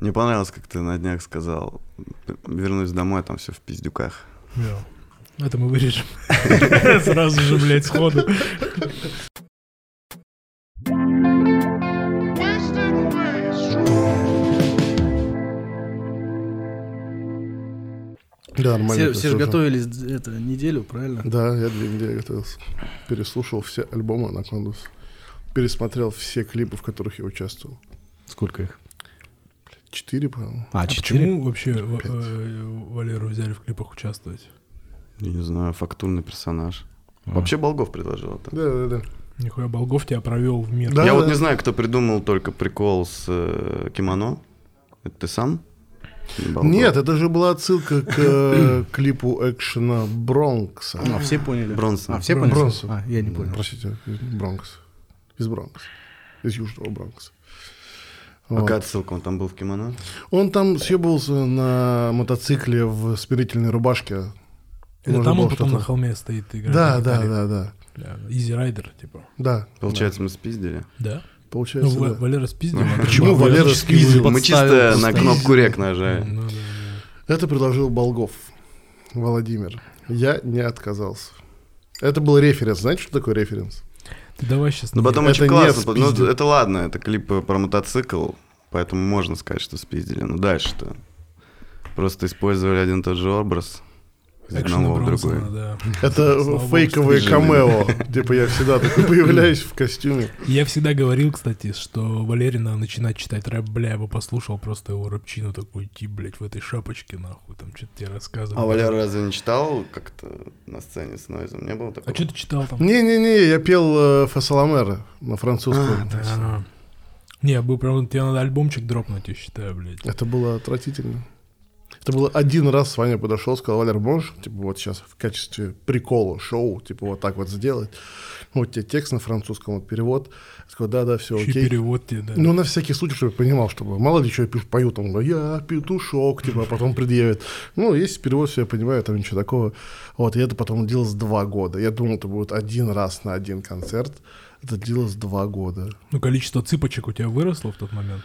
Мне понравилось, как ты на днях сказал. Вернусь домой, там все в пиздюках. Да. Это мы вырежем. Сразу же, блядь, сходу. Да, нормально. Все, все же готовились это, неделю, правильно? Да, я две недели готовился. Переслушал все альбомы на Кондус. Пересмотрел все клипы, в которых я участвовал. Сколько их? Четыре, по-моему. А, А четыре? почему вообще Пять. э, Валеру взяли в клипах участвовать? Я не знаю, фактурный персонаж. А. Вообще Болгов предложил это. Да, да, да. Нихуя Болгов тебя провел в мир. Да. Я вот не знаю, кто придумал только прикол с э, кимоно. Это ты сам? Болгов? Нет, это же была отсылка к э, клипу экшена Бронкса. А, все поняли. Бронсон. А, все поняли? Бронсон. А, я не понял. Простите, Бронкс. Из Бронкса. Из Южного Бронкса. А Вот. какая отсылка? Он там был в кимоно? Он там съебывался на мотоцикле в смирительной рубашке. Это там он потом на холме стоит и играет. Да, да, да, да. Да, Изи Райдер, типа. Да, Получается, мы спиздили. Да? Ну, получается, Ва- да. Валера спиздил. Ну, а почему Валера спиздил? Мы чисто на кнопку рек нажали. Ну, да, да. Это предложил Болгов Владимир. Я не отказался. Это был референс. Знаете, что такое референс? Ты давай сейчас... Ну потом Это очень классно. Ну, это ладно, это клип э, про мотоцикл, поэтому можно сказать, что спиздили. Но дальше-то просто использовали один и тот же образ одного в ну, другой. да. Это Слава богу, фейковые что камео. Типа я всегда такой появляюсь в костюме. Я всегда говорил, кстати, что Валерий надо начинать читать рэп, бля, я бы послушал просто его рэпчину такой, идти, блядь, в этой шапочке, нахуй, там что-то тебе рассказывал. А Валера разве не читал как-то на сцене с Нойзом? Не было А такого? что ты читал там? Не-не-не, я пел э, Фасаламера на французском. А, Не, был прям, тебе надо альбомчик дропнуть, я считаю, блядь. Это было отвратительно. Это было один раз Ваня подошел, сказал, Валер, можешь, типа, вот сейчас в качестве прикола, шоу, типа, вот так вот сделать? Вот тебе текст на французском, вот перевод. Я сказал, да-да, все Еще окей. перевод тебе, да. Ну, на всякий случай, чтобы я понимал, чтобы мало ли что я пишу, пою, там, я петушок, типа, а потом предъявит. Ну, есть перевод, все я понимаю, там ничего такого. Вот, и это потом длилось два года. Я думал, это будет один раз на один концерт. Это длилось два года. Ну, количество цыпочек у тебя выросло в тот момент?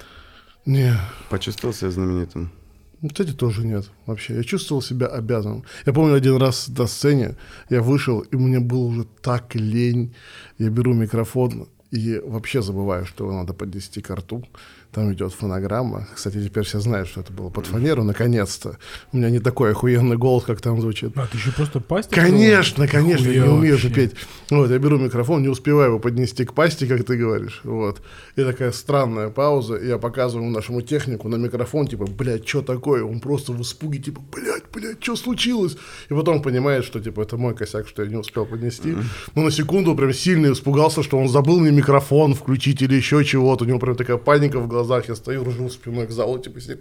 Не, Почувствовал себя знаменитым. Ну, Кстати, тоже нет вообще. Я чувствовал себя обязанным. Я помню один раз на сцене, я вышел, и мне было уже так лень. Я беру микрофон и вообще забываю, что его надо поднести к рту. Там идет фонограмма. Кстати, теперь все знают, что это было под фанеру, наконец-то. У меня не такой охуенный голос, как там звучит. А, ты еще просто пастик? Конечно, конечно, я не умею же петь. Вот, я беру микрофон, не успеваю его поднести к пасти, как ты говоришь. Вот. И такая странная пауза, я показываю нашему технику на микрофон, типа, блядь, что такое? Он просто в испуге, типа, блядь, блядь, что случилось? И потом понимает, что, типа, это мой косяк, что я не успел поднести. Но на секунду прям сильно испугался, что он забыл мне микрофон включить или еще чего-то. У него прям такая паника в глазах. Я стою, ржу спиной к залу, типа, себе,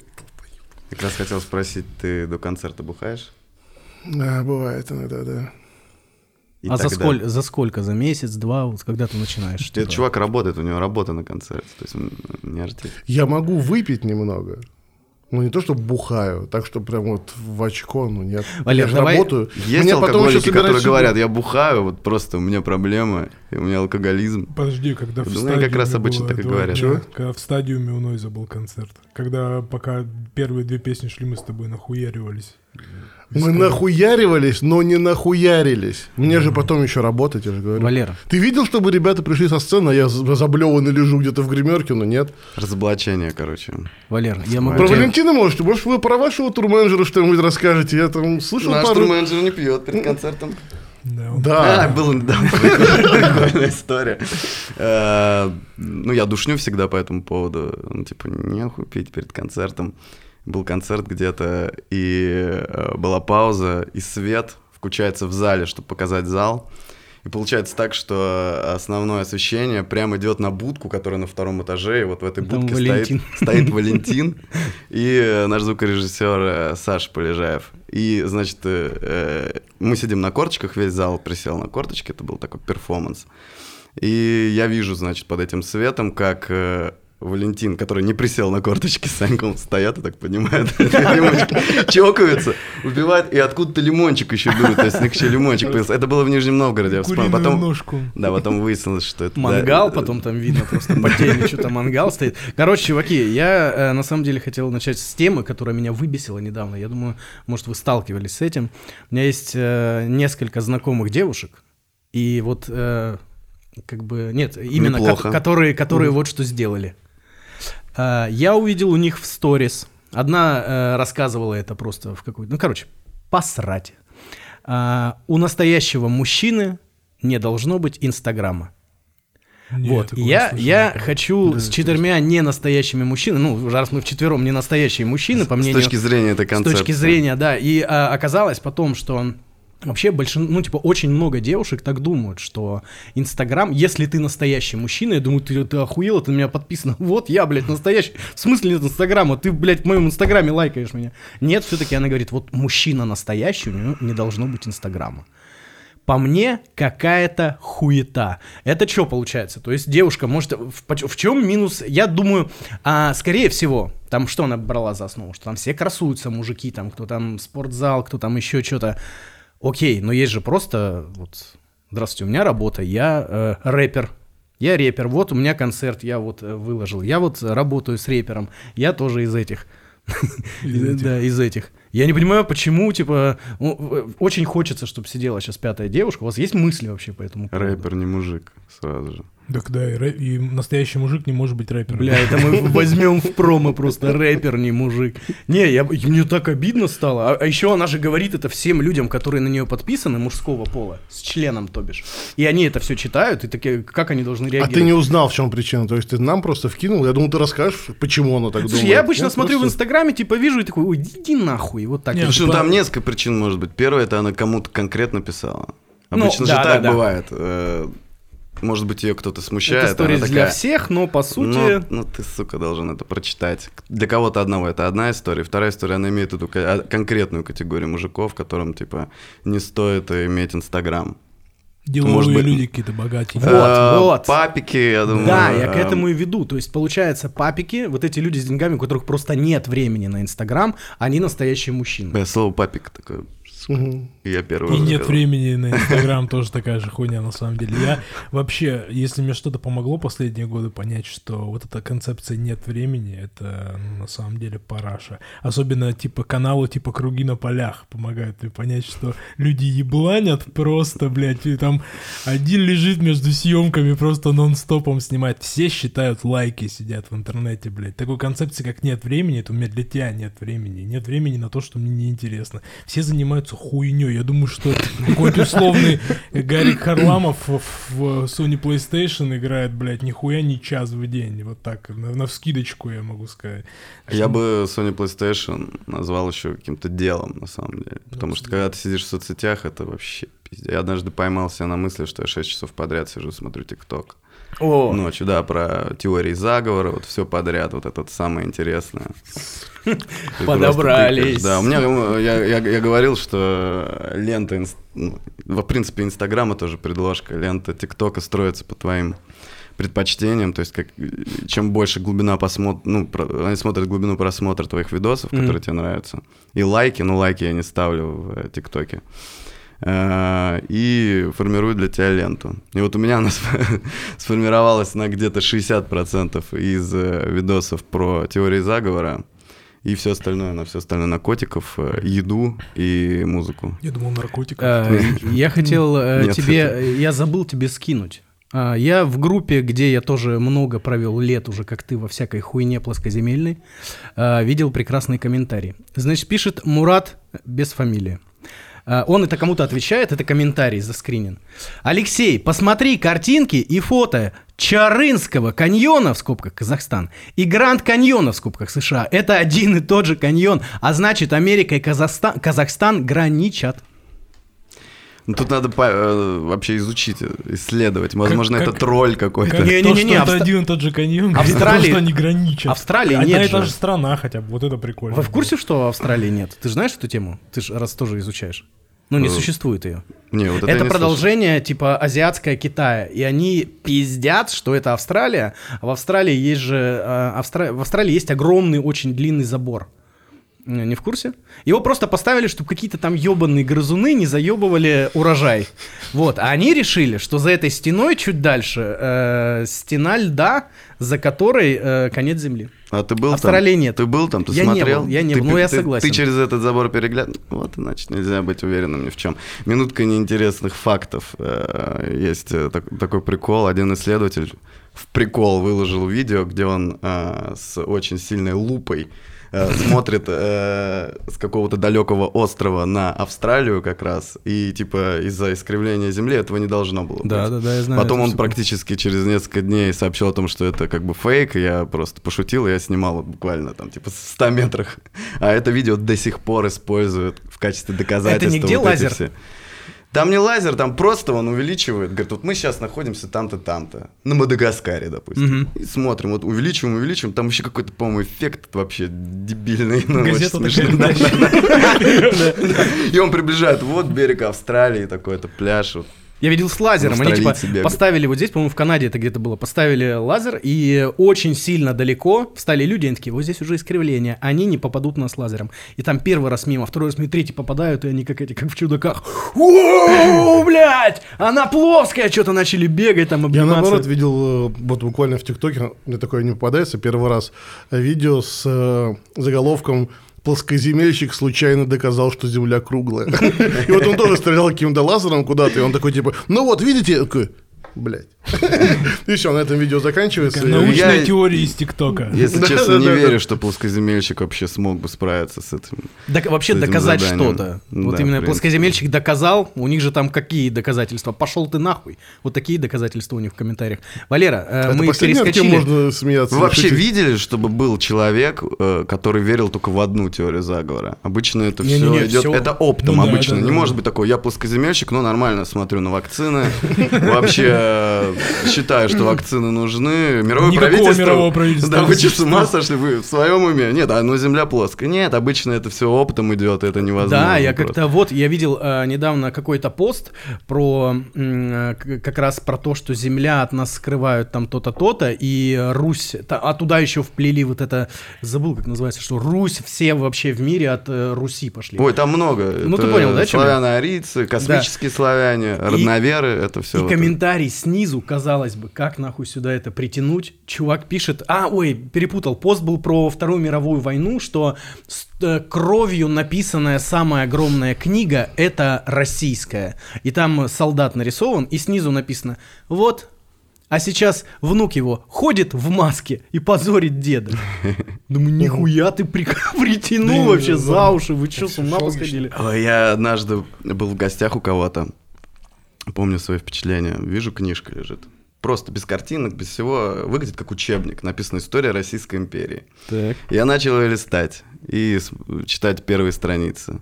Как раз хотел спросить, ты до концерта бухаешь? да, бывает иногда, да. И а за, тогда- сколь- за сколько? За месяц, два? Вот когда ты начинаешь? Этот типа? чувак работает, у него работа на концерте. То есть он не артист. Я могу выпить немного. Ну, не то, что бухаю, так что прям вот в очко, ну нет. Валер, я же давай- работаю. Есть Мне алкоголики, которые сюда- говорят, я бухаю, вот просто у меня проблемы, и у меня алкоголизм. Подожди, когда в думаю, как раз стадиуме обычно так и говорят. Чего? Когда в стадиуме у Нойза был концерт. Когда пока первые две песни шли, мы с тобой нахуяривались. Мы нахуяривались, но не нахуярились. Мне же потом еще работать, я же говорю. Валера, Ты видел, чтобы ребята пришли со сцены, а я за- заблеванный лежу где-то в гримерке, но нет. Разоблачение, короче. Валера, я могу Про Валентина, может, может, вы про вашего турменеджера что-нибудь расскажете? Я там слышал Наш пару... турменеджер не пьет перед концертом. Да, Да. А, была недавно прикольная история. Э, Ну, я душню всегда по этому поводу. Ну, типа, нехуй пить перед концертом. Был концерт где-то, и э, была пауза, и свет включается в зале, чтобы показать зал. И получается так, что основное освещение прямо идет на будку, которая на втором этаже, и вот в этой Там будке Валентин. стоит, стоит Валентин и э, наш звукорежиссер э, Саша Полежаев. И, значит, мы сидим на корточках, весь зал присел на корточки, это был такой перформанс. И я вижу, значит, под этим светом, как Валентин, который не присел на корточки с Саньком, стоят и так поднимают лимончик, чокаются, убивают, и откуда-то лимончик еще берут, то есть у них еще лимончик появился. Это было в Нижнем Новгороде, я вспомнил. Потом, ножку. да, потом выяснилось, что это... да, Мангал, потом там видно просто по теме, что там мангал стоит. Короче, чуваки, я э, на самом деле хотел начать с темы, которая меня выбесила недавно. Я думаю, может, вы сталкивались с этим. У меня есть э, несколько знакомых девушек, и вот э, как бы нет, именно ко- которые, которые вот что сделали. Э, я увидел у них в сторис. Одна э, рассказывала это просто в какой-то, ну короче, посрать. А, у настоящего мужчины не должно быть Инстаграма. Не, вот, я, я хочу с четырьмя не настоящими мужчинами, ну, раз мы вчетвером не настоящие мужчины, по С мнению... точки зрения этой С концепции. точки зрения, да. И а, оказалось потом, что вообще большинство, ну, типа, очень много девушек так думают, что Инстаграм, если ты настоящий мужчина, я думаю, ты, ты охуел, ты на меня подписан. Вот я, блядь, настоящий. В смысле нет Инстаграма? Ты, блядь, в моем Инстаграме лайкаешь меня. Нет, все-таки она говорит, вот мужчина настоящий, у него не должно быть Инстаграма. По мне, какая-то хуета. Это что получается? То есть девушка может... В, в чем минус? Я думаю, а, скорее всего, там что она брала за основу? Что там все красуются, мужики, там кто там спортзал, кто там еще что-то. Окей, но есть же просто вот... Здравствуйте, у меня работа, я э, рэпер. Я рэпер, вот у меня концерт, я вот э, выложил. Я вот работаю с рэпером, я тоже из этих. Из этих. Да, из этих. Я не понимаю, почему, типа, ну, очень хочется, чтобы сидела сейчас пятая девушка. У вас есть мысли вообще по этому поводу? Рэпер не мужик, сразу же. Так да, и, рэ- и настоящий мужик не может быть рэпером. Бля, это мы возьмем в промо просто рэпер, не мужик. Не, я, мне так обидно стало. А, а еще она же говорит это всем людям, которые на нее подписаны, мужского пола, с членом, то бишь. И они это все читают, и такие, как они должны А реагировать? ты не узнал, в чем причина? То есть ты нам просто вкинул? Я думал, ты расскажешь, почему она так Слушай, думает. я обычно Нет, смотрю в просто- Инстаграме, типа, вижу и такой, ой, иди нахуй, и вот так. Не, вот. Слушай, ну там несколько причин может быть. Первое, это она кому-то конкретно писала. Ну, Обычно да, же да, так да. бывает. Может быть, ее кто-то смущает. Это сторис она для такая, всех, но по сути... Ну, ну, ты, сука, должен это прочитать. Для кого-то одного это одна история, вторая история, она имеет эту а, конкретную категорию мужиков, которым, типа, не стоит иметь Инстаграм. Деловые может быть- люди какие-то богатые. Вот, Э, вот. Папики, я думаю. Да, я к э, этому и веду. То есть, получается, папики, вот эти люди с деньгами, у которых просто нет времени на Инстаграм, они настоящие мужчины. Слово папик такое. Я первый И нет времени на Инстаграм, тоже такая же хуйня на самом деле. Я вообще, если мне что-то помогло последние годы понять, что вот эта концепция нет времени, это ну, на самом деле параша. Особенно типа каналы типа Круги на полях помогают мне понять, что люди ебланят просто, блядь, и там один лежит между съемками, просто нон-стопом снимает. Все считают лайки, сидят в интернете, блядь. Такой концепции, как нет времени, это у меня для тебя нет времени. Нет времени на то, что мне неинтересно. Все занимаются хуйней. Я думаю, что какой-то условный Гарик Харламов в Sony PlayStation играет, блядь, нихуя не час в день. Вот так, на, на вскидочку я могу сказать. Я бы Sony PlayStation назвал еще каким-то делом, на самом деле. Потому что когда ты сидишь в соцсетях, это вообще пиздец. Я однажды поймал себя на мысли, что я 6 часов подряд сижу, смотрю ТикТок. О, Ночью, да, про теории заговора, вот все подряд, вот это самое интересное. Подобрались. Да, у меня, я, я, я говорил, что лента, ну, в принципе, Инстаграма тоже предложка, лента ТикТока строится по твоим предпочтениям, то есть как, чем больше глубина просмотра, ну, про- они смотрят глубину просмотра твоих видосов, Мгм. которые тебе нравятся, и лайки, ну, лайки я не ставлю в э, ТикТоке, Э, и формируют для тебя ленту. И вот у меня она сф- сформировалась на где-то 60% из э, видосов про теории заговора, и все остальное, на все остальное на котиков, э, еду и музыку. Я думал, наркотиков. э, я хотел э, тебе, я забыл тебе скинуть. А, Я в группе, где я тоже много провел лет уже, как ты, во всякой хуйне плоскоземельной, видел прекрасный комментарий. Значит, пишет Мурат без фамилии. А, Он это кому-то отвечает, это комментарий заскринен. Алексей, посмотри картинки и фото Чарынского каньона в скобках Казахстан и Гранд каньона в скобках США. Это один и тот же каньон, а значит Америка и Казахстан, Казахстан граничат. Ну, тут надо по- э, вообще изучить, э, исследовать. Возможно, как- это тролль какой-то. Как Не-не-не, то, что это один и тот же каньон, Австралия- что они граничат. Австралии Одна нет и та же. страна хотя бы, вот это прикольно. Вы в курсе, что в Австралии нет? Ты же знаешь эту тему? Ты же раз тоже изучаешь. Ну, не Э, существует ее. Не, вот это, Это не продолжение типа азиатская Китая. И они пиздят, что это Австралия. А в Австралии есть же... э, Австра- В Австралии есть огромный, очень длинный забор. Э, Не в курсе? Его просто поставили, чтобы какие-то там ебаные грызуны не заебывали урожай. Вот. А они решили, что за этой стеной чуть дальше э, стена льда, за которой э, конец земли. А ты был Австралии там? нет. Ты был там? Ты Я не смотрел? был, я не Ты был, но я ты- согласен. Ты через этот забор переглядывал? Вот, значит, нельзя быть уверенным ни в чем. Минутка неинтересных фактов. Э, Есть э, так- такой прикол. Один исследователь в прикол выложил видео, где он э, с очень сильной лупой э, смотрит э, с какого-то далекого острова на Австралию как раз, и типа из-за искривления Земли этого не должно было Да, быть. да, да, я знаю. Потом он штуку. практически через несколько дней сообщил о том, что это как бы фейк, и я просто пошутил, и я снимал буквально там типа в 100 метрах. А это видео до сих пор используют в качестве доказательства. нигде вот лазер? все. Там не лазер, там просто он увеличивает. Говорит, вот мы сейчас находимся там-то, там-то. На Мадагаскаре, допустим. Мгм. И смотрим, вот увеличиваем, увеличиваем. Там еще какой-то, по-моему, эффект вообще дебильный. ну, Газета такая. И он приближает, вот берег Австралии, такой-то пляж. вот. Я видел с лазером. Они типа бегают. поставили вот здесь, по-моему, в Канаде это где-то было, поставили лазер, и очень сильно далеко встали люди, они такие, вот здесь уже искривление, они не попадут на с лазером. И там первый раз мимо, второй раз мимо, третий попадают, и они как эти, как в чудаках. О, блядь! Она плоская! Что-то начали бегать там, Я обниматься. наоборот видел, э, вот буквально в ТикТоке, мне такое не попадается, первый раз, видео с э, заголовком плоскоземельщик случайно доказал, что Земля круглая. И вот он тоже стрелял каким-то лазером куда-то, и он такой типа, ну вот, видите, Блядь. И все, на этом видео заканчивается. Научная Я- теория из ТикТока. Если Да, честно, да, не да, верю, да. что плоскоземельщик вообще смог бы справиться с этим. Док- вообще с этим доказать заданием. что-то. Да, вот именно плоскоземельщик доказал, у них же там какие доказательства? Пошел ты нахуй. Вот такие доказательства у них в комментариях. Валера, э, мы перескочили. можно смеяться. Вы вообще видели, чтобы был человек, э, который верил только в одну теорию заговора? Обычно это все идет, это оптом Ну да, обычно. да, не да, может да. быть такого, я плоскоземельщик, но нормально смотрю на вакцины. Вообще считаю, что вакцины нужны. Мировое Никакого правительство... мирового правительства Да, вы что, с ума сошли? Вы в своем уме? Нет, а ну земля плоская. Нет, обычно это все оптом идет, это невозможно. Да, я как-то вот я видел э, недавно какой-то пост про э, к- как раз про то, что Земля от нас скрывают там то-то, то-то, и Русь, та- а туда еще вплели вот это, забыл как называется, что Русь все вообще в мире от э, Руси пошли. Ой, там много. Ну, Это ты понял, да? Славяно-арийцы, космические славяне, родноверы, это все. И комментарий снизу, казалось бы, как нахуй сюда это притянуть? Чувак пишет, а, ой, перепутал, пост был про Вторую мировую войну, что с э, кровью написанная самая огромная книга — это российская. И там солдат нарисован, и снизу написано, вот, а сейчас внук его ходит в маске и позорит деда. Думаю, нихуя ты при- притянул вообще за уши, вы что, с ума посходили? Я однажды был в гостях у кого-то. Помню свои впечатления. Вижу, книжка лежит. Просто без картинок, без всего. Выглядит как учебник. Написана история Российской империи. Так. Я начал ее листать и читать первые страницы.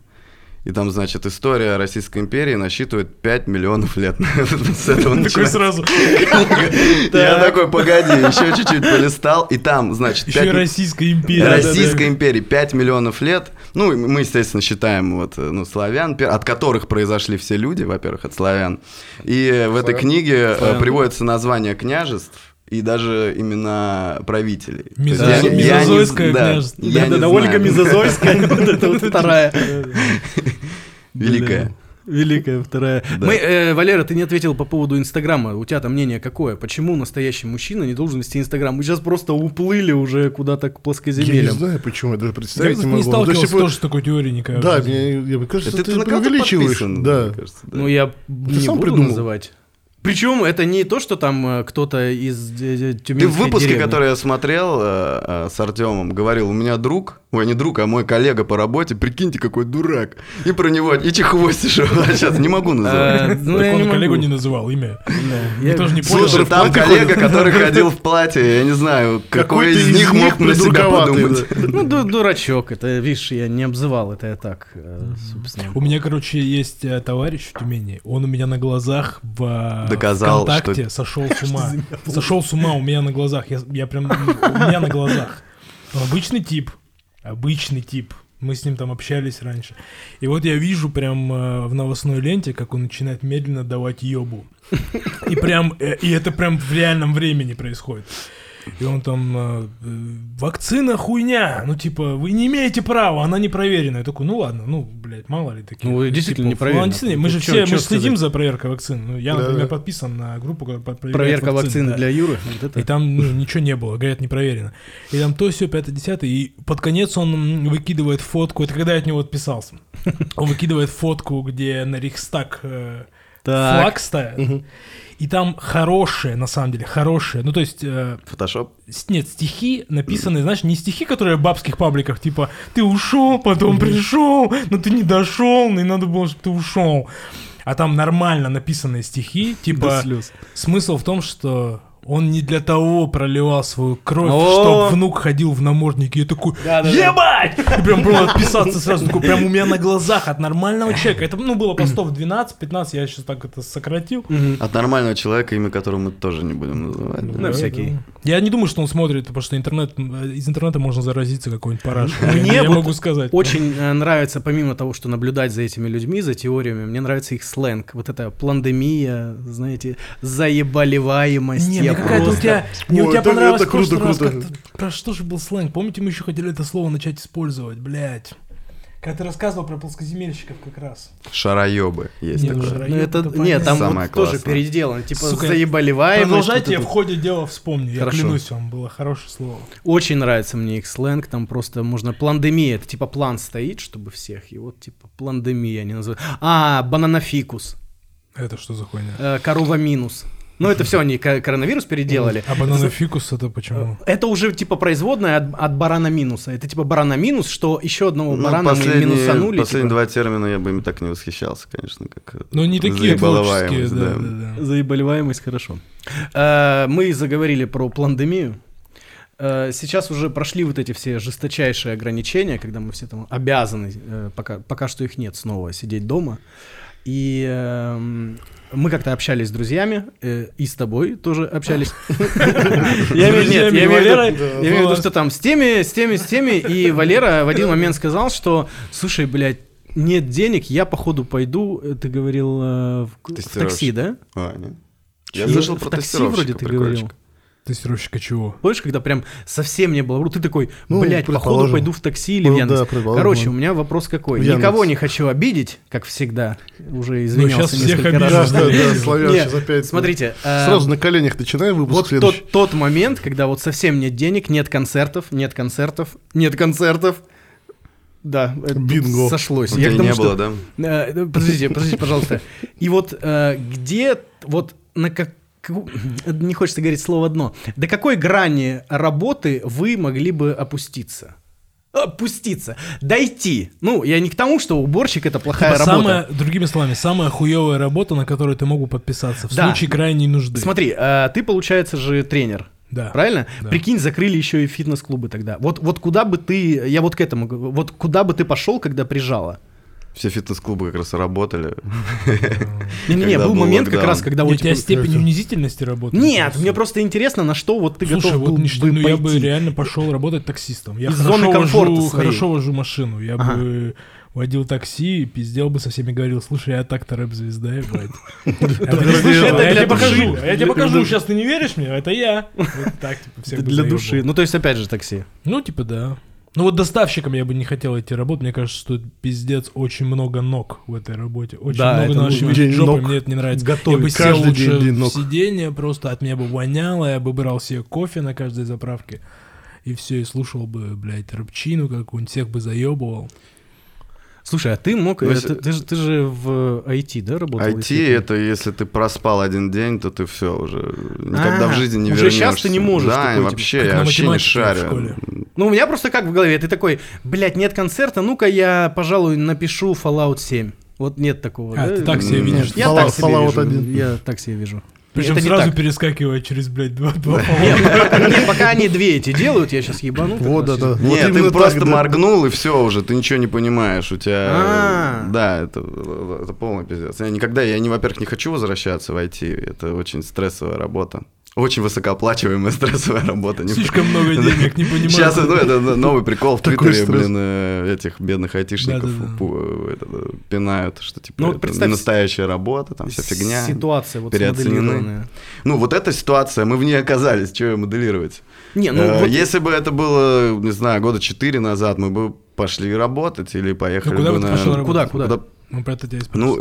И там, значит, история Российской империи насчитывает 5 миллионов лет. С этого Такой сразу. Я такой, погоди, еще чуть-чуть полистал. И там, значит, Еще Российская империя. Российской империи 5 миллионов лет. Ну, мы, естественно, считаем вот, э, ну, славян, от которых произошли все люди, во-первых, от славян. И в этой книге э, Славян. приводятся названия княжеств и даже имена правителей. То есть Мезо- я не- я не- да, княжество. я не Да-да-да, Ольга. Мезозойская, вот это вот вторая. Великая. Великая вторая. Да. Мы, э, Валера, ты не ответил по поводу Инстаграма. У тебя там мнение какое? Почему настоящий мужчина не должен вести Инстаграм? Мы сейчас просто уплыли уже куда-то к Я не плоскоземельям. знаю, почему, я даже Я представить не не могу. Ну, то сталкивался есть, типа, тоже с такой теорией никогда. Да, мне, я, мне кажется, Это ты, ты преувеличиваешь. Да. кажется, да. Ну, я не сам буду придумал. называть. Причем это не то, что там э, кто-то из э, э, Ты Тюменской в выпуске, деревни. который я смотрел э, э, с Артемом, говорил, у меня друг, ой, не друг, а мой коллега по работе, прикиньте, какой дурак. И про него, и чехвостишь его. А Сейчас не могу называть. Ну, он коллегу не называл имя. Я тоже не понял. Слушай, там коллега, который ходил в платье, я не знаю, какой из них мог на себя подумать. Ну, ду- дурачок, это, видишь, я не обзывал, это я так, собственно. У меня, короче, есть товарищ в Тюмени. Он у меня на глазах в Доказал, ВКонтакте что- сошел с ума. Сошел с ума у меня на глазах. Я, я прям у меня на глазах. Он обычный тип. Обычный тип. Мы с ним там общались раньше. И вот я вижу прям э, в новостной ленте, как он начинает медленно давать ёбу. И прям, э, и это прям в реальном времени происходит. И он там, э, э, вакцина хуйня, ну типа, вы не имеете права, она не проверена. Я такой, ну ладно, ну, блядь, мало ли таких. Ну, действительно типов. не проверено. Ну, действительно, мы же Ну, чё- все, мы же следим за проверкой вакцин. Ну, я, например, подписан на группу, которая Проверка вакцины для Юры. И там ну, ничего не было, говорят, не проверено. И там то все, пятое, десятое. И под конец он выкидывает фотку. Это когда я от него отписался. Он выкидывает фотку, где на Рейхстаг э, флаг ставят. И там хорошие, на самом деле, хорошие. Ну, то есть, э, Фотошоп? с- нет, стихи написаны, знаешь, не стихи, которые в бабских пабликах, типа, ты ушел, потом пришел, но ты не дошел, и надо было, чтобы ты ушел. А там нормально написанные стихи, типа. Смысл в том, что он не для того проливал свою кровь, чтобы внук ходил в наморднике. Я такой, ебать! И прям было отписаться сразу, такой, прям у меня на глазах от нормального человека. Это, ну, было постов 12-15, я сейчас так это сократил. От нормального человека, имя которого мы тоже не будем называть. На всякий. Я не думаю, что он смотрит, потому что интернет, из интернета можно заразиться какой-нибудь парашей. Мне я вот могу сказать. Очень э, нравится, помимо того, что наблюдать за этими людьми, за теориями, мне нравится их сленг. Вот эта пландемия, знаете, заеболеваемость. Не, какая-то у тебя, мне у тебя понравилось это в прошлый круто, раз Про что же был сленг? Помните, мы еще хотели это слово начать использовать, блядь. Когда ты рассказывал про плоскоземельщиков как раз. Шароебы есть Не, ну, такое. Ну, это, это нет, там Самое вот тоже классное. переделано. Типа Сука, заеболеваемость. Продолжайте, я в ходе дела вспомню. Я Хорошо. клянусь вам, было хорошее слово. Очень нравится мне их сленг, там просто можно пландемия, это типа план стоит, чтобы всех, и вот типа пландемия они называют. А, бананафикус, Это что за хуйня? э, корова минус. Ну это все они ко- коронавирус переделали. А банана фикус это почему? Это уже типа производная от, от барана минуса. Это типа барана минус, что еще одного Ну, барана мы последние, минусанули. последние типа. два термина я бы ими так не восхищался, конечно, как Ну не такие творческие, заебаловаемость, да, да, да. Заеболеваемость, хорошо. Э, Мы заговорили про пландемию. Э, Сейчас уже прошли вот эти все жесточайшие ограничения, когда мы все там обязаны, э, пока, пока что их нет, снова сидеть дома. И эм, мы как-то общались с друзьями, э, и с тобой тоже общались. Я имею- нет, я имею в виду- что там с теми, с теми, с теми, и Валера в один момент сказал, что, слушай, блядь, нет денег, я походу пойду, э, ты говорил, э, в, такси, да? А, нет. Я слышал В про такси вроде ты говорил. Тестировщика чего? Помнишь, когда прям совсем не было, ты такой, Ну, блядь, походу пойду в такси или в Ну, Яндекс. да, предположим. Короче, у меня вопрос какой. В Никого не хочу обидеть, как всегда. Уже Ну, извинялся всех несколько обижу, раз. Да, да, да, Славян Нет, сейчас опять. Смотрите, э, Сразу на коленях начинаем выпуск вот следующий. тот, тот момент, когда вот совсем нет денег, нет концертов, нет концертов, нет концертов. Да, Бинго. сошлось. У Я тому, не что- было, да? Э, Подождите, подождите, пожалуйста. И вот э, где, вот на как не хочется говорить слово «дно», до какой грани работы вы могли бы опуститься? Опуститься, дойти. Ну, я не к тому, что уборщик это плохая Типа работа. самая, другими словами, самая хуевая работа, на которую ты мог бы подписаться в Да. случае крайней нужды. Смотри, э, ты, получается же, тренер. Да. Правильно? Да. Прикинь, закрыли еще и фитнес-клубы тогда. Вот, вот куда бы ты, я вот к этому, вот куда бы ты пошел, когда прижало? Все фитнес-клубы как раз и работали. Не-не-не, был момент как раз, когда У тебя типа, степень унизительности работы? Нет, мне просто интересно, на что вот ты Слушай, готов вот был ништяк, бы ну я бы пойти. реально пошел работать таксистом. Я Из хорошо зоны комфорта вожу, хорошо вожу машину. Я бы водил такси, пиздел бы со всеми, говорил, слушай, я так-то рэп-звезда, ебать. Я такой, «Слушай, это я для тебе покажу, я тебе покажу, сейчас ты не веришь мне, это я. Вот так, типа, всех для души. Ну, то есть, опять же, такси. Ну, типа, да. Ну вот доставщиком я бы не хотел идти работать. Мне кажется, что пиздец очень много ног в этой работе. Очень Да, много нашей. День жопы, ног мне это не нравится. готовить. я бы сел Каждый день лучше день в ног. сиденье, просто от меня бы воняло, я бы брал себе кофе на каждой заправке. И все, и слушал бы, блядь, рыбчину какую-нибудь, всех бы заебывал. Слушай, а ты мог... Ну, э, если- ты, ты же, ты же в IT, да, работал? IT если это если ты проспал один день, то ты все уже никогда А, в жизни не уже вернешься. щас ты не можешь Да, такой, вообще, я вообще не шарю. Ну, у меня просто как в голове, ты такой, блядь, нет концерта, ну-ка я, пожалуй, напишу Fallout 7. Вот нет такого. А, да? ты так себе видишь. Я Fallout- так себе Fallout вижу. 1. Я так себе вижу. Причем Это не сразу перескакивая через, блядь, два, два Нет, пока, они две эти делают, я сейчас ебану. Вот, да, да. Нет, ты просто моргнул, и все уже, ты ничего не понимаешь. У тебя... А. Да, это, это полный пиздец. Я никогда, я, во-первых, не хочу возвращаться в IT, это очень стрессовая работа. Очень высокооплачиваемая стрессовая работа. Не- Слишком много денег, не понимаю. Сейчас, ну, это новый прикол в Твиттере, блин, э, этих бедных айтишников это, э, пинают, что типа Ну, это не настоящая работа, там вся фигня. Ситуация вот переоценены. Ну, вот эта ситуация, мы в ней оказались, что ее моделировать? Не, ну Э, вот Если бы это было, не знаю, года четыре назад, мы бы пошли работать или поехали Ну, куда бы на... работать? Куда, куда? Ну, про это спросил. Ну,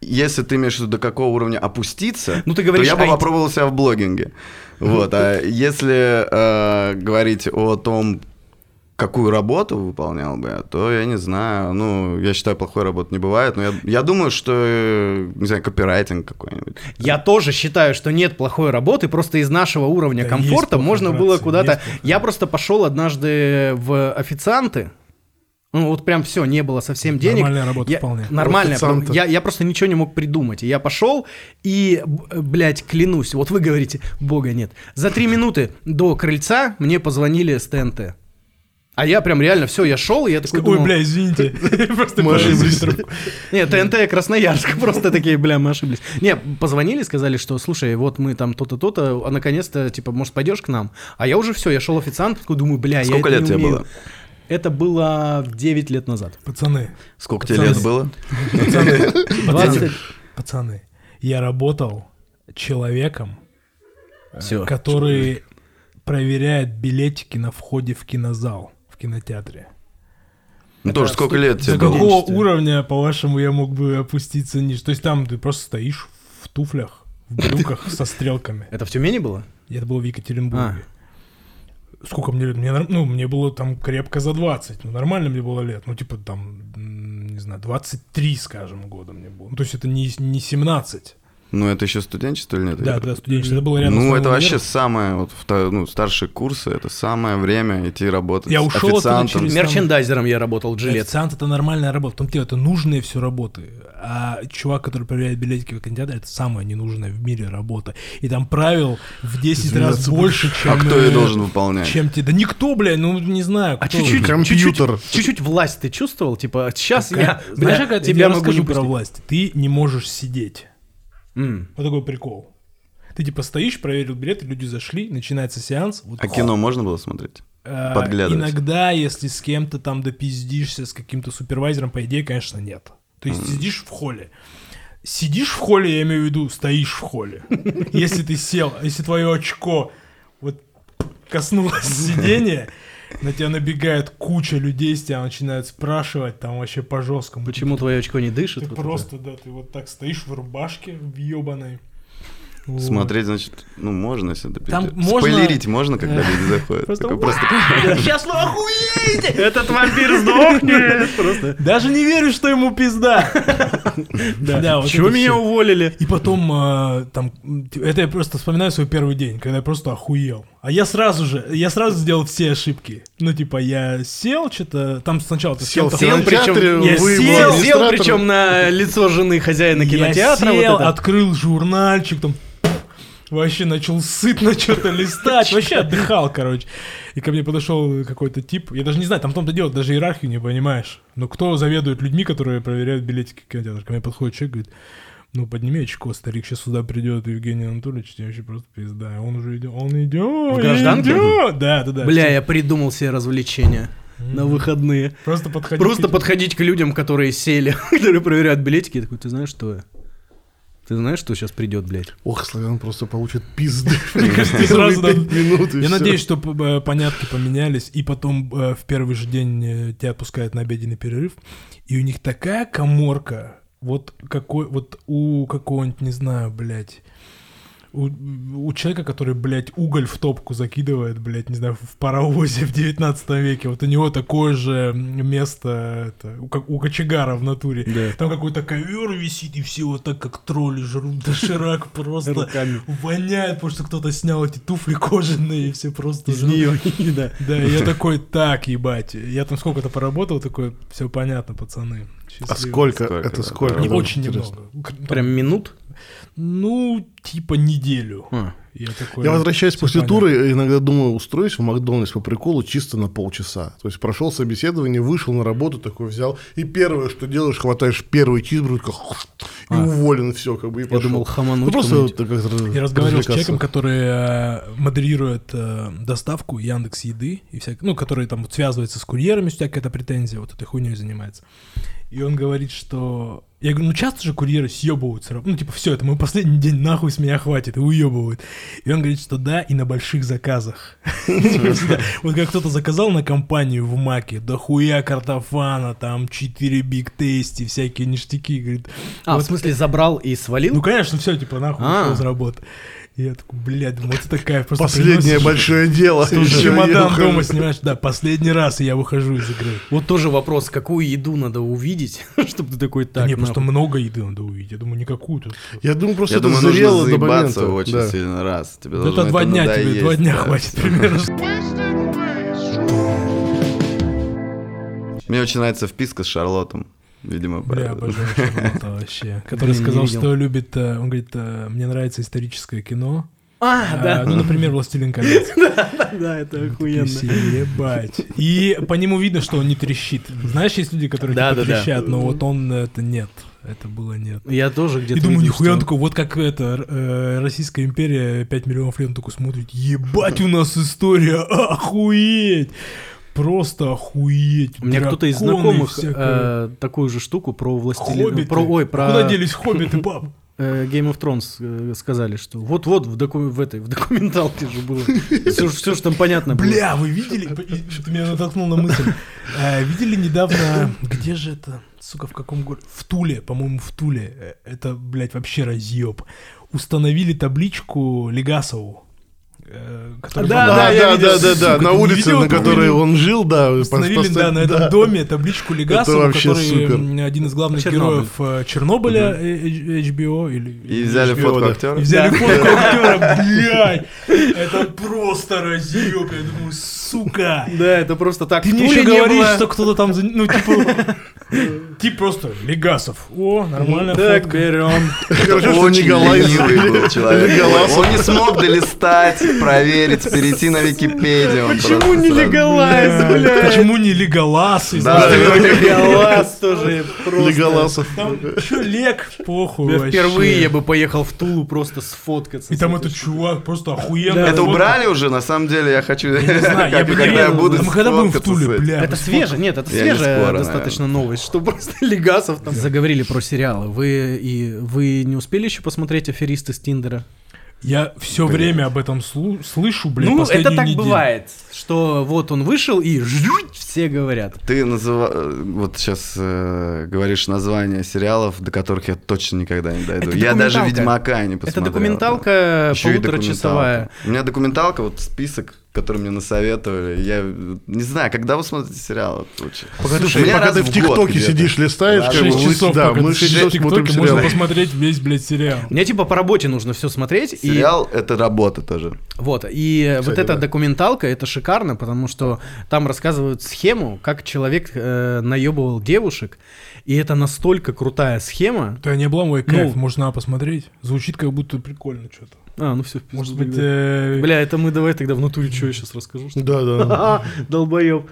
если ты имеешь в виду, до какого уровня опуститься, Ну, ты говоришь, то я бы IT. попробовал себя в блогинге. Вот, а если э, говорить о том, какую работу выполнял бы я, то я не знаю. Ну, я считаю, плохой работы не бывает, но я, я думаю, что, не знаю, копирайтинг какой-нибудь. Я тоже считаю, что нет плохой работы, просто из нашего уровня Да, комфорта можно было куда-то... Я просто пошел однажды в официанты, ну вот прям все, не было совсем денег. Нормальная работа Я- вполне. Нормальная. Я, я просто ничего не мог придумать. И я пошел и, блядь, клянусь, вот вы говорите, бога нет. За три минуты до крыльца мне позвонили с ТНТ. А я прям реально, все, я шел, и я такой Ой, думал, бля, извините. Просто Мы ошиблись. Нет, ТНТ Красноярск, просто такие, бля, мы ошиблись. Не, позвонили, сказали, что, слушай, вот мы там то-то, то-то, а наконец-то, типа, может, пойдешь к нам? А я уже все, я шел официант, такой думаю, бля, Сколько я это лет тебе было? Это было 9 лет назад. Пацаны, Сколько тебе Пацаны. лет было? пацаны, 20 пацаны, пацаны, я работал человеком, Всё. который проверяет билетики на входе в кинозал, в кинотеатре. Ну, тоже сколько лет тебе До было? какого уровня, по-вашему, я мог бы опуститься ниже? То есть там ты просто стоишь в туфлях, в брюках со стрелками. Это в Тюмени было? Это было в Екатеринбурге. Сколько мне лет? Мне, ну, мне было там крепко за 20. Ну, нормально мне было лет. Ну, типа там, не знаю, 23, скажем, года мне было. Ну, то есть это не, не 17. Ну, это еще студенчество или нет? Да, да, студенчество. Это было рядом с Ну, это вообще универом. самое, вот, вто- ну, старшие курсы, это самое время идти работать Я с ушел официантом. через- Мерчендайзером я работал, джилет. Официант это нормальная работа. В том дело, это нужные все работы. А чувак, который проверяет билетики в кинотеатре, это самая ненужная в мире работа. И там правил в 10 раз больше, чем... А кто ее э, должен выполнять? Чем тебе? Да никто, бля, ну не знаю. А чуть-чуть, Компьютер. чуть-чуть, чуть-чуть власть ты чувствовал? Типа, сейчас я, Знаешь, тебя я могу расскажу не про власть. Ты не можешь сидеть. М. Вот такой прикол. Ты типа стоишь, проверил билеты, люди зашли, начинается сеанс. Вот А кино можно было смотреть? Э, Подглядывать. Иногда, если с кем-то там допиздишься, с каким-то супервайзером, по идее, конечно, нет. То есть сидишь в холле. Сидишь в холле, я имею в виду, стоишь в холле. Если ты сел, если твое очко вот коснулось сидения, на тебя набегает куча людей, с тебя начинают спрашивать там вообще по жесткому. Почему твое очко не дышит? Ты Вот это. просто, да, ты вот так стоишь в рубашке въебаной. Вот. Смотреть, значит, ну, можно, если это Там пиздец. можно- Спойлерить можно, когда люди заходят. Просто просто Сейчас вы охуеете! Этот вампир сдохнет! Просто. Даже не верю, что ему пизда. Да, вот Чего это меня уволили? И потом, а, там, это я просто вспоминаю свой первый день, когда я просто охуел. А я сразу же, я сразу сделал все ошибки. Ну, типа, я сел, что-то, там сначала ты Сел кинотеатре, причем- я сел, Сел, сел причем на лицо жены хозяина я кинотеатра. вот сел, это. открыл журнальчик, там, вообще начал сытно что-то листать, вообще отдыхал, короче. И ко мне подошел какой-то тип, я даже не знаю, там в том-то дело, даже иерархию не понимаешь. Но кто заведует людьми, которые проверяют билетики в кинотеатр? Ко мне подходит человек, говорит, ну подними очко, старик, сейчас сюда придет Евгений Анатольевич, тебе вообще просто пизда. Он уже идет, он идет, В гражданке? идет. Да, да, да. Бля, всё. я придумал себе развлечения на выходные. Просто подходи. Просто к- подходить к людям, которые сели, которые проверяют билетики. Я такой, ты знаешь, что я? Ты знаешь, что сейчас придет, блядь? Ох, Славян просто получит пизды. Сразу минут, и Я надеюсь, что п- понятки поменялись, и потом э, в первый же день э, тебя отпускают на обеденный перерыв, и у них такая коморка, вот какой, вот у какого-нибудь, не знаю, блядь, у, у человека, который, блядь, уголь в топку закидывает, блядь, не знаю, в паровозе в 19 веке, вот у него такое же место, это, у, как- у кочегара в натуре. Да. Там какой-то ковер висит, и все вот так, как тролли жрут доширак просто Руками. воняет, потому что кто-то снял эти туфли кожаные, и все просто Из нее, да. Да, я такой, так, ебать. Я там сколько-то поработал, такой, все понятно, пацаны. А сколько? Это сколько? Не очень немного. Прям минут? Ну, типа неделю. А, Я, такой, Я возвращаюсь «Всё после понятно». тура, и иногда думаю, устроюсь в Макдональдс по приколу чисто на полчаса. То есть прошел собеседование, вышел на работу, такой взял, и первое, что делаешь, хватаешь первый чизбургер, и уволен, все, как бы, и Я пошел. думал, хамануть Ну, просто вот как-то Я разговаривал с человеком, который э, модерирует э, доставку Яндекс Еды и всякое, ну, который там вот связывается с курьерами, если у тебя какая-то претензия, вот этой хуйней занимается. И он говорит, что... Я говорю, ну часто же курьеры съебываются. Ну, типа, все, это мой последний день, нахуй с меня хватит, и уебывают. И он говорит, что да, и на больших заказах. Вот как кто-то заказал на компанию в Маке, да хуя картофана, там 4 биг тести, всякие ништяки. Говорит, А, в смысле, забрал и свалил? ну, конечно, все, типа, нахуй А. ушел с работы. И я такой, блядь, думаю, это такая просто Последнее большое дело. чемодан дома снимаешь, да, последний раз, и я выхожу из игры. Вот тоже вопрос, какую еду надо увидеть, чтобы ты такой так. не, просто нахуй». много еды надо увидеть. Я думаю, не какую-то. Я думаю, просто Я это зрело до момента. очень сильно раз. Это два дня тебе, два дня хватит примерно. Мне очень нравится вписка с Шарлотом. Видимо, Бля, обожаю Шарлотта вообще. Который сказал, что любит, э, он говорит, э, мне нравится историческое кино. А, А, да. Ну, например, «Властелин колец». Да, это охуенно. ебать. И по нему видно, что он не трещит. Знаешь, есть люди, которые типа трещат, но вот он э, это нет. Это было нет. Я тоже где-то И думаю, нихуя он что- такой, вот как это, э, Российская империя, 5 миллионов лет, он такой смотрит, ебать у нас история, охуеть! Просто охуеть. У меня кто-то из знакомых всякое. э, такую же штуку про властелин... Про, ой, про Куда делись хоббиты, пап? э, Game of Thrones э, сказали, что вот-вот в, доку- в этой в документалке же было. Все, все что там понятно было. Бля, вы видели? Что-то меня натолкнул на мысль. Э, Видели недавно, где же это, сука, в каком городе? В Туле, по-моему, в Туле. Это, блядь, вообще разъеб. Установили табличку Легасову. Э, который Да, Да, да, я да, видел. да, да, да, Сука, на улице, видел на которой он жил, да. Установили, пос- да, на да. этом доме табличку Легасова, который супер. м, один из главных Чернобыль. героев э, Чернобыля э, H- HBO. Или, И взяли HBO, фотку да. актера. И взяли фотку актера, блядь! Это просто разъеб, я думаю, сука! Да, это просто так. Ты мне еще говоришь, что кто-то там, ну, типа, тип просто Легасов. О, нормальная Так, берем. Очень ленивый был человек. Он не смог долистать, проверить, перейти на Википедию. Почему не Леголайз, Бля, блядь? Почему не Леголас? Да? Леголас тоже просто. Леголасов. Лег? Похуй вообще. впервые я бы поехал в Тулу просто сфоткаться. И там этот чувак просто охуенно. Это убрали уже? На самом деле я хочу... Я не знаю, когда я верил. буду А Мы когда будем в Туле, бля? Это свежее, нет, это свежая достаточно новость, что просто Легасов там. Заговорили про сериалы. Вы и вы не успели еще посмотреть аферисты с Тиндера? Я все время об этом слу- слышу, блин, ну, это так неделю. бывает, что вот он вышел и жуть, все говорят. Ты называ... вот сейчас говоришь названия сериалов, до которых я точно никогда не дойду. Это я даже документалка. Ведьмака не Это посмотрел. документалка Ещё и полуторачасовая. документалка. У меня документалка, вот список, который мне насоветовали. Я не знаю, когда вы смотрите сериал? Вот. Пока ты, У меня пока ты в ТикТоке сидишь, листаешь, Да, как бы, часов, да, мы ты сидишь сейчас в смотрим ТикТоке, можно сериал. посмотреть весь, блядь, сериал. Мне типа по работе нужно все смотреть. И, Сериал — это работа тоже. вот, и вот Кстати, эта да. документалка, это шикарно, потому что там рассказывают схему, как человек э, наебывал девушек. И это настолько крутая схема. Да не обламывай кайф, Ну. можно посмотреть. Звучит как будто прикольно что-то. А, ну все. Может быть, э, Бля, это мы давай тогда в натуре что я сейчас расскажу. что? Да, да. Долбоеб.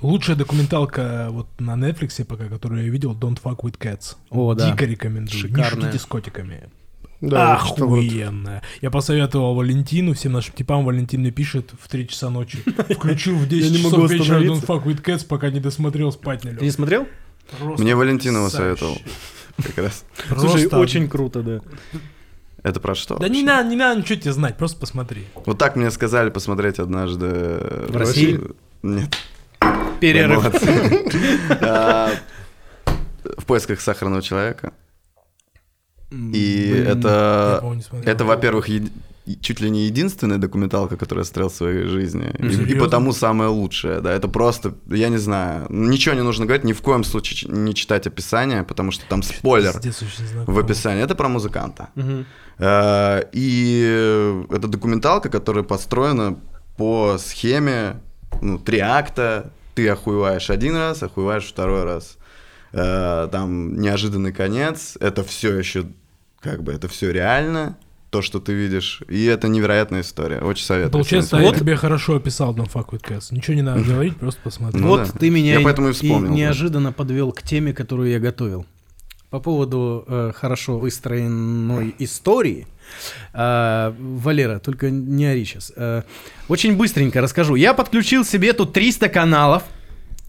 лучшая документалка вот на Netflix пока, которую я видел, Don't Fuck With Cats. О, да. Дико рекомендую. Шикарная. Не шутите с котиками. Да. Охуенная. Я посоветовал Валентину, всем нашим типам. Валентин мне пишет в 3 часа ночи. Включил в 10 Я не могу часов вечера Don't. Fuck With Cats, пока не досмотрел, спать не Ты не лег. смотрел? Мне Валентинова советовал. Как раз. Слушай, очень круто, да. Это про что? Да не надо, не надо ничего тебе знать, просто посмотри. Вот так мне сказали посмотреть однажды... В России? Нет. Перерыв. А, В поисках сахарного человека. И это, это, во-первых, чуть ли не единственная документалка, которую я смотрел в своей жизни. И- И, потому самая лучшая, да. Это просто, я не знаю, ничего не нужно говорить, ни в коем случае не читать описание, потому что там спойлер в описании. Это про музыканта. Э, И это документалка, которая построена по схеме, ну, три акта. Ты охуеваешь один раз, охуеваешь второй раз. Э, Там неожиданный конец. Это все еще, как бы, это все реально. То, что ты видишь. И это невероятная история. Очень советую. Получается, я Вот. тебе хорошо описал Don't Fuck With Cats. Ничего не надо говорить, просто посмотри. Ну вот да. ты меня Я и- поэтому и вспомнил, да. неожиданно подвел к теме, которую я готовил. По поводу э, хорошо выстроенной истории. э, Валера, только не ори сейчас. Э, очень быстренько расскажу. Я подключил себе тут 300 каналов.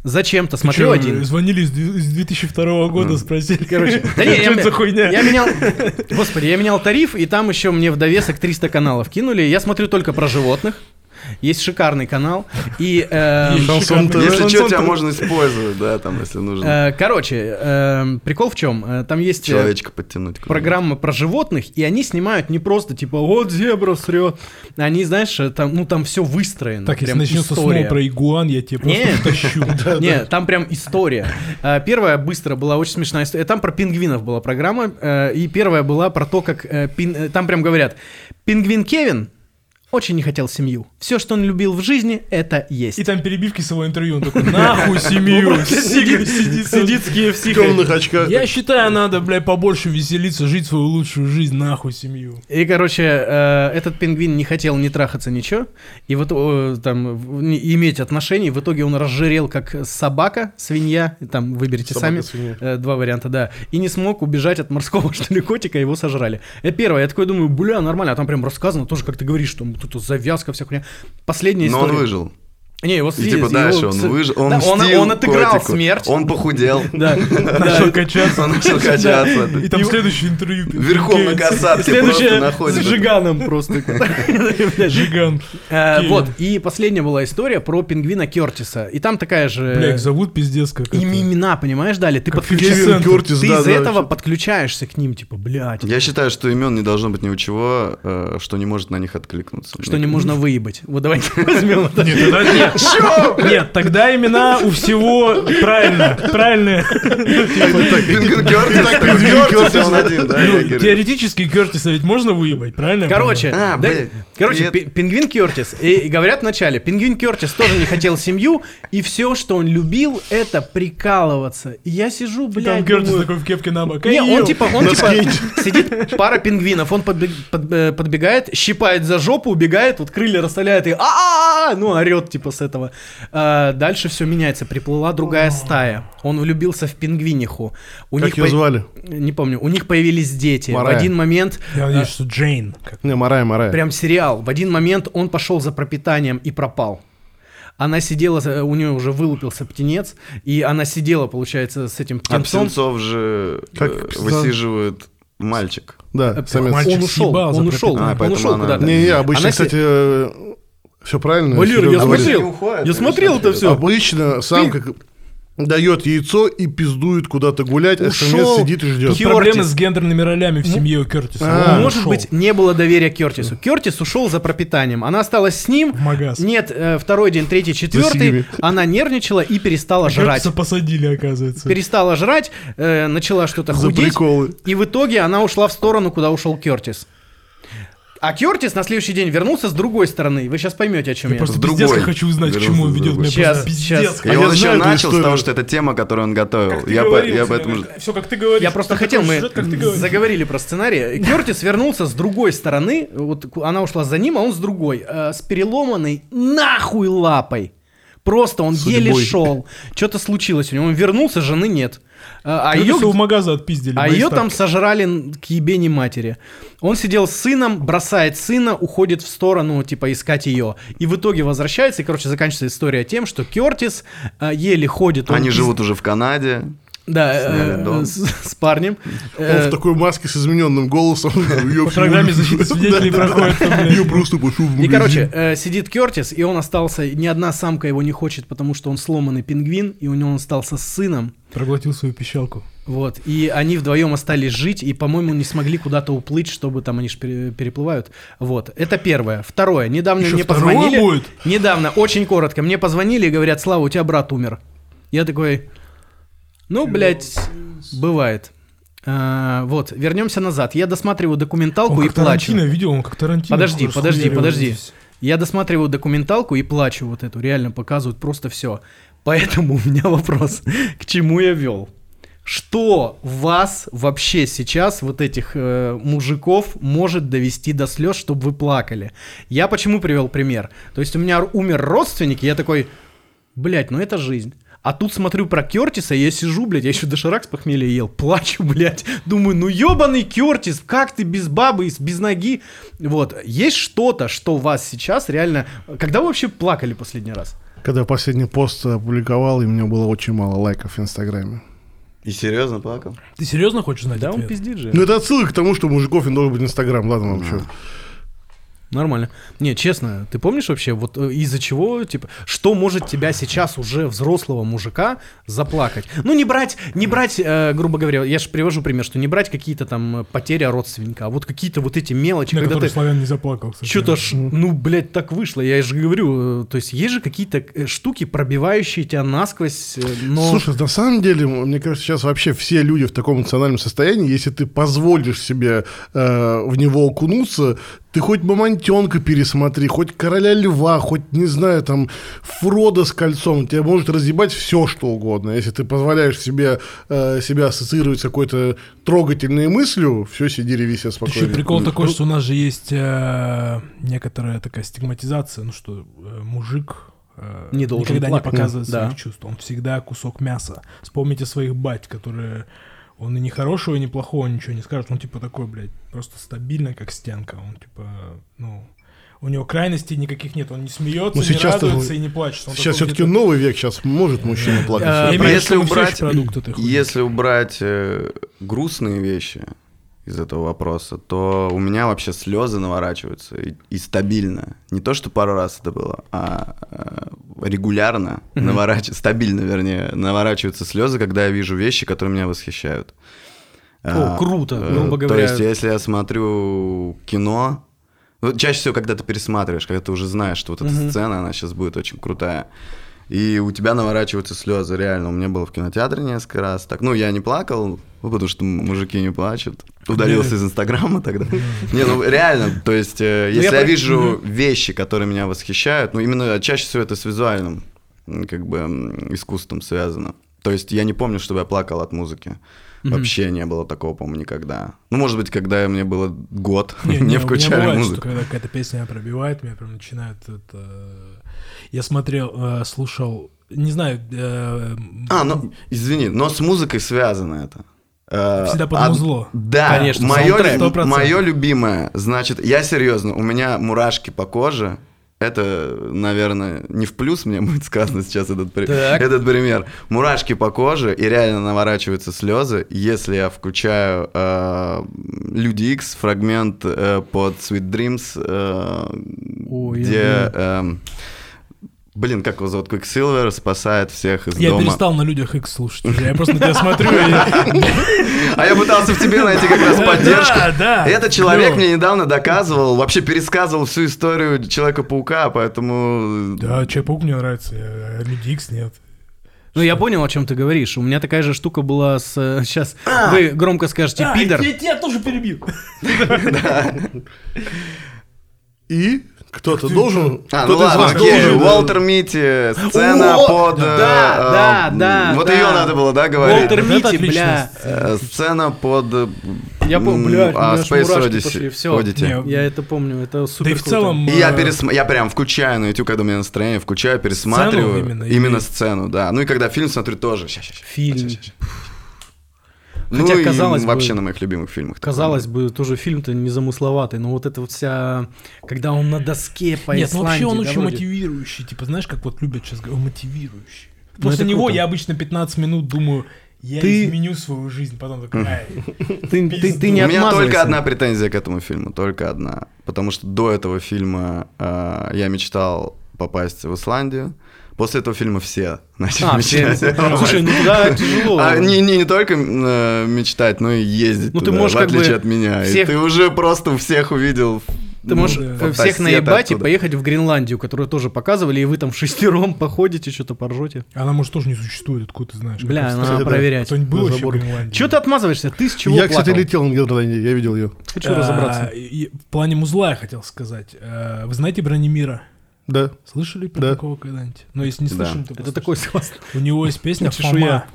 Зачем-то смотрю один. Звонили из 2002 года, спросили, короче, Да не, что я, это за хуйня? я менял, господи, я менял тариф, и там еще мне в довесок 300 каналов кинули. Я смотрю только про животных. Есть шикарный канал. И, э. Если что, тебя можно использовать, да, там, если нужно. э, короче, э, прикол в чем? Там есть Человечка подтянуть. программа про животных, и они снимают не просто типа вот зебра срет. Они, знаешь, там, ну там все выстроено. Так, если начнется снова про игуан, я тебе просто Нет. втащу. Не, там прям история. Первая быстро была очень смешная история. Там про пингвинов была программа. И первая была про то, как там прям говорят: пингвин Кевин очень не хотел семью. Все, что он любил в жизни, это есть. И там перебивки с его интервью, он такой, нахуй семью, сидит, сидит, с В KFC. темных очках. Я считаю, надо, блядь, побольше веселиться, жить свою лучшую жизнь, нахуй семью. И, короче, э, этот пингвин не хотел ни трахаться, ничего, и вот там в- иметь отношений. В итоге он разжирел как собака, свинья, там выберите сами. Э, Два варианта, да. И не смог убежать от морского, что ли, котика, его сожрали. Это первое. Я такой думаю, бля, нормально. А там прям рассказано тоже, как ты говоришь, что тут завязка, вся хуйня. Последняя Но история. он выжил. Не, его И съели, типа его дальше он с- выжил. Он Да, он, он отыграл котику. смерть. Он похудел. Да. Начал качаться. Он начал качаться. И там следующее интервью. Верхом на касатке просто Следующее с. Жиганом просто. Жиган. Э. Вот, и последняя была история про пингвина Кертиса. И там такая же... Бля, их зовут пиздец как Им имена, понимаешь, дали. Ты, Как подключаешь- Кевин Кертис, ты да, этого подключаешься к ним, типа, блядь, Я считаю, что имен не должно быть ни у чего, э, что не может на них откликнуться. что не можно выебать. Вот давайте возьмем это. Нет, тогда нет. Нет, тогда имена у всего правильно, правильные. Так, Кёртис, Кёртис, он один, да, Ну, теоретически Кертиса ведь можно выебать, правильно? Короче, А, короче, пи- пингвин Кертис. И, говорят вначале, пингвин Кертис тоже не хотел семью, и все, что он любил, это прикалываться. И я сижу, понимаю? Там блядь, Кертис думаю, такой в кепке на бок. Не, он «Эй, типа, он типа сидит пара пингвинов, он подбег- под- э, подбегает, щипает за жопу, убегает, вот крылья расставляет и а ну орет типа с этого. А, дальше все меняется, приплыла другая стая, он влюбился в пингвиниху. У Как них ее по- звали? Не помню, у них появились дети. Марая. В один момент Я э, надеюсь, что Джейн. Не, Марая, Марая. прям сериал. В один момент он пошел за пропитанием и пропал. Она сидела, за- у нее уже вылупился птенец, и она сидела, получается, с этим А птенцом. птенцов же Как э, высиживает мальчик. Да, Э, самец. мальчик он ушел, он ушел. А, он ушел она- куда-то. Не, не, обычно, Она кстати, все правильно. Валер, я говорит. смотрел. Я смотрел это все. Обычно самка как дает яйцо и пиздует куда-то гулять, а Ушел. сидит и ждет. Тут Кертис. проблемы с гендерными ролями в семье у Кертиса. А, Он Может ушел быть, не было доверия Кертису. Кертис ушел за пропитанием. Она осталась с ним. в магаз. Нет, э, второй день, третий, четвертый. Она нервничала и перестала жрать. Кертиса посадили, оказывается. Перестала жрать, э, начала что-то За худеть. приколы. И в итоге она ушла в сторону, куда ушел Кертис. А Кертис на следующий день вернулся с другой стороны. Вы сейчас поймете, о чем Я я. просто другой. пиздец хочу узнать, к чему он ведет. просто щас. пиздец. И А я он еще начал с того, что это тема, которую он готовил. Ты Я, по- говорил я время. Все, как ты говоришь. Я просто хотел, мы заговорили про сценарий. Кертис вернулся с другой стороны, вот она ушла за ним, а он с другой, э, с переломанной нахуй лапой. Просто он еле Судьбой. шел. Что-то случилось у него. Он вернулся, жены нет. А, а ее, у магаза отпиздили. а ее там сожрали к ебени матери. Он сидел с сыном, бросает сына, уходит в сторону, типа, искать ее. И в итоге возвращается, и, короче, заканчивается история тем, что Кертис э, еле ходит. он Они живут уже в Канаде. Да, э, с, с парнем. Он Э, в такой маске с измененным голосом. По программе защиты свидетелей проходит. Я просто пошел в И, короче, э, сидит Кертис, и он остался, ни одна самка его не хочет, потому что он сломанный пингвин, и у него он остался с сыном. Проглотил свою пищалку. Вот, и они вдвоем остались жить, и, по-моему, не смогли куда-то уплыть, чтобы там они ж пере- переплывают. Вот, это первое. Второе, недавно Еще мне второе позвонили. будет? Недавно, очень коротко, мне позвонили и говорят, Слава, у тебя брат умер. Я такой, ну, блядь, бывает. А, вот, вернемся назад. Я досматриваю документалку Он и плачу. Тарантино видел, он как Тарантино. Подожди, подожди, подожди. Я досматриваю документалку и плачу вот эту. Реально показывают просто все. Поэтому у меня вопрос, к чему я вел? Что вас вообще сейчас, вот этих э, мужиков, может довести до слез, чтобы вы плакали? Я почему привел пример? То есть у меня умер родственник, и я такой, блядь, ну это жизнь. А тут смотрю про Кертиса, я сижу, блядь, я еще доширак с похмелья ел, плачу, блядь. Думаю, ну ебаный Кертис, как ты без бабы, без ноги? Вот, есть что-то, что вас сейчас реально... Когда вы вообще плакали последний раз? Когда я последний пост опубликовал, и у меня было очень мало лайков в Инстаграме. И серьезно плакал? Ты серьезно хочешь знать Да, он ответ? пиздит же. Ну, это отсылка к тому, что у мужиков не должен быть Инстаграм. Ладно вам что. Нормально. Не, честно, ты помнишь вообще, вот э, из-за чего, типа, что может тебя сейчас уже взрослого мужика заплакать? Ну, не брать, не брать, э, грубо говоря, я же привожу пример, что не брать какие-то там э, потери родственника, а вот какие-то вот эти мелочи, На когда ты... Славян не заплакал. Что-то ж, ну, блядь, так вышло. Я же говорю, э, то есть есть же какие-то штуки, пробивающие тебя насквозь, но... Слушай, на самом деле, мне кажется, сейчас вообще все люди в таком эмоциональном состоянии, если ты позволишь себе э, в него окунуться, ты хоть Мамонтенка пересмотри, хоть Короля Льва, хоть, не знаю, там, Фрода с кольцом, тебя может разъебать все, что угодно. Если ты позволяешь себе э, себя ассоциировать с какой-то трогательной мыслью, все, сиди, реви Еще спокойно. прикол такой, что у нас же есть э, некоторая такая стигматизация, ну что э, мужик э, Не должен никогда плакать. не показывает Да. своих чувств. Он всегда кусок мяса. Вспомните своих бать, которые он и не хорошего, и не плохого ничего не скажет. Он типа такой, блядь, просто стабильно, как стенка. Он типа, ну, у него крайностей никаких нет. Он не смеется, Ну, не радуется и не плачет. Он Сейчас все-таки новый век, сейчас может мужчина плакать. А, если убрать, еще продукт этой хуйни. если убрать э, грустные вещи из этого вопроса, то у меня вообще слезы наворачиваются и, и стабильно. Не то, что пару раз это было, а э, регулярно, наворач- стабильно, вернее, наворачиваются слезы, когда я вижу вещи, которые меня восхищают. О, А, круто, э, грубо То говоря. есть, если я смотрю кино, ну, чаще всего, когда ты пересматриваешь, когда ты уже знаешь, что вот эта Мгм. сцена, она сейчас будет очень крутая. И у тебя наворачиваются слезы, реально. У меня было в кинотеатре несколько раз так. Ну, я не плакал, ну, потому что мужики не плачут. Удалился из Инстаграма тогда. Не, ну реально, то есть, э, если я вижу вещи, которые меня восхищают, ну, именно чаще всего это с визуальным, как бы, искусством связано. То есть я не помню, чтобы я плакал от музыки. Вообще не было такого, по-моему, никогда. Ну, может быть, когда мне было год, Не, включали бывает, музыку. что когда какая-то песня пробивает, меня прям начинает это... Я смотрел, э, слушал, не знаю... э, А, ну, извини, но с музыкой связано это. Э, Всегда под од- музло. Да, Конечно, мое, мое любимое, значит, я серьезно, у меня мурашки по коже. Это, наверное, не в плюс мне будет сказано сейчас этот, при- Так. этот пример. Мурашки по коже, и реально наворачиваются слезы, если я включаю э, Люди X фрагмент э, под Sweet Dreams, э, Ой, я где... знаю. Блин, как его зовут? Quicksilver спасает всех из Я дома. перестал на людях X слушать уже. Я просто на тебя смотрю и... А я пытался в тебе найти как раз поддержку. Да, да. Этот человек Ну. мне недавно доказывал, вообще пересказывал всю историю Человека-паука, поэтому... Да, Человек-паук мне нравится, а Люди Икс нет. Ну, я понял, о чем ты говоришь. У меня такая же штука была с... Сейчас вы громко скажете А, «пидор». я тебя тоже перебил. И кто-то должен... А, ну кто-то из ладно, вас окей, должен- Уолтер Митти, сцена О, под... да, э, да, э, да, Вот да. ее надо было, да, говорить? Уолтер отличная бля. Э, Сцена под... э, Я помню, у а, Space мурашки Odyssey. пошли. Odyssey. Не, Я это помню, это супер Да и в целом... И я, э, пересм... я прям включаю на YouTube, когда у меня настроение, включаю, пересматриваю. именно, именно или- сцену, да. Ну и когда фильм смотрю тоже. Ща, ща, ща, Фильм. ща, ща, ща. Ну Хотя, и казалось бы- вообще на моих любимых фильмах. Казалось бы, тоже фильм-то незамысловатый, но вот это вот вся... Когда он на доске по Нет, ну вообще он Исландии, да, очень вроде? мотивирующий. Типа, знаешь, как вот любят сейчас говорить, мотивирующий. Ну, После него круто. я обычно 15 минут думаю, я Ты- изменю свою жизнь, потом такой, ай. Ты, ты, ты не У меня только одна претензия к этому фильму, только одна. Потому что до этого фильма э, я мечтал попасть в Исландию. После этого фильма все начали А, все. мечтать. Слушай, ну туда тяжело. А, не, не, не только э, мечтать, но и ездить Ну, ты туда, можешь в как бы отличие от меня. всех- И ты уже просто у всех увидел Ты можешь да. э, фотосеты всех наебать и оттуда. поехать в Гренландию, которую тоже показывали, и вы там шестером походите, что-то поржете. Она, может, тоже не существует, откуда ты знаешь. Бля, надо кстати, да. проверять. Кто-нибудь был вообще в. Гренландии? Чего ты отмазываешься? Ты с чего Я, кстати, плакал? летел на Германии, я видел ее. Хочу А, разобраться. и В плане музла я хотел сказать. Э, Вы знаете Бронемира? Да. Слышали про Да. такого когда-нибудь? Но если не Да. слышали, то Это такой классный. У него есть песня Чешуя. «Фома».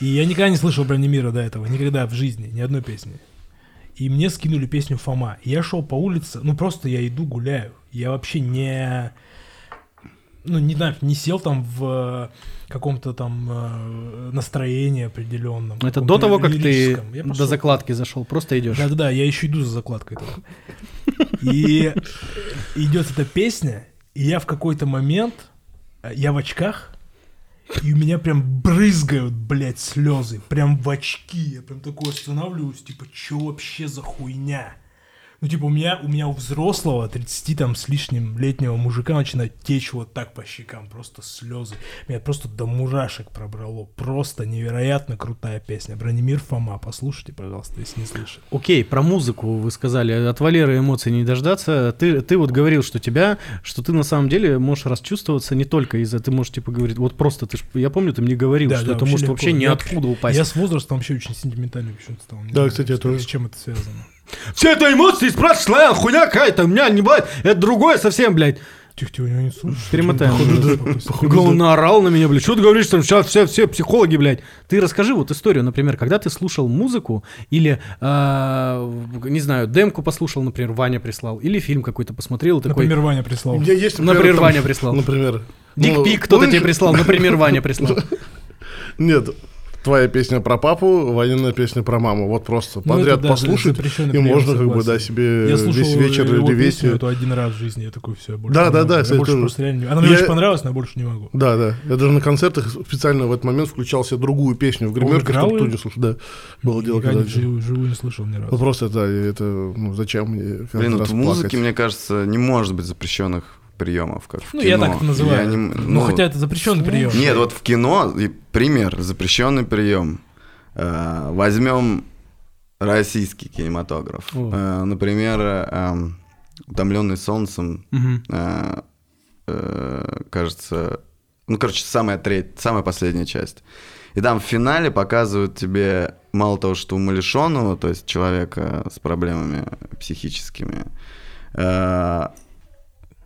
И я никогда не слышал Бронемира до этого, никогда в жизни, ни одной песни. И мне скинули песню Фома. И я шел по улице, ну просто я иду, гуляю. Я вообще не... Ну, не знаю, не сел там в э, каком-то там э, настроении определенном. Это до того, как ты лирическом. До закладки зашел, просто идешь. Да-да-да, я еще иду за закладкой. И идет эта песня, и я в какой-то момент, э, я в очках, и у меня прям брызгают, блядь, слезы. Прям в очки. Я прям такой останавливаюсь, типа, что вообще за хуйня? Ну, типа, у меня, у меня у взрослого, 30 там с лишним летнего мужика начинает течь вот так по щекам, просто слезы. Меня просто до мурашек пробрало. Просто невероятно крутая песня. Бронемир Фома, послушайте, пожалуйста, если не слышали. Окей, про музыку вы сказали. От Валеры эмоций не дождаться. Ты, ты вот говорил, что тебя, что ты на самом деле можешь расчувствоваться не только из-за, ты можешь типа говорить, вот просто ты ж, я помню, ты мне говорил, Да, что да, это может легко. вообще Я- ниоткуда упасть. Я с возрастом вообще очень сентиментальный почему-то стал. Не Да, знаю, кстати, я с- тоже. С чем это связано? Все это эмоции спрашиваешь, а, хуйня какая-то, у меня не бывает, это другое совсем, блядь. Тихо, тихо, я не слушаю. Перемотаем. Походу, Он наорал на меня, блядь, что ты говоришь, там сейчас все, все психологи, блядь. Ты расскажи вот историю, например, когда ты слушал музыку или, а, не знаю, демку послушал, например, Ваня прислал, или фильм какой-то посмотрел, такой, Например, Ваня прислал. У меня есть, Например, там, Ваня прислал. Например. дикпик ну, кто-то помнишь? тебе прислал, например, Ваня прислал. Нет, твоя песня про папу, Ванина песня про маму. Вот просто Ну, подряд это, да, послушать, и можно как бы, да, себе Я слушал весь вечер его или весь... эту один раз в жизни, я такой, все, больше Да, не да, могу. да, Я больше просто реально не- Она мне Я- очень понравилась, но я больше не могу. Да, да. Я даже на концертах специально в этот момент включал себе другую песню в гримерке, чтобы тут не слушать. Да, было дело, когда... живую, живую не слышал ни Ну разу. просто это, это, ну зачем мне Блин, вот в музыке, мне кажется, не может быть запрещенных приемов, как в Ну, кино. я так это называю. Я не- ну, ну, хотя это запрещенный прием. Нет, вот в кино, пример, запрещенный прием. Э, Возьмем российский кинематограф. О. Э, Например, эм, «Утомленный солнцем», э, э, кажется, ну, короче, самая треть, самая последняя часть. И там в финале показывают тебе мало того, что умалишенного, то есть человека с проблемами психическими, э,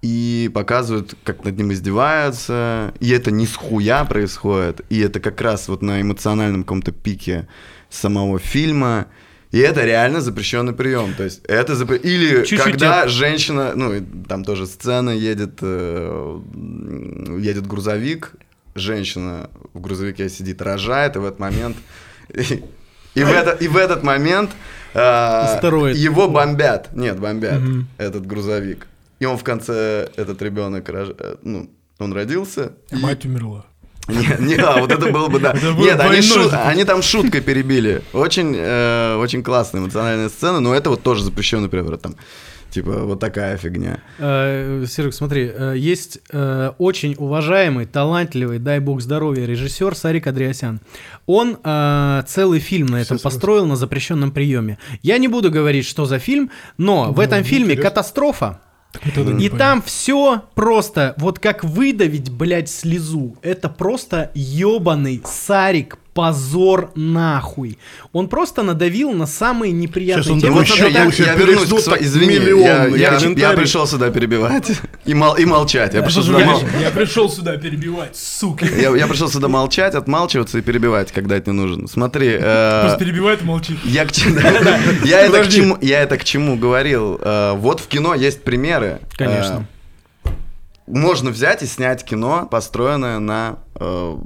и показывают, как над ним издеваются, и это не с хуя происходит, и это как раз вот на эмоциональном каком-то пике самого фильма, и это реально запрещенный прием. То есть это запре- Или Чуть-чуть когда женщина, ну, там тоже сцена, едет, э, едет грузовик, женщина в грузовике сидит, рожает, и в этот момент... И, в, это, и в этот момент э, его бомбят. Нет, бомбят этот грузовик. И он в конце, этот ребенок, э, ну, он родился. и- Мать умерла. не, не, а, вот это было бы, да. Это Нет, они, двойной шу- запуск. они там шуткой перебили. Очень, э, очень классная эмоциональная сцена, но это вот тоже запрещенный приворот там. Типа, вот такая фигня. Э, Серег, смотри, э, есть э, очень уважаемый, талантливый, дай бог здоровья, режиссер Сарик Андреасян. Он э, целый фильм на этом Сейчас построил на запрещенном приеме. Я не буду говорить, что за фильм, но в Ну, этом фильме интересно. катастрофа. И понятно. там все просто, вот как выдавить, блядь, слезу. Это просто ебаный Сарик позор нахуй. Он просто надавил на самые неприятные Сейчас он темы. Вот Еще я, я вернусь к так Извини, я, я- я пришел сюда перебивать и, мол- и молчать. Я Я пришел, сюда мол- говорю, я пришел сюда перебивать, сука. я, я пришел сюда молчать, отмалчиваться и перебивать, когда это не нужно. Смотри, э, Просто перебивает и молчит. Я, к чему- я, это к чему, я это к чему говорил. Э, Вот в кино есть примеры. Конечно. Э, Можно взять и снять кино, построенное на, э,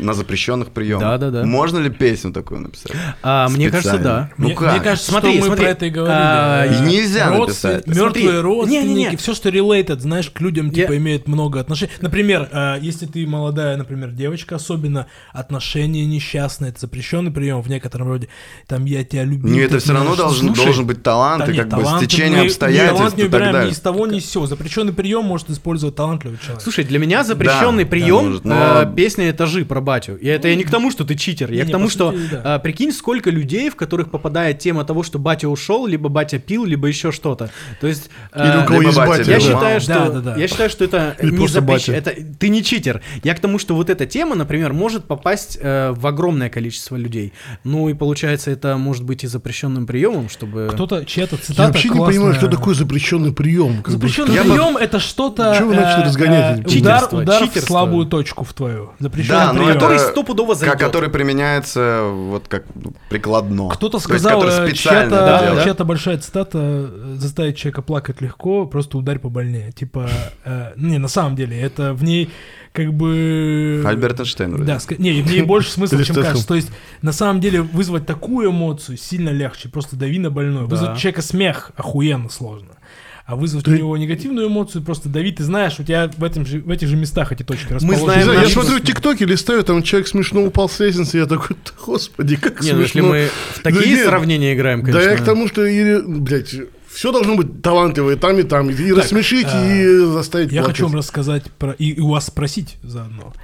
на запрещенных приемах. Да-да-да. Можно ли песню такую написать? А, мне кажется, да. Ну мне, как? мне кажется, Смотри, что мы смотри. про это и говорили. А, и нельзя написать. Мертвые родственники, Не-не-не. все, что related, знаешь, к людям, типа, Я- имеет много отношений. Например, э, если ты молодая, например, девочка, особенно отношения несчастные, это запрещенный прием в некотором роде. Там я тебя люблю. Не, это ты все равно должен, должен быть талант, да и нет, как бы таланты стечение мы- обстоятельств Талант не и так убираем ни из того, ни с сего. Запрещенный прием может использовать талантливый человек. Слушай, для меня запрещенный да, прием может, но- э, песня этажи про батю. И это я не к тому, что ты читер, я Не, к тому, что сути, да. э, прикинь, сколько людей, в которых попадает тема того, что батя ушел, либо батя пил, либо еще что-то. То есть либо батя батя. я да. считаю, что Да, да, да. я считаю, что это Или не просто запрещ- батя. Это ты не читер. Я к тому, что вот эта тема, например, может попасть э, в огромное количество людей. Ну и получается, это может быть и запрещенным приемом, чтобы. Кто-то, чья-то Я цитата вообще не понимаю, что такое запрещенный прием. Запрещенный прием это что-то. Чё вы начали э, разгонять э, Удар, в слабую точку в твою. Запрещенный Да, ну прием. это Который стопудово зайдет. который применяется вот как ну, прикладно. Кто-то сказал, э, специально чья-то, чья-то большая цитата э, «заставить человека плакать легко, просто ударь побольнее». Типа, э, не, на самом деле, это в ней как бы... Альберт Эйнштейн вроде. Да, не, в ней больше смысла, чем кажется. То есть, на самом деле, вызвать такую эмоцию сильно легче. Просто дави на больное. Вызвать человека смех охуенно сложно. А вызвать Ты- у него негативную эмоцию, просто дави, ты знаешь, у тебя в, этом же, в этих же местах эти точки расположены. знаем Не знаю, я наш- смотрю тиктоки, листаю, там человек смешно упал с лестницы, я такой, «Да господи, как Не, ну если смешно. мы в такие Да нет. сравнения играем, Да конечно. я к тому, что, или, блядь, все должно быть талантливое там, и там, и, и рассмешить, а, и заставить Я плакать. хочу вам рассказать про и, и у вас спросить заодно.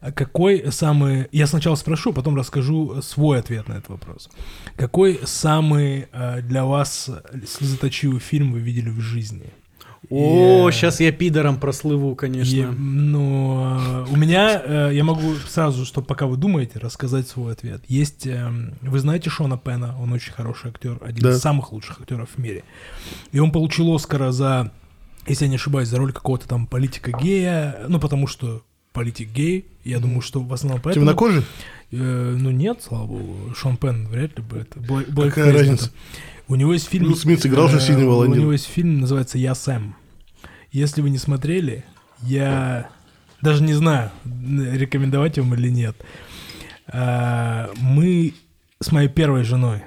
А Какой самый... Я сначала спрошу, потом расскажу свой ответ на этот вопрос. Какой самый э, для вас слезоточивый фильм вы видели в жизни? О, И, э, сейчас я пидором прослыву, конечно. и, ну, э, у меня, э, я могу сразу, что пока вы думаете, рассказать свой ответ. Есть, эм, вы знаете Шона Пена, он очень хороший актер, один Да. из самых лучших актеров в мире. И он получил Оскара за, если я не ошибаюсь, за роль какого-то там политика гея, ну, потому что политик гей, я думаю, что в основном поэтому... Темнокожий? Э, ну нет, слава богу, Шон Пен вряд ли бы это. Блэ- Блэк Какая Фейс разница? это. У него есть фильм... Уилл Смит играл же э, синего У блондина. него есть фильм, называется «Я Сэм». Если вы не смотрели, я даже не знаю, рекомендовать вам или нет. А, Мы с моей первой женой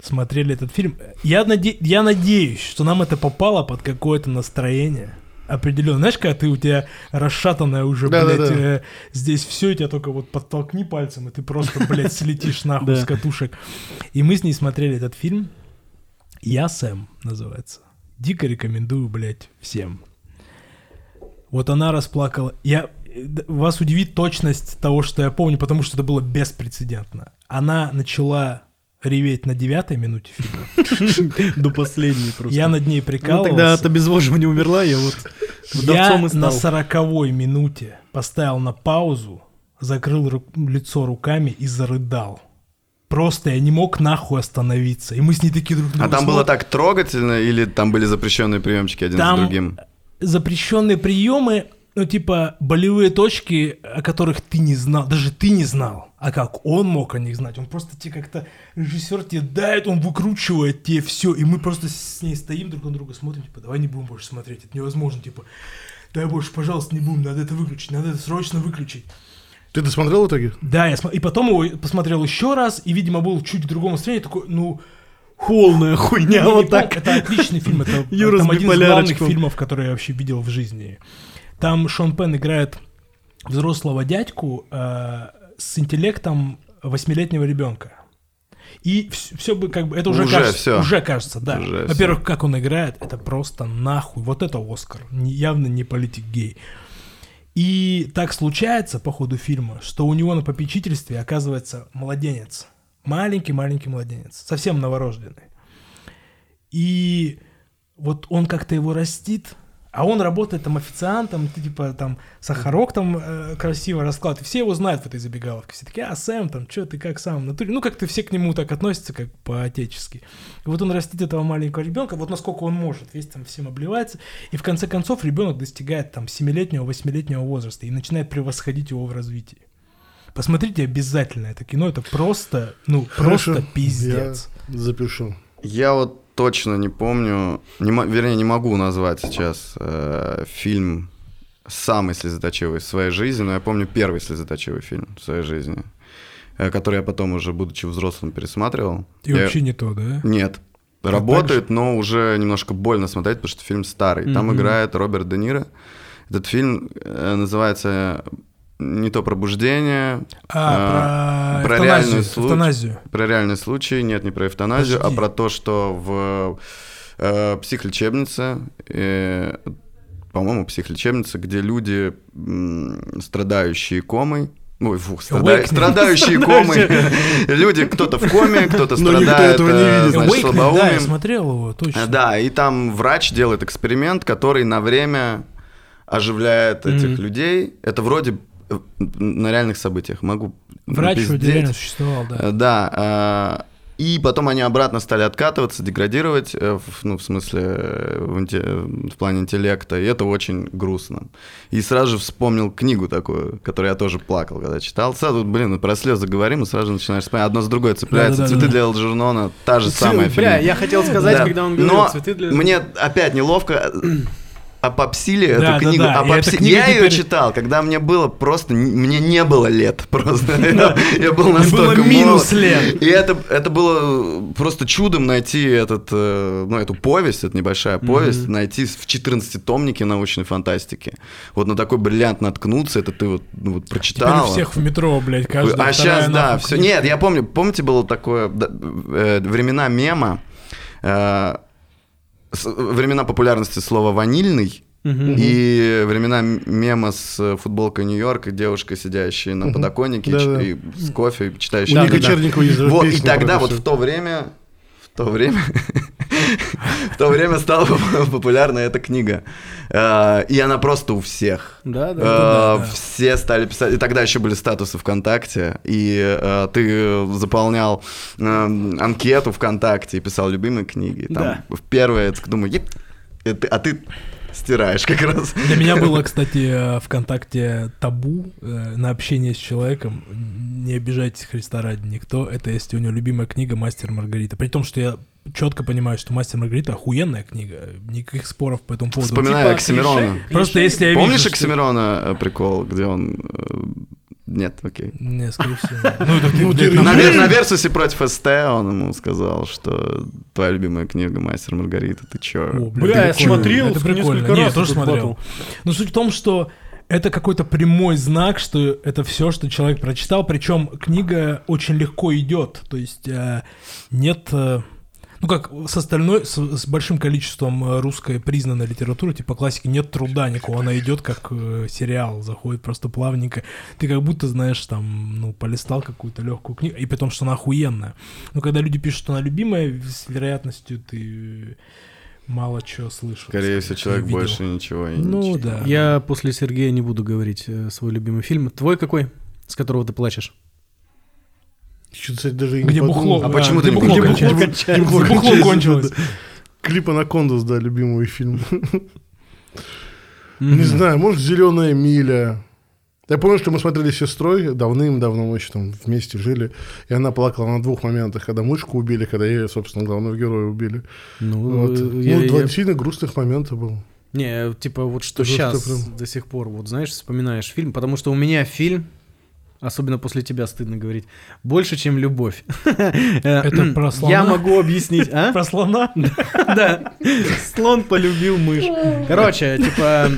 смотрели этот фильм. Я, наде- я надеюсь, что нам это попало под какое-то настроение. Определенно. Знаешь, когда ты у тебя расшатанная уже, Да-да-да. блядь, э, здесь все, тебя только вот подтолкни пальцем, и ты просто, блядь, слетишь нахуй Да. с катушек. И мы с ней смотрели этот фильм. Я Сэм называется. Дико рекомендую, блядь, всем. Вот она расплакала. Я э, вас удивит точность того, что я помню, потому что это было беспрецедентно. Она начала реветь на девятой минуте фильма. До последней просто. Я над ней Ну, прикалывался. тогда от обезвоживания умерла, я вот Я на сороковой минуте поставил на паузу, закрыл ру- лицо руками и зарыдал. Просто я не мог нахуй остановиться. И мы с ней такие друг друга А там было так трогательно, или там были запрещенные приемчики один Там за другим? запрещенные приемы, ну, типа, болевые точки, о которых ты не знал, даже ты не знал. А как он мог о них знать? Он просто тебе как-то, режиссер тебе дает, он выкручивает тебе все, и мы просто с ней стоим друг на друга, смотрим, типа, давай не будем больше смотреть, это невозможно, типа, дай больше, пожалуйста, не будем, надо это выключить, надо это срочно выключить. Ты досмотрел в итоге? Да, я смо- и потом его посмотрел еще раз, и, видимо, был чуть в другом настроении, такой, ну, Полная хуйня, не, вот так. Это отличный фильм. Это Юра там один из главных фильмов, которые я вообще видел в жизни. Там Шон Пен играет взрослого дядьку э, с интеллектом восьмилетнего ребенка. И все бы как бы это уже, Уже кажется, всё. уже кажется, да. Во-первых, как он играет, это просто нахуй. Вот это Оскар, явно не политик гей. И так случается по ходу фильма, что у него на попечительстве оказывается младенец. Маленький-маленький младенец. Совсем новорожденный. И вот он как-то его растит, а он работает там официантом, ты типа там сахарок там э, красиво раскладывает. Все его знают в этой забегаловке. Все такие, а Сэм там, что ты как сам натуре? Ну, как-то все к нему так относятся, как по-отечески. И вот он растит этого маленького ребенка, вот насколько он может, весь там всем обливается. И в конце концов ребенок достигает там 7-летнего, 8-летнего возраста и начинает превосходить его в развитии. Посмотрите обязательно это кино, это просто, ну, Хорошо, просто пиздец. Я запишу. Я вот точно не помню, не, вернее, не могу назвать сейчас э, фильм самый слезоточивый в своей жизни, но я помню первый слезоточивый фильм в своей жизни, э, который я потом уже, будучи взрослым, пересматривал. И Я- вообще не то, да? Нет. так Работает, но уже немножко больно смотреть, потому что фильм старый. Там Мгм. играет Роберт Де Ниро. Этот фильм э, называется не то пробуждение, А, А, про, про реальный случай. эвтаназию. про реальный случай, нет, не про эвтаназию, Подожди. а про то, что в э, психлечебнице, э, по-моему, психлечебнице, где люди, м, страдающие комой, Ой, фу, страда- страдающие комой. Люди, кто-то в коме, кто-то Но никто страдает, этого не э, видит. значит, Awakening, да, я слабоумием. смотрел его, точно. Э, Да, и там врач делает эксперимент, который на время оживляет этих людей. Это вроде э, на реальных событиях. Могу Врач пиздеть. реально существовал, да. Э, Да, И потом они обратно стали откатываться, деградировать, э, ну, в смысле, э, в, в плане интеллекта, и это очень грустно. И сразу же вспомнил книгу такую, которую я тоже плакал, когда читал. Сразу, блин, про слезы говорим, и сразу же начинаешь вспоминать. Одно с другой цепляется. Да-да-да-да. «Цветы для Элджернона», та же самая Бля, я хотел сказать, Да. когда он говорил Но цветы для... мне опять неловко опопсили Да, эту да, книгу. да, и Опопси- эта книга Я ее теперь- читал, когда мне было просто... Мне не было лет просто. Я я был настолько минус молод. лет. И это, это было просто чудом найти этот, э, ну, эту повесть, это небольшая повесть, найти в 14-томнике научной фантастики. Вот на такой бриллиант наткнуться, это ты вот, ну, вот Теперь прочитал. у всех в метро, блядь, каждая А сейчас, да, все. Нет, я помню, помните, было такое э, времена мема, э, времена популярности слова ванильный. И времена мема с э, футболкой Нью-Йорка, девушка, сидящая на подоконнике Да-да. ч- и с кофе, читающая. У Ника книгу. Черникова есть даже Вот, и тогда вот в то время, то время, в то время стала популярна эта книга. Э, И она просто у всех. Да, да, Э, да, да. Все стали писать. И тогда еще были статусы ВКонтакте. И э, ты заполнял э, анкету ВКонтакте и писал любимые книги. Там Да. в первое, думаю, а ты стираешь как раз. Для меня было, кстати, э, ВКонтакте табу э, на общение с человеком. Не обижайтесь Христа ради никто. Это если у него любимая книга «Мастер Маргарита». При том, что я четко понимаю, что «Мастер Маргарита» охуенная книга. Никаких споров по этому поводу. Вспоминаю Типа Оксимирона. клише- Просто клише- если я вижу, Помнишь что- Оксимирона э, прикол, где он... э, Нет, окей. Не, скорее всего. Ну, это ты, Ну, На, Вер- на Версусе против СТ он ему сказал, что твоя любимая книга «Мастер Маргарита», ты чё? О, Бля, я смотрел это несколько Не, я раз тоже смотрел. Но суть в том, что это какой-то прямой знак, что это все, что человек прочитал. Причем книга очень легко идет. То есть э, нет. Ну как с остальной, с, с большим количеством э, русской признанной литературы, типа классики, нет труда никакого. Она идет как э, сериал, заходит просто плавненько. Ты как будто, знаешь, там, ну, полистал какую-то легкую книгу, и при том, что она охуенная. Но когда люди пишут, что она любимая, с вероятностью ты мало чего слышал. Скорее всего, человек видел. больше ничего не Ну читал. да. Я после Сергея не буду говорить э, свой любимый фильм. Твой какой? С которого ты плачешь? Чё-то, кстати, даже и не Где подумал. бухло? А почему ты где не бухло? Где бухло Где бухло кончается, кончилось. да. Клип Анакондас, да, любимый фильм. Не знаю, может, Зеленая миля. Я помню, что мы смотрели с сестрой давным-давно, мы еще там вместе жили, и она плакала на двух моментах, когда мышку убили, когда ее, собственно, главного героя убили. Ну, Вот. э, я- ну, два я- сильно грустных момента было. Не, типа вот что Ты сейчас прям- до сих пор, вот знаешь, вспоминаешь фильм, потому что у меня фильм, особенно после тебя стыдно говорить, больше, чем любовь. Это про слона? Я могу объяснить, а? Про слона? Да. Слон полюбил мышь. Короче, типа,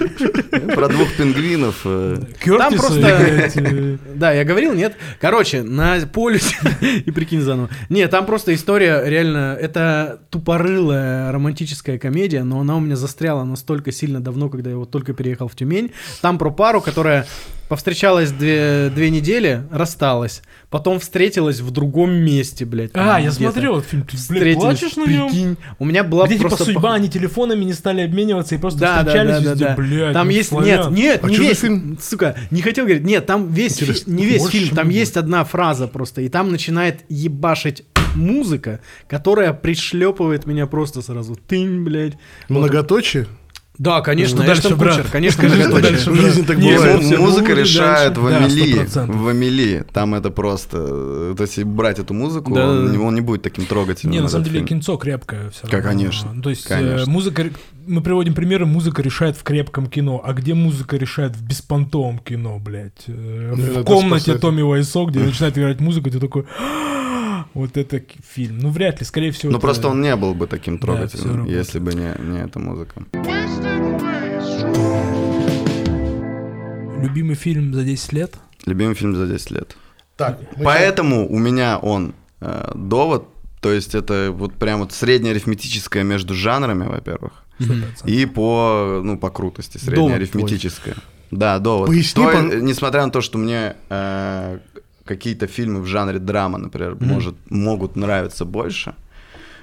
Про двух пингвинов. э, Кёртиса, просто- э, да, я говорил, нет? Короче, на полюсе, и прикинь заново. Нет, там просто история реально, это тупорылая романтическая комедия, но она у меня застряла настолько сильно давно, когда я вот только переехал в Тюмень. Там про пару, которая повстречалась две, две недели, рассталась, потом встретилась в другом месте, блядь. А, я смотрел этот фильм. Ты, блядь, плачешь на нем? прикинь. У меня была Где типа просто... судьба, пох- они телефонами не стали обмениваться и просто Да, да, встречались да, да, везде, да. блядь. Там ну, есть, славян. нет, нет, А не весь, фильм? сука, не хотел говорить, нет, там весь, фи- не весь Больше, фильм, там любовь. есть одна фраза просто, и там начинает ебашить музыка, которая пришлепывает меня просто сразу, тынь, блядь. Многоточие? Да, конечно, Эштон дальше, брат? Кутчер, конечно, Скажи, что дальше, В жизни так Не, бывает. все Музыка решает в дальше. Да, Амели. 100%. В Амели. Там это просто... То есть, если брать эту музыку, Да, он, да, не- да. он не будет таким трогательным. Не, на самом деле фильм. кинцо крепкое все Как, конечно, То есть э, конечно. музыка, мы приводим примеры, музыка решает в крепком кино, а где музыка решает в беспонтовом кино, блядь? Э, Ну, В это комнате спасает. Томми Вайсо, где начинает играть музыка, ты такой, «А, вот это фильм. Ну, вряд ли, скорее всего. Ну, это- просто он не был бы таким Да, трогательным, если бы не, не эта музыка. Любимый фильм за 10 лет? Любимый фильм за 10 лет. Так, мы Поэтому у меня он э, довод, то есть это вот прям вот среднее арифметическое между жанрами, во-первых, 100%. и по, ну, по крутости среднее Довод арифметическое. Да, довод. Поясни, То, пон- э, несмотря на то, что мне э, какие-то фильмы в жанре драма, например, может, могут нравиться больше,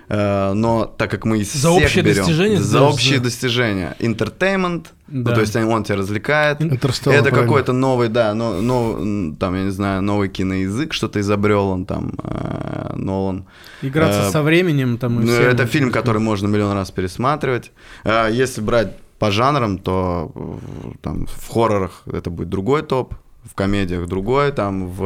но так как мы из За всех общее берем- достижение, за общие за- достижения, entertainment, ну, Да. то есть он тебя развлекает, это какой-то новый, да, но, но, там, я не знаю, новый киноязык, что-то изобрел он там, э, Нолан. Играться Э, со временем там и Ну, всем. это фильм, который можно миллион раз пересматривать. А Если брать по жанрам, то э, там в хоррорах это будет другой топ, в комедиях другой, там в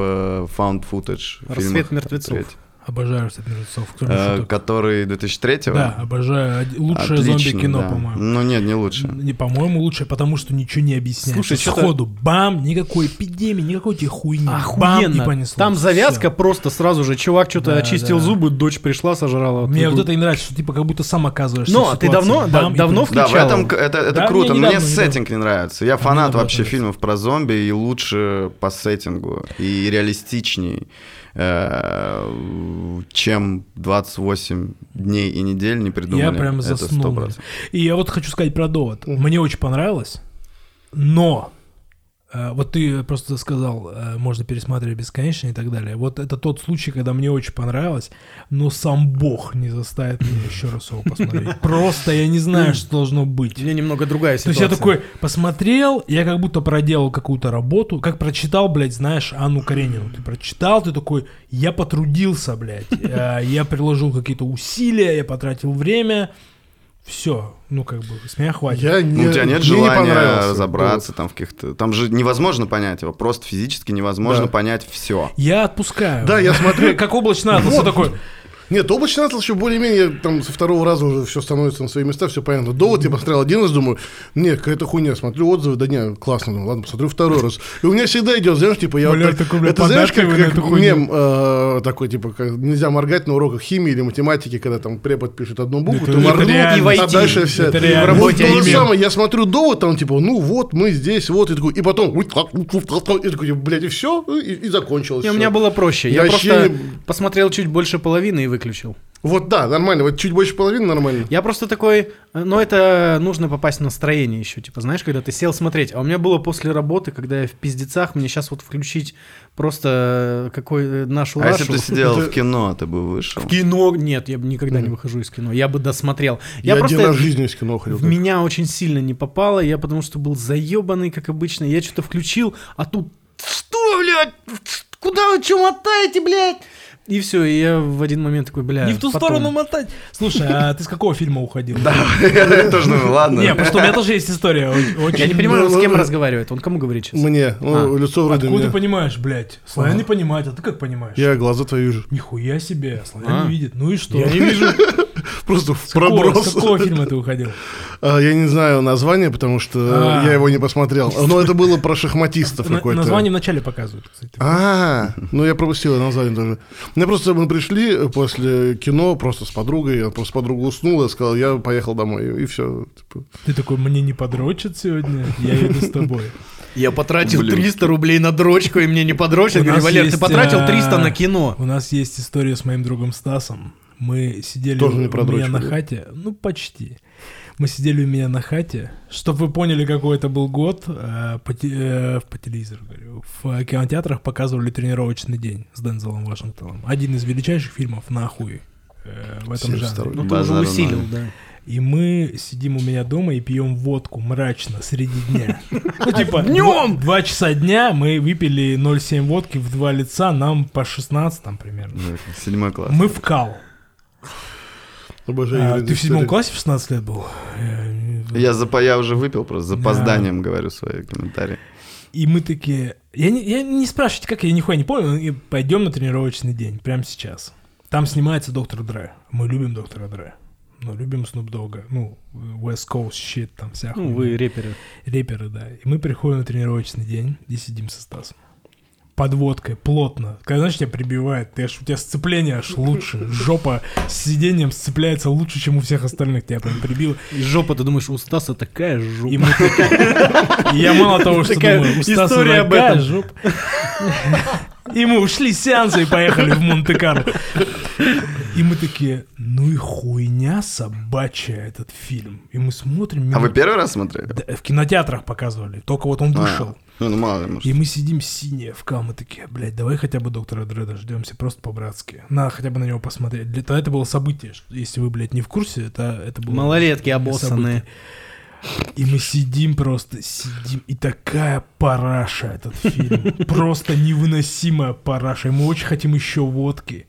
found footage «Рассвет фильмах мертвецов». третий. Обожаю «Рассвет мертвецов», Э, который 2003 Да, обожаю. Лучшее Отлично, зомби-кино, да. по-моему. Ну нет, не лучше. Не, по-моему, лучше, потому что ничего не объясняет. Слушай, чё-то- сходу, бам, никакой эпидемии, никакой тебе хуйни. Бам, и Охуенно. Там завязка Всё. просто сразу же. Чувак что-то Да, очистил да. зубы, дочь пришла, сожрала. Мне вот это и нравится, что типа как будто сам оказываешься Но в ты ситуации. давно- да- Бам, и давно понеслось. Да, в включал? этом это, это Да, круто. мне Мне, недавно, сеттинг не нравится. Я мне фанат вообще нравится. фильмов про зомби и лучше по сеттингу и реалистичней, чем 28 дней и недель не придумали. Я прям заснул. 100%. И я вот хочу сказать про довод. Мне очень понравилось, но э, вот ты просто сказал, э, можно пересматривать бесконечно и так далее. Вот это тот случай, когда мне очень понравилось, но сам Бог не заставит меня еще раз его посмотреть. Просто я не знаю, что должно быть. У меня немного другая То есть ситуация. я такой посмотрел, я как будто проделал какую-то работу, как прочитал, блядь, знаешь, Анну Каренину. Ты прочитал, ты такой, я потрудился, блядь, э, я приложил какие-то усилия, я потратил время, все, ну как бы, с меня хватит. Я не, Ну, у тебя нет не желания понравился. разобраться там в каких-то... Там же невозможно понять его, просто физически невозможно Да. понять все. Я отпускаю. Да, я смотрю- Как облачный атлас, такой, Нет, облачный атлас еще более-менее там со второго раза уже все становится на свои места, все понятно. Довод я посмотрел один раз, думаю, нет, какая-то хуйня, смотрю отзывы, да не, классно, думаю, ладно, посмотрю второй раз. И у меня всегда идет, знаешь, типа, я Бля, вот так- такой, это знаешь, как, как мем э, такой, типа, как нельзя моргать на уроках химии или математики, когда там препод пишет одну букву, Это- ты моргнул. И в а дальше все. Это Вот реально. то работе же самое, я смотрю довод, там, типа, ну вот, мы здесь, вот, и такой, и потом, и такой, блядь, и все, и, и закончилось. Не, у меня было проще. Я, Я просто не- посмотрел чуть больше половины и выключил. Вот да, нормально, вот чуть больше половины нормально. Я просто такой, э, но это нужно попасть в настроение еще, типа, знаешь, когда ты сел смотреть. А у меня было после работы, когда я в пиздецах, мне сейчас вот включить просто э, какой э, нашу А если бы ты сидел в кино, ты бы вышел. В кино, нет, я бы никогда не выхожу из кино, я бы досмотрел. Я, Я, один раз в жизни из кино ходил. в меня очень сильно не попало, я потому что был заебанный, как обычно. Я что-то включил, а тут что, блядь, куда вы что мотаете, блядь? И все, и я в один момент такой, бля, не в ту потом. сторону мотать. Слушай, а ты с какого фильма уходил? Да, я тоже думаю, ладно. Не, потому что у меня тоже есть история. Я не понимаю, он с кем Ну, разговаривает, он кому говорит сейчас? Мне, ну, А. лицо вроде Откуда ты понимаешь, блядь? Славян не понимает, а ты как понимаешь? Я глаза твои вижу. Нихуя себе, Славян не видит. Ну и что? Я не вижу. Просто в проброс. с какого фильма ты уходил? А, Я не знаю название, потому что А. я его не посмотрел. Но это было про шахматистов какое-то. Название вначале показывают, кстати. А, ну я пропустил название тоже. Мне просто мы пришли после кино просто с подругой, я просто подруга уснула, я сказал, я поехал домой, и все. Ты такой, мне не подрочат сегодня, я иду с тобой. Я потратил Блин. 300 рублей на дрочку, и мне не подрочат. Говорю, Валер, ты есть, потратил а, 300 на кино. У нас есть история с моим другом Стасом. Мы сидели Тоже не у меня на хате, ну почти. Мы сидели у меня на хате, чтобы вы поняли, какой это был год, э, по, э, по телевизору, говорю, в кинотеатрах показывали «Тренировочный день» с Дензелом Вашингтоном. Один из величайших фильмов нахуй э, в этом жанре. 72-й. Ну, ты уже усилил, да. И мы сидим у меня дома и пьем водку мрачно среди дня. Ну, типа, Днем! два- часа дня мы выпили 0,7 водки в два лица, нам по 16 там примерно. Да, Седьмой класс. Мы в кал. Обожаю А, ты в седьмом классе в 16 лет был? Я, запа- я уже выпил, просто с Да. запозданием говорю свои комментарии. И мы такие... Я не, я не спрашивайте, как, я нихуя не помню. И пойдем на тренировочный день, прямо сейчас. Там снимается Доктор Дре. Мы любим Доктора Дре. Ну, любим Снуп Дога. Ну, West Coast shit, там вся Ну, хуйня. вы реперы. Реперы, да. И мы приходим на тренировочный день и сидим со Стасом. Под водкой, плотно. Когда, знаешь, тебя прибивает, ты аж, у тебя сцепление аж лучше. Жопа с сиденьем сцепляется лучше, чем у всех остальных. Тебя прям прибило. И жопа, ты думаешь, у Стаса такая жопа. И мы такие- я мало того, что Такая думаю, у Стаса история об такая жопа. И мы ушли с сеанса и поехали в Монте-Карло. И мы такие, ну и хуйня собачья этот фильм. И мы смотрим... А вы минут- первый раз смотрели? Да, В кинотеатрах показывали. Только вот он А, вышел. Ну, ну, мало ли, может. И мы сидим синие в кал, мы такие, блядь, давай хотя бы доктора Дре дождемся, просто по-братски. На, хотя бы на него посмотреть. Для тогда это было событие. Если вы, блядь, не в курсе, это, это было... Малолетки событие. И мы сидим просто, сидим, и такая параша этот фильм. Просто невыносимая параша. И мы очень хотим еще водки.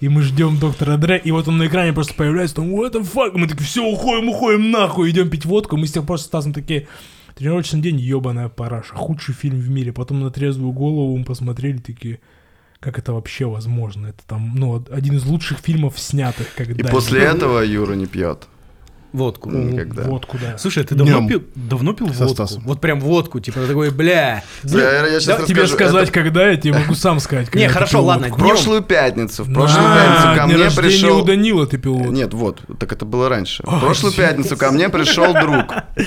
И мы ждем доктора Дре, и вот он на экране просто появляется, там, what the fuck? Мы такие, все, уходим, уходим нахуй, идем пить водку. Мы с тех пор с Стасом такие, тренировочный день, ебаная параша, худший фильм в мире. Потом на трезвую голову мы посмотрели, такие, как это вообще возможно? Это там, ну, один из лучших фильмов снятых И когда после этого Юра не пьет. Водку. Никогда. Водку, да. Слушай, а ты давно Днём. пил, давно пил Со водку? Стасом. Вот прям водку, типа такой, бля. Я, я сейчас Да, тебе расскажу. сказать, Это когда, я тебе могу сам сказать. Не, хорошо, ладно, в прошлую пятницу. В прошлую А, пятницу ко мне пришел... у Данила ты пил водку. Нет, вот, так это было раньше. В прошлую пятницу ко мне пришел друг.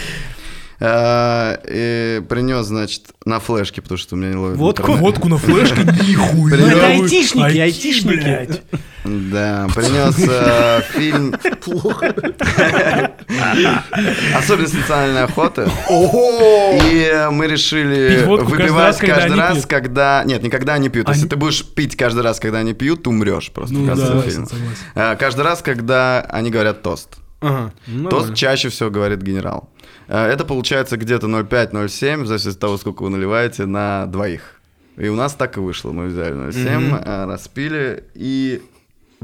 А, И принес, значит, на флешке, потому что у меня не ловит Водку? Водку на флешке, нихуя. Это айтишники, айтишники. Да, принес э, фильм «Особенность национальной охоты». И э, мы решили выпивать каждый раз, когда... Нет, никогда не пьют. Если ты будешь пить каждый раз, когда они пьют, ты умрешь просто в Ну конце фильма. Э, Каждый раз, когда они говорят тост. Ну Тост чаще всего говорит генерал. Э, Это получается где-то 0,5-0,7, в зависимости от того, сколько вы наливаете, на двоих. И у нас так и вышло. Мы взяли 0,7, Мгм. э, распили и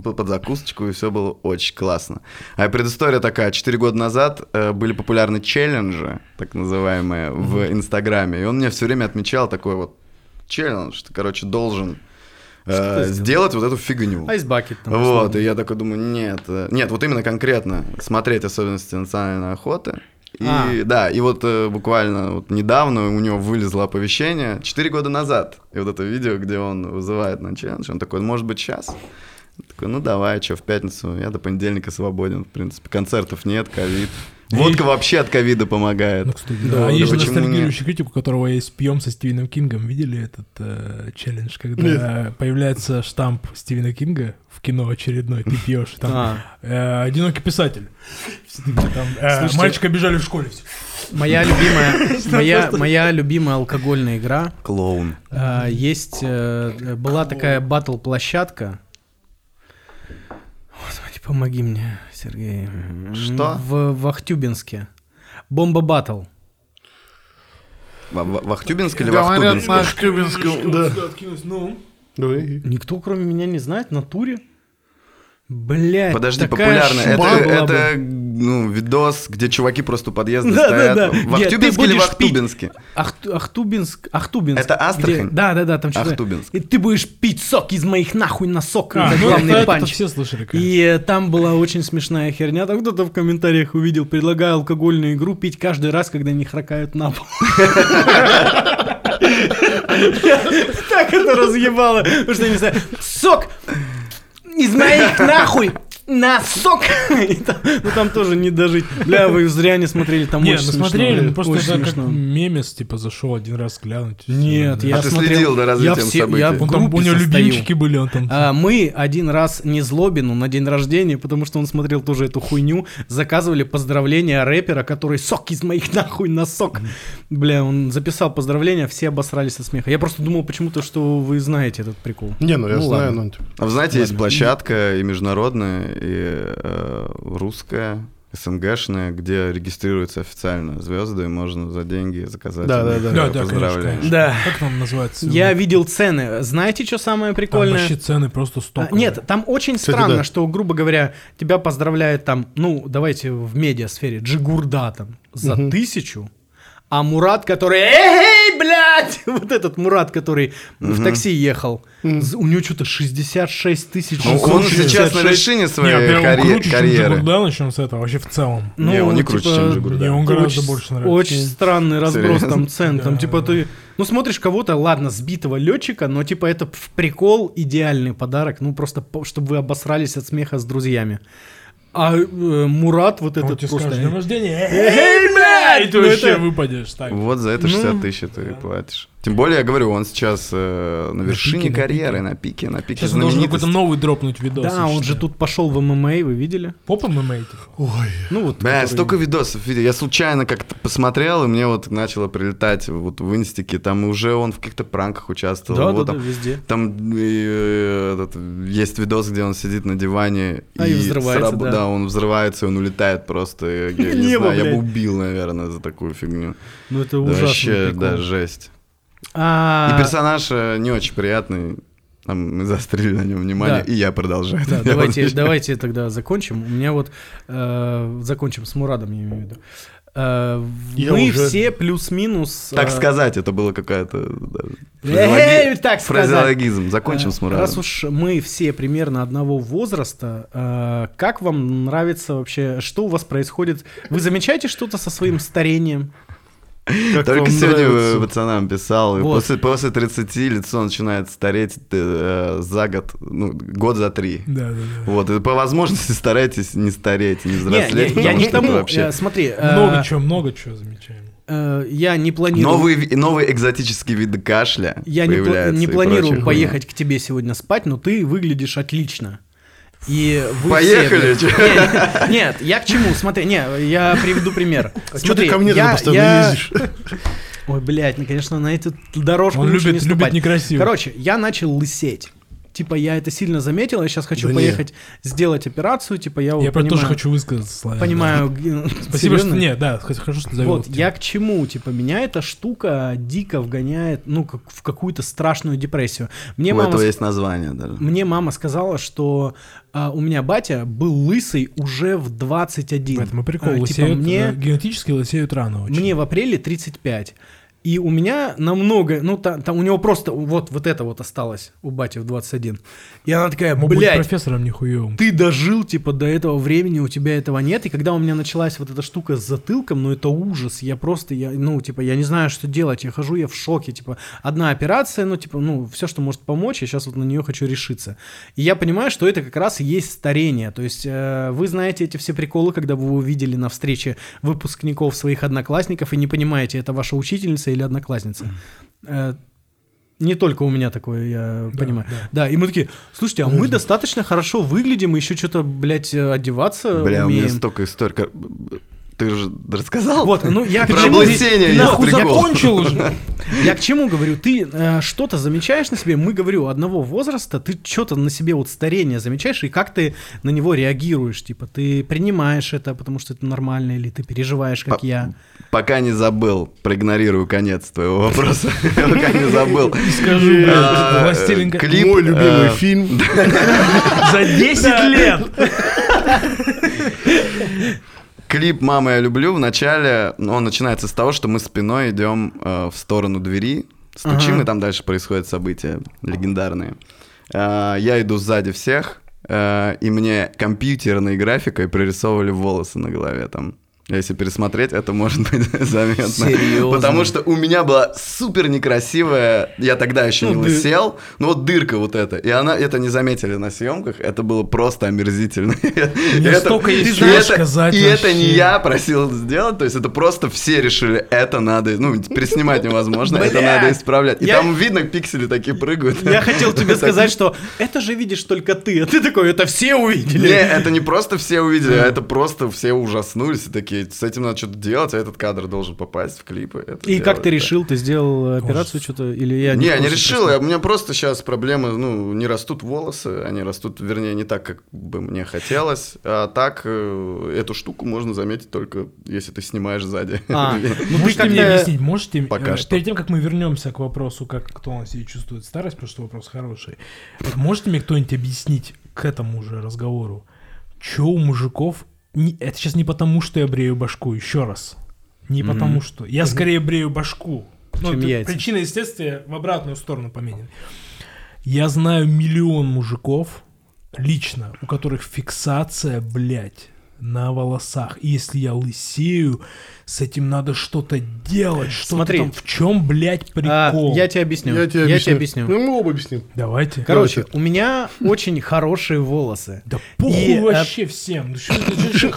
под закусочку, и все было очень классно. А предыстория такая. Четыре года назад э, были популярны челленджи, так называемые, в Инстаграме. И он мне все время отмечал такой вот челлендж. Ты, короче, должен э, Что сделать вот эту фигню. Айсбакет там. Вот, и я такой думаю, нет, э, нет, вот именно конкретно смотреть особенности национальной охоты. И А. да, и вот э, буквально вот недавно у него вылезло оповещение, 4 года назад, и вот это видео, где он вызывает на челлендж, он такой, может быть, сейчас? Такой, ну давай, что, в пятницу, я до понедельника свободен, в принципе, концертов нет, ковид. Водка вообще от ковида помогает. Ну, кстати, Да, да. А да есть же ностальгирующий критик, у которого есть «Пьем со Стивеном Кингом». Видели этот э, челлендж, когда появляется штамп Стивена Кинга в кино очередной, ты пьешь, там А. э, «Одинокий писатель». Там, э, Слушайте, Мальчика бежали в школе. все. Моя любимая, моя, моя любимая алкогольная игра. Клоун. а, есть, э, была такая батл-площадка. Помоги мне, Сергей. Что? В, в Ахтюбинске. Бомба батл. В, в, в Ахтюбинске или в Говорят, Ахтубинске? на Ахтюбинском, да. Ну, Давай. Никто, кроме меня, не знает на туре. Блять, Подожди, такая популярно. Это, это ну, видос, где чуваки просто у подъезда Да, стоят. да, да. В Ахтубинске ты или в будешь пить. Ахтубинске? Ахту- Ахтубинск, Ахтубинск. Это Астрахань? где- Да, да, да, там что-то. Ахтубинск. И ты будешь пить сок из моих нахуй носок. А, это ну главный это, это панч. все слышали. конечно. И там была очень смешная херня. Там кто-то в комментариях увидел, предлагаю алкогольную игру пить каждый раз, когда они хракают на пол. Так это разъебало. Потому что, не знаю, сок из моих нахуй носок. Там- Ну там тоже не дожить. Бля, вы зря не смотрели, там Не, очень ну смешно. смотрели, ну просто Очень это как мемес, типа, зашел один раз глянуть. Нет, Да. я А ты смотрел- следил за развитием я все- событий? я в Он там, у него состою. любимчики были, он там... А, мы один раз не Злобину на день рождения, потому что он смотрел тоже эту хуйню, заказывали поздравления рэпера, который сок из моих нахуй носок. Бля, он записал поздравления, все обосрались от смеха. Я просто думал почему-то, что вы знаете этот прикол. Не, ну я Ну, знаю, ладно. ну, типа, А вы знаете, есть Ладно. площадка и международная, и э, русская, СНГшная, где регистрируются официально звезды, и можно за деньги заказать Да, да, да. Да, да, конечно. Да. Как там называется? Я видел цены. Знаете, что самое Там прикольное? вообще цены просто А, столько. Нет, там очень Кстати, странно, да. что, грубо говоря, тебя поздравляет там, ну, давайте в медиасфере, Джигурда там за Мгм. тысячу, а Мурат, который, эй, блядь, вот этот Мурат, который в такси ехал, у него что-то 66 тысяч. Ну, он сейчас на 66. вершине Не, своей прям карье- круче, чем карьеры. Джигурда, начнем с этого, вообще в целом. Не, он не типа, круче, чем Джигурда. Не, он гораздо очень, больше нравится. Очень странный разброс Серьезно? там цен. Там типа ты, ну смотришь кого-то, ладно, сбитого летчика, но типа это в прикол идеальный подарок, ну просто чтобы вы обосрались от смеха с друзьями. А э, Мурат вот Он этот тебе просто... скажет, днем рождения, Эй, и ты Ну, вообще выпадешь. Вот за это Ну, 60 тысяч ты платишь. Тем более, я говорю, он сейчас э, на вершине пике, на карьеры, пике. на пике, на пике Сейчас он должен какой-то новый дропнуть видос. Да, он же тут пошел в ММА, вы видели? Поп ММА. Ой, Ну вот. Бля, который- столько видосов видел. Я случайно как-то посмотрел, и мне вот начало прилетать вот в инстике. Там уже он в каких-то пранках участвовал. Да, Вот да, там, да, везде. Там э, этот, есть видос, где он сидит на диване А, и взрывается, да. да, он взрывается, и он улетает просто. Я, я не Небо, знаю, я бы убил, наверное, за такую фигню. Ну это ужасно. вообще, да, жесть. А, И персонаж э, не очень приятный. Там мы застрелили на нем внимание, Да. и я продолжаю. Да, давайте, давайте тогда закончим. У меня вот э, закончим с Мурадом, я имею в виду. Э, Я мы уже- все плюс-минус. Так э, сказать, это было какая-то даже сказать. фразеологизм. Закончим Э, с Мурадом. Раз уж мы все примерно одного возраста, э, как вам нравится вообще, что у вас происходит? Вы замечаете что-то со своим старением? Как Только сегодня нравится? пацанам писал, Вот. после, после 30 лицо начинает стареть э, за год, ну, год за три. Да, да, да. Вот, и по возможности старайтесь не стареть, не Не, взрослеть, не, я потому не что тому. это вообще... э, Смотри, э, Много чего, много чего замечаем. э, я не планирую. Новые, ви- новые экзотические виды кашля Я не, пла- не планирую поехать к тебе сегодня спать, но ты выглядишь отлично. И вы Поехали, все- чё? Не, Нет, я к чему? Смотри, не, я приведу пример. А что Смотри, ты ко мне я- постоянно я- ездишь? Ой, блядь, ну, конечно, на эту дорожку Он любит, не любит некрасиво. Короче, я начал лысеть. Типа, я это сильно заметил, я сейчас хочу Да поехать сделать операцию, типа, я, вот я про это тоже понимаю- хочу высказаться, Славян. Понимаю. да. Спасибо, что... Серьезно? Не, да, хорошо, что завел. Вот, я к чему? Типа, меня эта штука дико вгоняет, ну, как в какую-то страшную депрессию. Мне У мама этого с- есть название даже. Мне мама сказала, что а, у меня батя был лысый уже в 21. Поэтому прикол, А, типа, лысеют, мне, э, генетически лысеют рано очень. мне в апреле 35. И у меня намного, ну, та- там у него просто вот, вот это вот осталось у бати в 21. И она такая, блядь, профессором нихуевым. ты дожил, типа, до этого времени, у тебя этого нет. И когда у меня началась вот эта штука с затылком, ну, это ужас. Я просто, я, ну, типа, я не знаю, что делать. Я хожу, я в шоке. Типа, одна операция, ну, типа, ну, все, что может помочь, я сейчас вот на нее хочу решиться. И я понимаю, что это как раз и есть старение. То есть, э, вы знаете эти все приколы, когда вы увидели на встрече выпускников своих одноклассников и не понимаете, это ваша учительница или одноклассница. Э, не только у меня такое, я Да, понимаю. да. Да, и мы такие, слушайте, а мы достаточно хорошо выглядим, еще что-то, блядь, одеваться Бля, у меня умеем. столько историй. Ты же рассказал? Вот, ну я к Про чему облысение ты есть нахуй прикол. закончил уже. Я к чему говорю? Ты э, что-то замечаешь на себе? Мы, говорю, одного возраста, ты что-то на себе вот старение замечаешь, и как ты на него реагируешь? Типа, ты принимаешь это, потому что это нормально, или ты переживаешь, как А, я? Пока не забыл, проигнорирую конец твоего вопроса. Пока не забыл. Скажу, А, блядь, «Властелин клип, Мой любимый э, фильм. За 10 лет! Клип «Мама, я люблю» в начале, ну, он начинается с того, что мы спиной идем э, в сторону двери, стучим, Ага. и там дальше происходят события легендарные. Э, я иду сзади всех, э, и мне компьютерной графикой прорисовывали волосы на голове там. Если пересмотреть, это может быть заметно. Серьезно? Потому что у меня была супер некрасивая, я тогда еще не Ну, лысел, но вот дырка вот эта. И она это не заметили на съемках, это было просто омерзительно. Мне это- столько есть и это- сказать И это не я просил сделать, то есть это просто все решили, это надо, ну, переснимать невозможно, это надо исправлять. И я- там видно, пиксели такие прыгают. Я хотел тебе сказать, что это же видишь только ты, а ты такой, это все увидели. Не, это не просто все увидели, а это просто все ужаснулись и такие, с этим надо что-то делать, а этот кадр должен попасть в клипы. это И как делать, ты да. решил? Ты сделал операцию что-то? Или я Не, не курсе решил. я- У меня просто сейчас проблемы, ну, не растут волосы, они растут, вернее, не так, как бы мне хотелось. А так э, эту штуку можно заметить только, если ты снимаешь сзади. А, ну ты Можете мне объяснить, можете, Пока э, что. перед тем, как мы вернемся к вопросу, как кто он себе чувствует старость, потому что вопрос хороший, можете мне кто-нибудь объяснить к этому же разговору, что у мужиков, не- это сейчас не потому, что я брею башку, еще раз, не Мгм. потому что, я скорее брею башку, ну, причина и следствие в обратную сторону поменены. Я знаю миллион мужиков, лично, у которых фиксация, блядь, на волосах. И если я лысею, с этим надо что-то делать. Что Смотри. там, в чем, блядь, А, прикол? я тебе объясню. Я тебе объясню. Ну, объясню. мы оба объясним. Давайте. Короче, у меня очень хорошие волосы. да похуй и, э, вообще всем.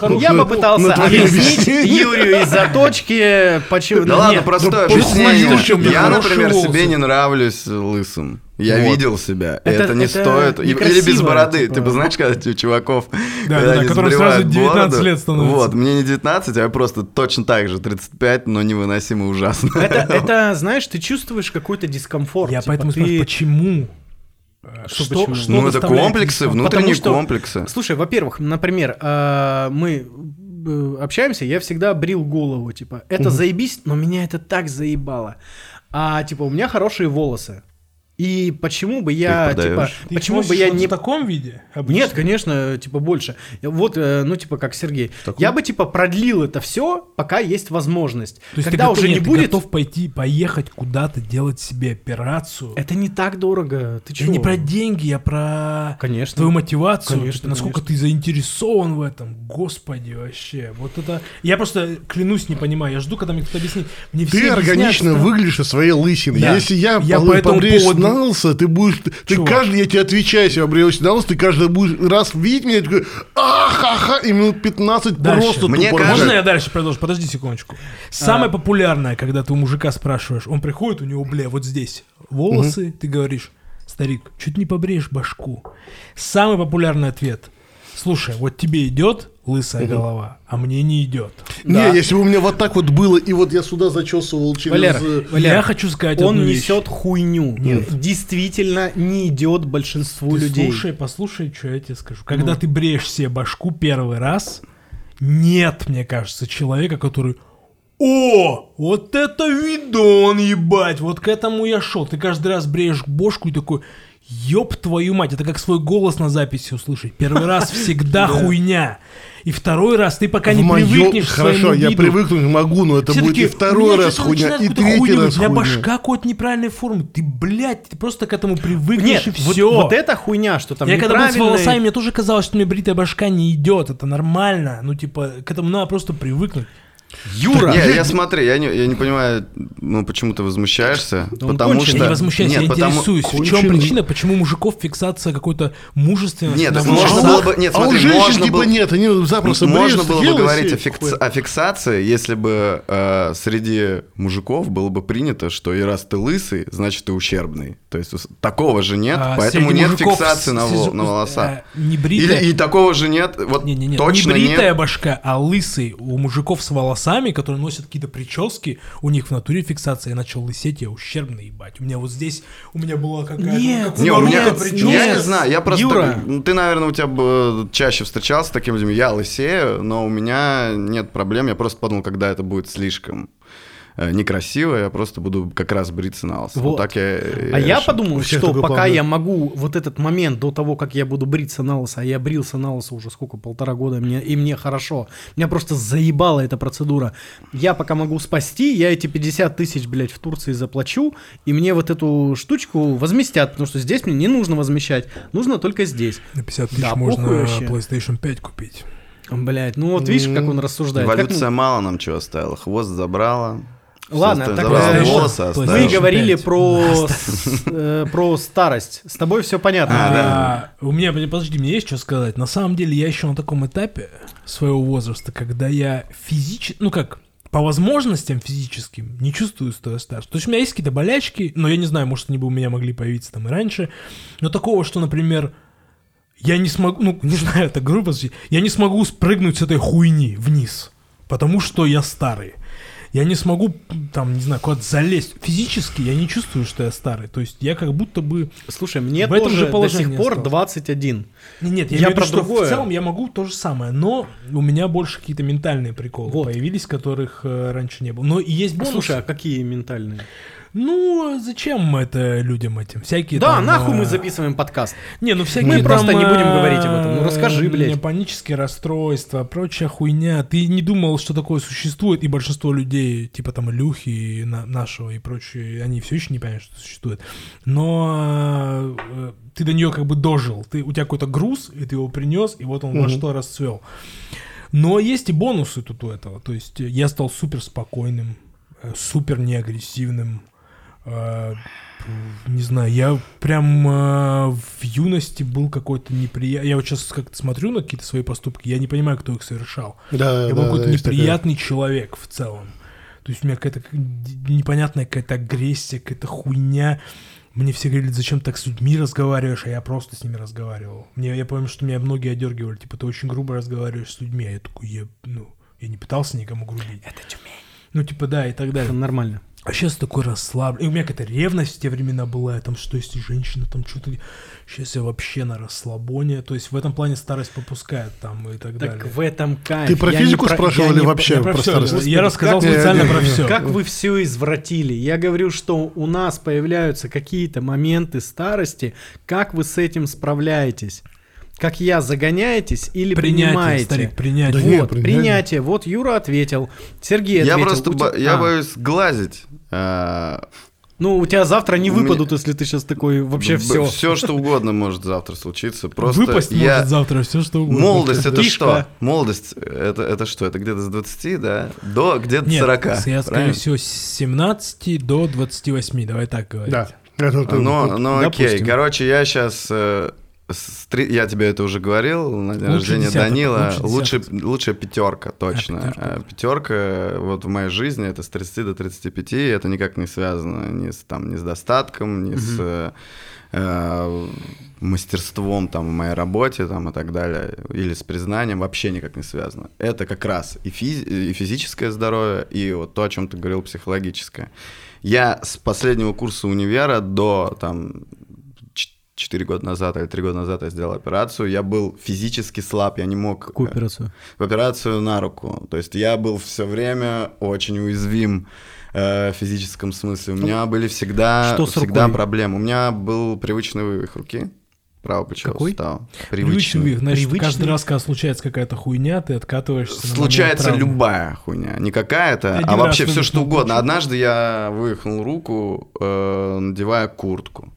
Ну? Я попытался твои объяснить. Юрию из заточки, почему... Да ладно, простое ну, просто объяснение. Я, например, себе не нравлюсь лысым. Я Вот. видел себя. Это- Это, не это стоит. Или без бороды. типа. Ты бы знаешь, когда у чуваков Да, когда да, они которым сразу 19 бороду. лет становится. Вот, мне не 19, а просто точно так же 35, но невыносимо ужасно. Это, это, знаешь, ты чувствуешь какой-то дискомфорт. Я типа, поэтому ты- спрашиваю, почему? Что Что, почему? что Ну, это комплексы, внутренние что- комплексы. Слушай, во-первых, например, э, мы э, общаемся, я всегда брил голову, типа, это заебись, но меня это так заебало. А, типа, у меня хорошие волосы. И почему бы я, типа? Ты почему бы я не... в таком виде? обычно? Нет, конечно, типа больше. Вот, э, ну, типа, как Сергей. Я бы, типа, продлил это все, пока есть возможность. То есть Когда ты, уже готов- не нет, ты будет... готов пойти, поехать куда-то, делать себе операцию? Это не так дорого. Ты Я чего? не про деньги, я про Конечно. твою мотивацию, Конечно, типа, насколько конечно. ты заинтересован в этом. Господи, вообще. Вот это... Я просто, клянусь, не понимаю. Я жду, когда мне кто-то объяснит. Мне Ты все органично что- выглядишь своей лысиной. Да. Если я, Я по этому поводу- на лысо, ты будешь... Ты Чувак. каждый, я тебе отвечаю, если на лысо, ты каждый будешь раз видеть меня, такой, ах-ха-ха, и минут 15 Дальше. просто Мне тупо кажется- Можно я дальше продолжу? Подожди секундочку. Самое популярное, когда ты у мужика спрашиваешь, он приходит, у него, бля, вот здесь волосы, ты говоришь, старик, чуть не побреешь башку. Самый популярный ответ. Слушай, вот тебе идет лысая голова, а мне не идет. Не, если бы у меня вот так вот было, и вот я сюда зачесывал через... Валера, э, Валера, я хочу сказать Он одну вещь. несет хуйню. Действительно не идет большинству Ты людей. Слушай, послушай, что я тебе скажу. Когда ты бреешь себе башку первый раз, нет, мне кажется, человека, который о, вот это видон, ебать, вот к этому я шел. Ты каждый раз бреешь бошку и такой, ёб твою мать, это как свой голос на записи услышать. Первый раз всегда хуйня. И второй раз ты пока не привыкнешь к Хорошо, я привыкнуть могу, но это будет и второй «У меня раз хуйня, и третий раз У тебя хуйня. башка какой-то неправильной формы. Ты, блядь, ты просто к этому привыкнешь Нет, и вот, все. вот эта хуйня, что там Я когда был с волосами, мне тоже казалось, что мне бритая башка не идет. Это нормально. Ну, типа, к этому надо просто привыкнуть. Юра! Не, я смотри, я не, я не понимаю, ну почему ты возмущаешься, он потому конченый. что... Я не возмущаюсь, Нет, я потому- интересуюсь. В чем причина, почему мужиков фиксация какой-то мужественности? Нет, на так можно было бы... Нет, а у смотри, женщин можно типа было... нет, они запросто Можно было бы говорить себе о, фикс- о фиксации, если бы э, среди мужиков было бы принято, что и раз ты лысый, значит ты ущербный. То есть такого же нет, А поэтому нет фиксации с- на, с- вол- на э, волосах. Не бритая. Или и такого же нет, вот Не, не, не, точно не бритая нет. башка, а лысый. У мужиков с волосами, которые носят какие-то прически, у них в натуре фиксация. Я начал лысеть, я ущербный, ебать. У меня вот здесь, у меня была какая-то... Нет, как Не, у меня, Наруто Нет, прическа. я не нет. знаю, я просто... Юра. так- ну, ты, наверное, у тебя бы чаще встречался с такими людьми. Я лысею, но у меня нет проблем. Я просто подумал, когда это будет слишком некрасиво, я просто буду как раз бриться на лысо. Вот. Вот так я... А я решил. подумал, всех что пока план, я могу вот этот момент до того, как я буду бриться на лысо, а я брился на лысо уже сколько, полтора года, мне, и мне хорошо. Меня просто заебала эта процедура. Я пока могу спасти, я эти 50 тысяч, блядь, в Турции заплачу, и мне вот эту штучку возместят, потому что здесь мне не нужно возмещать, нужно только здесь. На 50 тысяч Да, можно. PlayStation 5 купить. Блядь, ну вот видишь, как он рассуждает. как Эволюция мы- мало нам чего оставила. Хвост забрала. Ладно, так, волосы. Мы говорили 5. про, с- э, про старость. С тобой все понятно. А, да. А, у меня, подожди, мне есть что сказать. На самом деле, я еще на таком этапе своего возраста, когда я физически, ну как, по возможностям физическим не чувствую, что я старше. То есть у меня есть какие-то болячки, но я не знаю, может, они бы у меня могли появиться там и раньше. Но такого, что, например, я не смогу, ну, не знаю, это грубо звучит, я не смогу спрыгнуть с этой хуйни вниз, потому что я старый. Я не смогу, там, не знаю, куда-то залезть. Физически я не чувствую, что я старый. То есть я как будто бы Слушай, мне В этом тоже же до сих пор осталось. 21. не, Нет, я, Я виду, про что другое. в целом я могу то же самое, но у меня больше какие-то ментальные приколы Вот. появились, которых э, раньше не было. Но есть бонусы. Слушай, а какие ментальные? Ну, зачем это людям этим? Всякие Да, там, нахуй э, мы записываем подкаст. Не, ну всякие Мы просто там, не будем э, говорить об этом. Ну, расскажи, блядь. Панические расстройства, прочая хуйня. Ты не думал, что такое существует, и большинство людей, типа там Илюхи и на- нашего и прочие, они все еще не понимают, что существует. Но э, ты до нее как бы дожил. Ты, у тебя какой-то груз, и ты его принес, и вот он во что расцвел. Но есть и бонусы тут у этого. То есть э, я стал супер спокойным, э, супер неагрессивным. Э, Не знаю, я прям э, в юности был какой-то неприятный. Я вот сейчас как-то смотрю на какие-то свои поступки, я не понимаю, кто их совершал. Да, Я да, был какой-то да, есть такое. неприятный человек в целом. То есть у меня какая-то непонятная какая-то агрессия, какая-то хуйня. Мне все говорили, зачем так с людьми разговариваешь, а я просто с ними разговаривал. Мне, я помню, что меня многие одергивали, типа, ты очень грубо разговариваешь с людьми, а я такой, я, ну, я не пытался никому грубить. Это Ну, типа, да, и так Это далее. нормально. А сейчас такой расслабленный. И у меня какая-то ревность в те времена была, там, что если женщина там что-то... Сейчас я вообще на расслабоне. То есть в этом плане старость попускает там и так, далее. Так в этом кайф. Ты про Я физику про- спрашивал или не вообще про про старость? Я рассказал как- специально Не, не, про не. все. Как вы все извратили? Я говорю, что у нас появляются какие-то моменты старости. Как вы с этим справляетесь? Как я загоняетесь или Принятие, принимаете? старик, принятие. Да нет, вот, принятие. принятие. Вот Юра ответил. Сергей Я ответил. просто У бо- те- я А, боюсь глазить. А, Ну, у тебя завтра не У меня- выпадут, если ты сейчас такой вообще все. Все, что угодно может завтра случиться. Просто Выпасть я... может завтра все что угодно. Молодость это Фишка. что? Молодость это, это что? Это где-то с 20, да? До где-то Нет, 40. я, скорее правильно? всего, с 17 до 28, давай так говорить. Да. Это ты- Ну, ну окей. Короче, я сейчас... Я тебе это уже говорил на день Лучше рождения десяток, Данила. лучше Лучше, лучшая пятерка, точно. А, пятерка. А, Пятерка вот в моей жизни это с 30 до 35. и Это никак не связано ни с, там, ни с достатком, ни с э, э, мастерством там, в моей работе там, и так далее, или с признанием, вообще никак не связано. Это как раз и, физи- и физическое здоровье, и вот то, о чем ты говорил, психологическое. Я с последнего курса универа до там 4 года назад или 3 года назад я сделал операцию, я был физически слаб, я не мог... Какую э, операцию? в операцию на руку. То есть я был все время очень уязвим э, в физическом смысле. У меня были всегда, Что всегда рукой? проблемы. У меня был привычный вывих руки. Правый плечо Какой? сустава. Привычный вид. Значит, Привычный? каждый раз, когда случается какая-то хуйня, ты откатываешься на Случается травмы. любая хуйня, не какая-то, Один а вообще все что угодно. Однажды я вывихнул руку, э, надевая куртку.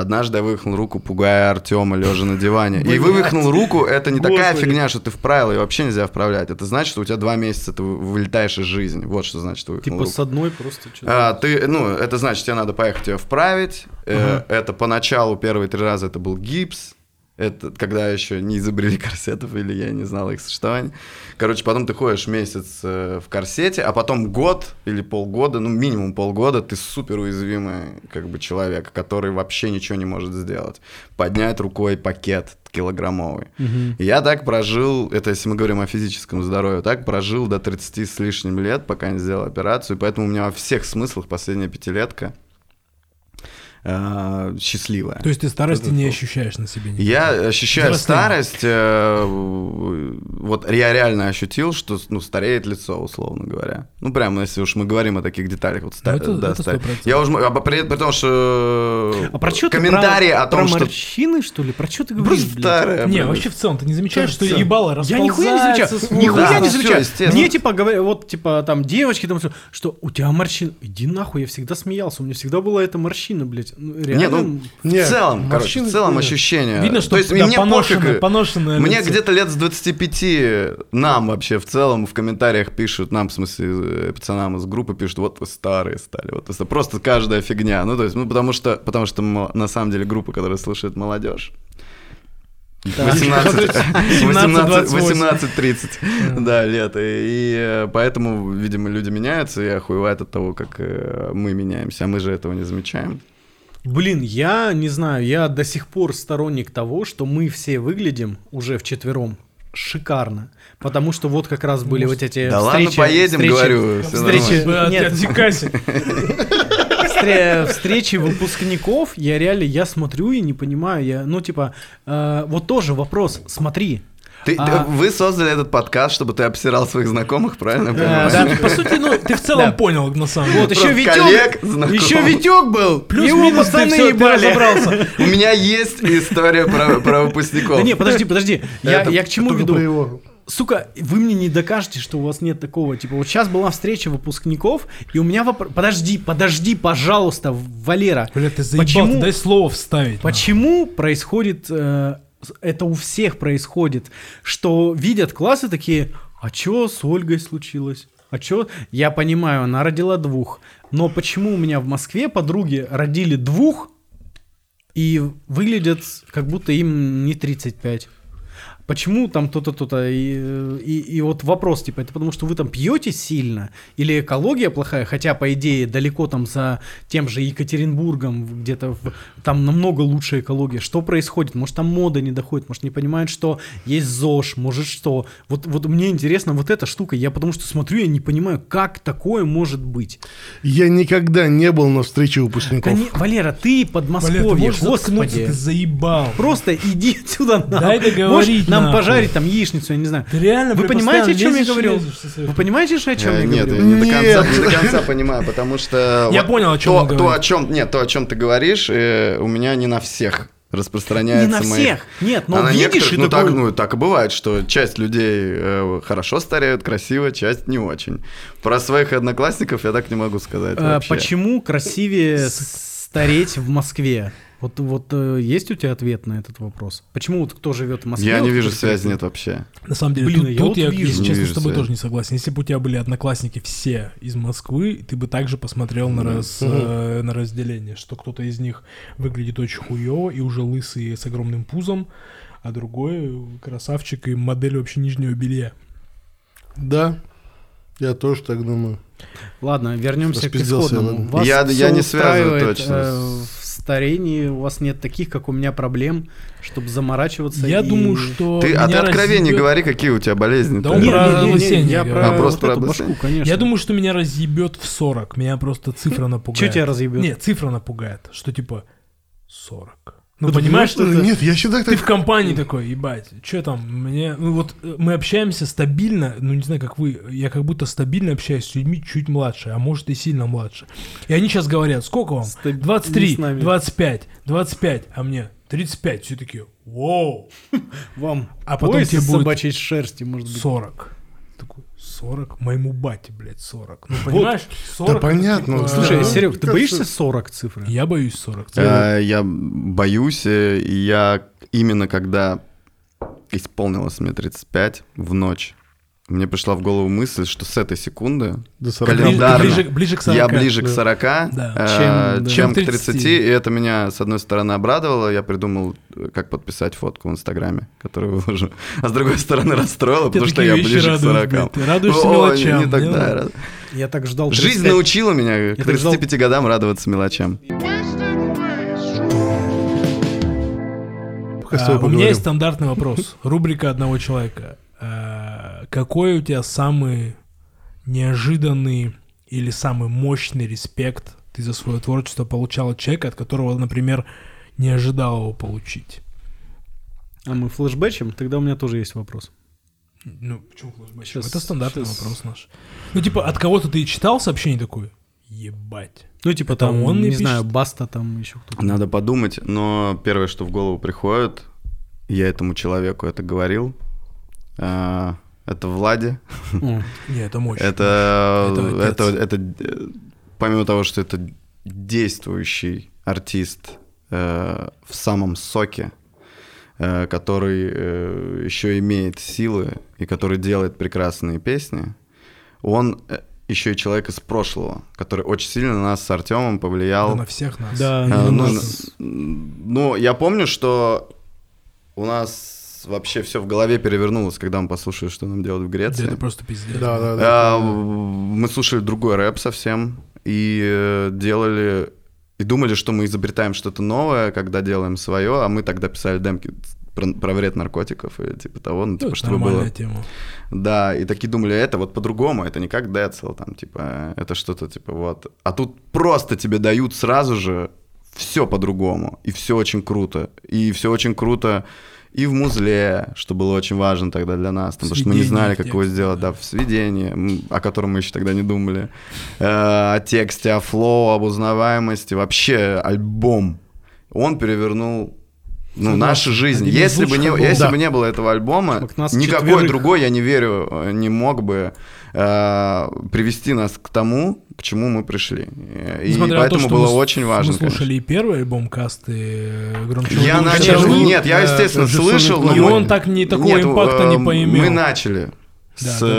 Однажды я вывихнул руку, пугая Артема, лежа на диване. И вывихнул руку, это не такая фигня, что ты вправил, ее вообще нельзя вправлять. Это значит, что у тебя два месяца ты вы- вылетаешь из жизни. Вот что значит вывихнул Типа руку. с одной просто. А, ты, ну, это значит, тебе надо поехать ее вправить. Э, Это поначалу первые три раза это был гипс. Это когда еще не изобрели корсетов, или я не знал их существования. Короче, потом ты ходишь месяц э, в корсете, а потом год или полгода, ну, минимум полгода, ты супер уязвимый, как бы, человек, который вообще ничего не может сделать. Поднять рукой пакет килограммовый. И я так прожил, это если мы говорим о физическом здоровье, так прожил до 30 с лишним лет, пока не сделал операцию, поэтому у меня во всех смыслах последняя пятилетка э, счастливая. То есть ты старости Это не ощущаешь на себе? никак? Я ощущаю Взросление. старость, э, вот я реально ощутил, что ну, стареет лицо, условно говоря. Ну, прямо, если уж мы говорим о таких деталях. Вот, ста- Ну, это- да, это 100%. Я уже, а при, при том, что А про что ты? комментарии про, о том, про что... морщины, что ли? Про что ты говоришь, Просто старое, Не, вообще в целом, ты не замечаешь, что ебало Я расползается? нихуя не замечаю. Нихуя Да, не замечаю. Мне типа говорят, вот типа там девочки там что у тебя морщина. Иди нахуй, я всегда смеялся. У меня всегда была эта морщина, блядь. Ну, Не, реально. ну, в Не, целом, короче, в целом нет. ощущение. Видно, что То есть да, мне поношенное, пофиг, поношенное Мне лицо. где-то лет с 25 нам вообще в целом в комментариях пишут, нам, в смысле, э, пацанам из группы пишут, вот вы старые стали, вот вы ста-». просто каждая фигня. Ну, то есть, ну, потому что, потому что на самом деле группа, которая слушает молодежь. 18, 18, 18-30, да, лет. И, и, э, поэтому, видимо, люди меняются и охуевают от того, как э, мы меняемся, а мы же этого не замечаем. Блин, я не знаю, я до сих пор сторонник того, что мы все выглядим уже вчетвером шикарно. Потому что вот как раз были вот эти Да встречи... ладно, поедем, встречи- говорю. всё встречи- нормально. Нет. отзекайся. встре- встречи выпускников, я реально, я смотрю и не понимаю, я, ну, типа, э, вот тоже вопрос, смотри, Ты, А- вы создали этот подкаст, чтобы ты обсирал своих знакомых, правильно? я понимаю? да. Да, по сути, ну, ты в целом Да. понял, на самом деле. вот еще Витек, коллег, еще Витек был, его Плюс-минус ты разобрался. У меня есть история про, про выпускников. Да не, подожди, подожди, я, я к чему веду? Сука, вы мне не докажете, что у вас нет такого. Типа, вот сейчас была встреча выпускников, и у меня вопрос... Подожди, подожди, пожалуйста, Валера. Бля, ты заебал, Почему- ты дай слово вставить. Почему происходит... э, это у всех происходит, что видят классы такие... А чё с Ольгой случилось? А чё? Я понимаю, она родила двух. Но почему у меня в Москве подруги родили двух и выглядят, как будто им не 35? Почему там то-то, то-то? И, и, и вот вопрос, типа, это потому что вы там пьете сильно? Или экология плохая? Хотя, по идее, далеко там за тем же Екатеринбургом, где-то в- там намного лучше экология. Что происходит? Может, там мода не доходит? Может, не понимают, что есть ЗОЖ? Может, что? Вот, вот мне интересно вот эта штука. Я потому что смотрю, я не понимаю, как такое может быть. Я никогда не был на встрече выпускников. Коне- Валера, ты Валер, Подмосковье, ты можешь заткнуться, господи. ты заебал. Просто иди отсюда. Дай договорить, Можешь нам нахуй. пожарить там яичницу, я не знаю. Ты реально, Вы понимаете, о чем я говорю? Вы понимаете, что о чем Э, я Нет, я говорю? не до, конца, Нет. не до конца понимаю, потому что... Я понял, о чем то, то, о чем, нет, то, о чем ты говоришь, э, у меня не на всех Не распространяется. на мои- всех. Нет, но а на видишь некоторых, и ну, так, такой... ну, так и бывает, что часть людей э, хорошо стареют, красиво, часть не очень. Про своих одноклассников я так не могу сказать Э, вообще. Почему красивее стареть в Москве? Вот, вот э, есть у тебя ответ на этот вопрос? Почему вот кто живет в Москве? Я вот не вижу связи, нет вообще. На самом деле, Блин, тут, я тут вот я, вижу. если честно, вижу с тобой связи. тоже не согласен. Если бы у тебя были одноклассники все из Москвы, ты бы также посмотрел на, раз, э, на разделение, что кто-то из них выглядит очень хуево и уже лысый с огромным пузом, а другой красавчик и модель вообще нижнего белья. Да, я тоже так думаю. Ладно, вернемся к исходному. Вас Я- я не связываю точно э, старении у вас нет таких, как у меня, проблем, чтобы заморачиваться. Я и- думаю, что Ты, а ты меня откровение разъебет- говори, какие у тебя болезни. Да он Не, про не, не, не, я про А, просто вот про башку, конечно. Я думаю, что меня разъебет в 40. Меня просто цифра напугает. Что тебя разъебет? Нет, цифра напугает, что типа 40. Ну, Вот понимаешь, что это... Нет, я всегда Ты так... в компании такой, ебать, что там, мне, ну вот э, мы общаемся стабильно, ну не знаю, как вы, я как будто стабильно общаюсь с людьми чуть младше, а может и сильно младше. И они сейчас говорят, сколько вам? Стаб- не 23, с нами. 25, 25, а мне 35, все такие, вау, Вам А потом тебе будет собачьей шерсти, может быть. 40. Такой, 40? Моему бате, блядь, 40. Ну понимаешь, 40 это понятно. типа, Слушай, Да. Серег, ты боишься 40 цифры? Я боюсь 40. Э, Я боюсь, э, и я именно когда исполнилось мне 35 в ночь, мне пришла в голову мысль, что с этой секунды До 40. Ближе, календарно ближе, ближе к 40. я ближе к да. 40, Да. э, Чем, да. чем, Чем к 30, 30. и это меня, с одной стороны, обрадовало, я придумал, э, как подписать фотку в Инстаграме, которую выложу, а с другой стороны расстроило, потому что я ближе к радуют, 40. блядь. Ты радуешься О, мелочам, Не не тогда. надо. я рад. Я так ждал Жизнь 35. научила меня к Я так ждал- 35 годам радоваться мелочам. А, у меня есть стандартный вопрос. Рубрика одного человека. Какой у тебя самый неожиданный или самый мощный респект ты за свое творчество получал от человека, от которого, например, не ожидал его получить? А мы флешбэчем? Тогда у меня тоже есть вопрос. Ну, почему флешбэк? Щас- Это стандартный щас. вопрос наш. Ну, типа, от кого-то ты читал сообщение такое? Ебать. Ну, типа Это там, он мне не знаю? Баста там еще кто-то. Надо подумать, но первое, что в голову приходит, я этому человеку это говорил, а, это Влади. Не, это мощно. Это, Это это, это, помимо того, что это действующий артист э, в самом соке, э, который э, еще имеет силы и который делает прекрасные песни, он э, еще и человек из прошлого, который очень сильно на нас с Артемом Да повлиял. на всех нас. Да, А, ну, ну, нас- ну, я помню, что у нас вообще все в голове перевернулось, когда мы послушали, что нам делают в Да Греции. это просто пиздец. Да, да, да. А, Мы слушали другой рэп совсем и э, делали и думали, что мы изобретаем что-то новое, когда делаем свое, а мы тогда писали демки про, про вред наркотиков или типа того, ну, Ну, типа, это чтобы было... нормальная тема. Да, и такие думали, это вот по-другому, это не как Децл, там, типа, это что-то, типа, вот. А тут просто тебе дают сразу же все по-другому, и все очень круто, и все очень круто и в музле, что было очень важно тогда для нас, потому что мы не знали, как его сделать, да. в сведении, о котором мы еще тогда не думали, Э, о тексте, о флоу, об узнаваемости, вообще альбом. Он перевернул ну, Ну, нашу жизнь. Если бы, не, если Да. бы не было этого альбома, никакой четверых. другой, я не верю, э, не мог бы э, привести нас к тому, к чему мы пришли. Э, И то, поэтому что было мы очень важно. Мы слушали и первый альбом касты э, громче. Я начал... Конечно, Нет, я, да, естественно, слышал, но И мы- он так не такого Нет, импакта э, не поимел. Мы начали Да, с да, да,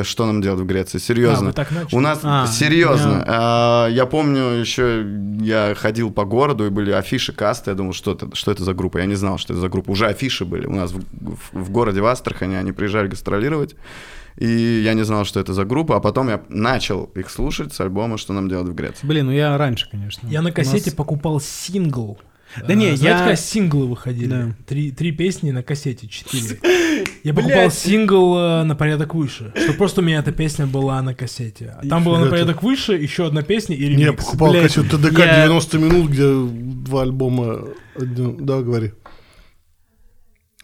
э, что нам делать в Греции. Серьезно. А, вы так начали? У нас А, серьезно. а, я помню, еще я ходил по городу и были афиши касты. Я думал, что это, что это за группа. Я не знал, что это за группа. Уже афиши были. У нас в, в- в городе в Астрахани они приезжали гастролировать. И я не знал, что это за группа, а потом я начал их слушать с альбома «Что нам делать в Греции». Блин, ну я раньше, конечно. Я на кассете нас- покупал сингл. Да не, А, Знаете, я- когда синглы выходили? Да. Три, три песни на кассете, четыре. Я покупал Блядь. сингл э, на порядок выше. Что просто у меня эта песня была на кассете. А Там была на порядок выше, еще одна песня и Не, ремикс. покупал Блядь, кассету ТДК я- 90 минут, где два альбома. Да, говори.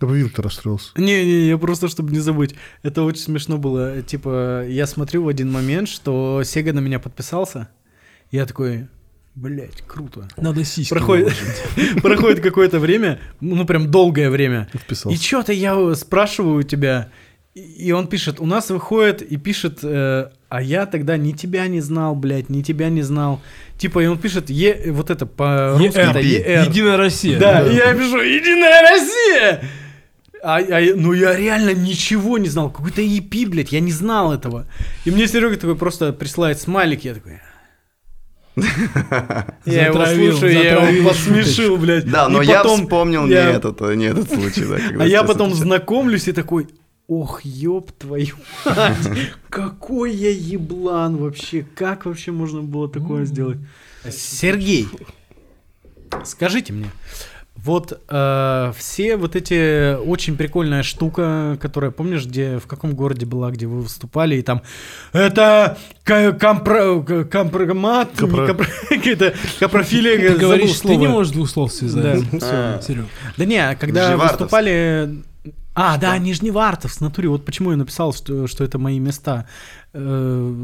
Бы Виктор расстроился. Не-не, я просто, чтобы не забыть. Это очень смешно было. Типа, я смотрю в один момент, что Сега на меня подписался. Я такой, блядь, круто. Надо сиськи Проходит, проходит какое-то время, ну прям долгое время. И Вписался. что-то я спрашиваю у тебя, и- и он пишет, у нас выходит и пишет, э, а я тогда ни тебя не знал, блядь, ни тебя не знал. Типа, и он пишет, е, вот это по-русски, это ER. Единая Россия. Да, и я пишу, Единая Россия! А, а я- ну я реально ничего не знал. Какой-то EP, блядь, я не знал этого. И мне Серега такой просто присылает смайлик, я такой... Я его Затравил, слушаю, я его посмешил, блядь. Да, но я потом вспомнил не, этот, не этот случай. А я потом знакомлюсь и такой, ох, ёб твою мать, какой я еблан вообще, как вообще можно было такое сделать? Сергей, скажите мне, вот э, все вот эти очень прикольная штука, которая, помнишь, где в каком городе была, где вы выступали, и там это компромат, не Капро- капро- это капрофилия, Ты говоришь, ты не можешь двух слов связать. А. Все, Серег. Да не, когда Нижневартовск. выступали... А, да, Нижневартовск, в натуре. Вот почему я написал, что, что это мои места. Э,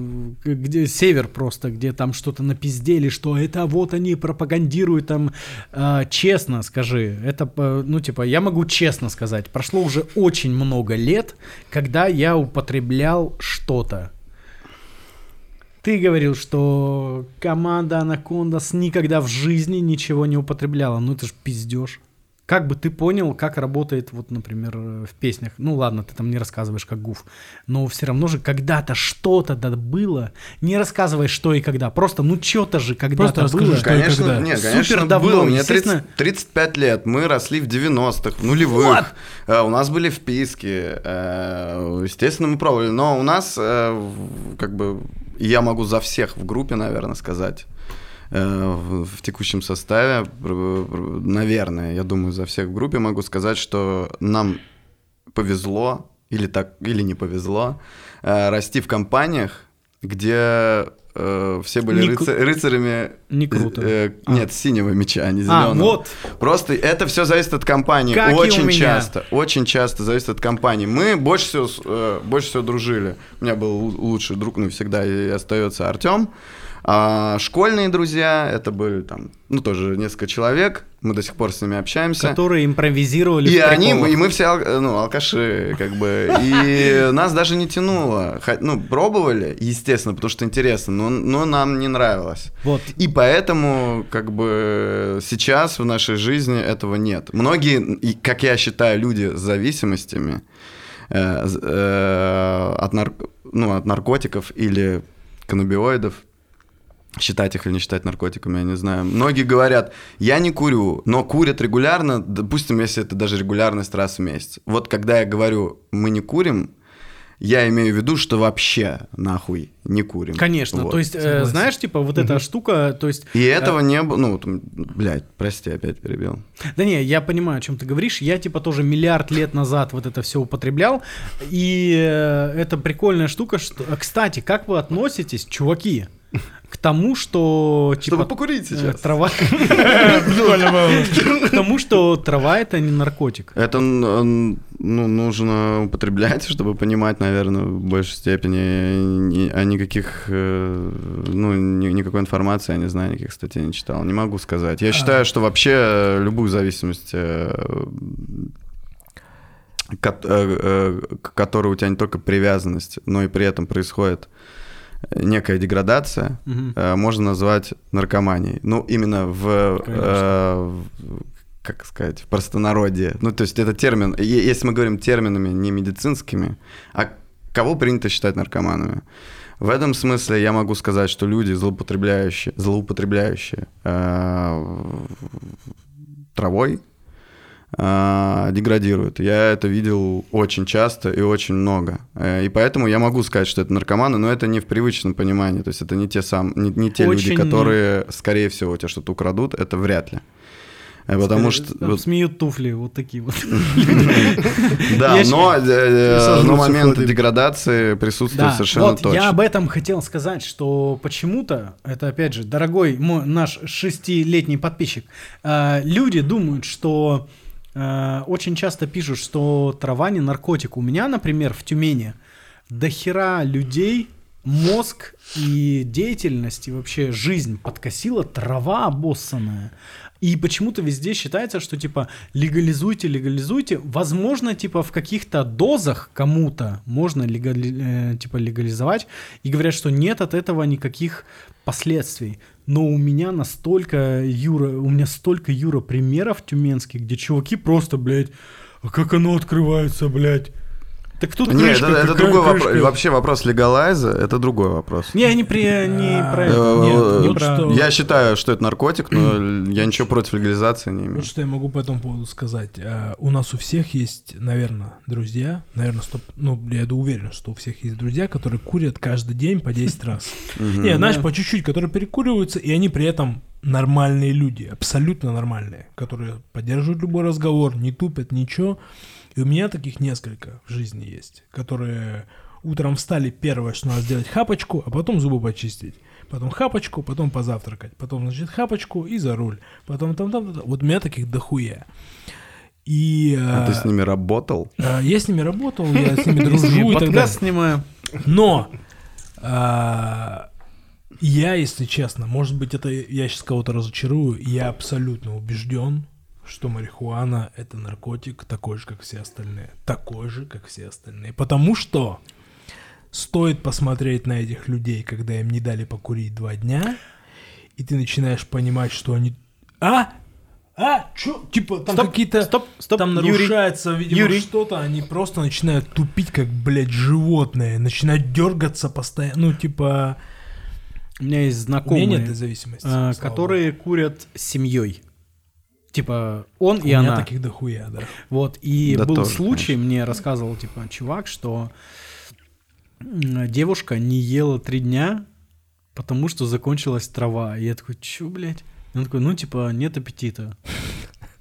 Где север просто, где там что-то напиздели, что это вот они пропагандируют там. Э, Честно скажи, это, э, ну, типа, я могу честно сказать, прошло уже очень много лет, когда я употреблял что-то. Ты говорил, что команда Анакондас никогда в жизни ничего не употребляла. Ну это ж пиздеж. Как бы ты понял, как работает, вот, например, э, в песнях. Ну ладно, ты там не рассказываешь, как гуф. Но все равно же когда-то что-то да было. Не рассказывай, что и когда. Просто, ну что-то же когда-то Просто расскажи, было. что и Конечно, когда. нет, Супер конечно, давно, было. Мне естественно. 30 35 лет, мы росли в 90-х, в нулевых. Э, У нас были вписки, э, естественно, мы пробовали. Но у нас, э, как бы, я могу за всех в группе, наверное, сказать, в в текущем составе, наверное, я думаю, за всех в группе могу сказать, что нам повезло, или так, или не повезло, э, расти в компаниях, где э, все были Не рыца- рыцарями. Не круто. э, А. Нет, синего меча, а не А, зеленого. вот. Просто это все зависит от компании. Как очень часто. Очень часто зависит от компании. Мы больше всего, э, больше всего дружили. У меня был лу- лучший друг, ну, всегда и остается Артем. А школьные друзья, это были там, ну, тоже несколько человек. Мы до сих пор с ними общаемся. Которые импровизировали И они, и мы все, ну, алкаши, как бы, и нас даже не тянуло. Ну, пробовали, естественно, потому что интересно, но, но нам не нравилось. Вот. И поэтому, как бы, сейчас в нашей жизни этого нет. Многие, как я считаю, люди с зависимостями э, э, от, нар- ну, от наркотиков или каннабиоидов, считать их или не считать наркотиками, я не знаю. Многие говорят, я не курю, но курят регулярно, допустим, если это даже регулярность раз в месяц. Вот когда я говорю, мы не курим, я имею в виду, что вообще нахуй не курим. Конечно, Вот. то есть, э, знаешь, типа, вот эта штука, то есть... И этого не было, ну, вот, м, блядь, прости, опять перебил. Да не, я понимаю, о чем ты говоришь. Я типа тоже миллиард лет назад вот это все употреблял. И э, это прикольная штука. Что... а, Кстати, как вы относитесь, чуваки, к тому, что типа Чтобы покурить э, сейчас. трава, к тому, что трава это не наркотик. Это ну, нужно употреблять, чтобы понимать, наверное, в большей степени. Ни- А никаких, э, ну, ни- никакой информации я не знаю, никаких статей не читал. Не могу сказать. Я считаю, что вообще э, любую зависимость, к которой у тебя не только привязанность, но и при этом происходит некая деградация, э, можно назвать наркоманией. Ну, именно в, э, в- как сказать, в простонародье. Ну, то есть это термин, если мы говорим терминами не медицинскими, а кого принято считать наркоманами? В этом смысле я могу сказать, что люди, злоупотребляющие, злоупотребляющие э, травой, э, деградируют. Я это видел очень часто и очень много. Э, и поэтому я могу сказать, что это наркоманы, но это не в привычном понимании. То есть это не те, сам, не, не те Очень, люди, которые, скорее всего, тебя что-то украдут, это вряд ли. Э, Потому что... Там Смеют туфли, вот такие вот. Да, но, э, момент деградации присутствует совершенно точно. я об этом хотел сказать, что почему-то, это опять же, дорогой наш шестилетний подписчик, люди думают, что э, очень часто пишут, что трава не наркотик. У меня, например, в Тюмени до хера людей мозг и деятельность, и вообще жизнь подкосила трава обоссанная. И почему-то везде считается, что типа легализуйте, легализуйте. Возможно, типа в каких-то дозах кому-то можно легали- э, типа легализовать. И говорят, что нет от этого никаких последствий. Но у меня настолько, Юра, у меня столько, Юра, примеров тюменских, где чуваки просто, блядь, а как оно открывается, блядь? Так тут Нет, крышка, это, это другой крышка? вопрос. Вообще вопрос легалайза – это другой вопрос. Не, не, при, не А, про Э, это. Нет, вот что- Я считаю, что это наркотик, но я ничего против легализации не имею. Вот что я могу по этому поводу сказать. А, У нас у всех есть, наверное, друзья, наверное, стоп, ну, я уверен, что у всех есть друзья, которые курят каждый день по 10 раз. Не, знаешь, по чуть-чуть, которые перекуриваются, и они при этом нормальные люди, абсолютно нормальные, которые поддерживают любой разговор, не тупят, ничего. И у меня таких несколько в жизни есть, которые утром встали, первое, что надо сделать, хапочку, а потом зубы почистить. Потом хапочку, потом позавтракать. Потом, значит, хапочку и за руль. Потом там, там, там. Вот у меня таких дохуя. И А ты э, с ними работал? э, я с ними работал, я с ними дружу и так далее. снимаю. Но а, я, если честно, может быть, это я сейчас кого-то разочарую, я абсолютно убежден, что марихуана это наркотик такой же, как все остальные. Такой же, как все остальные. Потому что стоит посмотреть на этих людей, когда им не дали покурить два дня, и ты начинаешь понимать, что они... А? А? Чё? Типа там Стоп, какие-то... стоп, стоп, Там Юрий. нарушается, видимо, Юрий. что-то, они просто начинают тупить, как, блядь, животные, начинают дергаться постоянно, ну, типа... У меня есть У знакомые, меня нет этой зависимости. а, которые курят с семьей. Типа он богу. и У меня она. таких дохуя, да. Вот, и Да был тоже, случай, мне рассказывал, типа, чувак, что девушка не ела три дня, потому что закончилась трава. И я такой, чё, блядь? И Он такой, ну, типа, нет аппетита.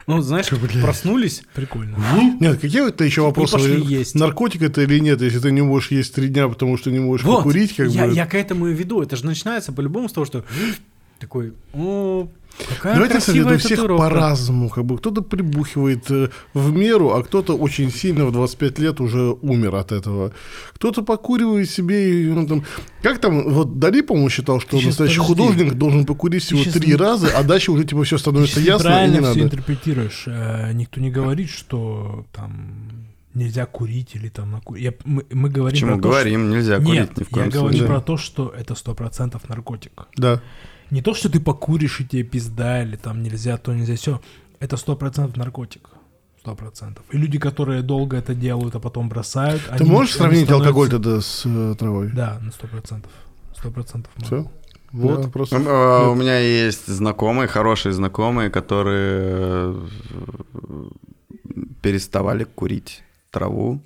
Ну, знаешь, проснулись, Прикольно. Нет, какие это еще вопросы? пошли есть. Наркотик это или нет, если ты не можешь есть три дня, потому что не можешь Вот, покурить, как я, бы. я к этому и веду. Это же начинается по-любому с того, что такой, о, какая Давайте, красивая у всех татуировка». по-разному. Как бы кто-то прибухивает э, в меру, а кто-то очень сильно в 25 лет уже умер от этого. Кто-то покуривает себе и ну, там. Как там, вот Дали, по-моему, считал, что Ты настоящий подожди. художник должен покурить всего три не- раза, а дальше уже типа все Ты становится сейчас ясно и неправильно не все надо. интерпретируешь. Э, Никто не говорит, что там нельзя курить или там накурить. Я- Мы, мы говорим Почему про то, говорим, нельзя что... курить Нет, ни в я коем говорю случае. про то, что это сто процентов наркотик. Да. Не то, что ты покуришь и тебе пизда, или там нельзя, то нельзя, все. Это сто процентов наркотик. Сто процентов. И люди, которые долго это делают, а потом бросают... Ты они- можешь они сравнить становятся- алкоголь тогда с э, травой? Да, на сто процентов. Сто процентов. Все? Вот. просто... Э, У меня есть знакомые, хорошие знакомые, которые э, переставали курить траву,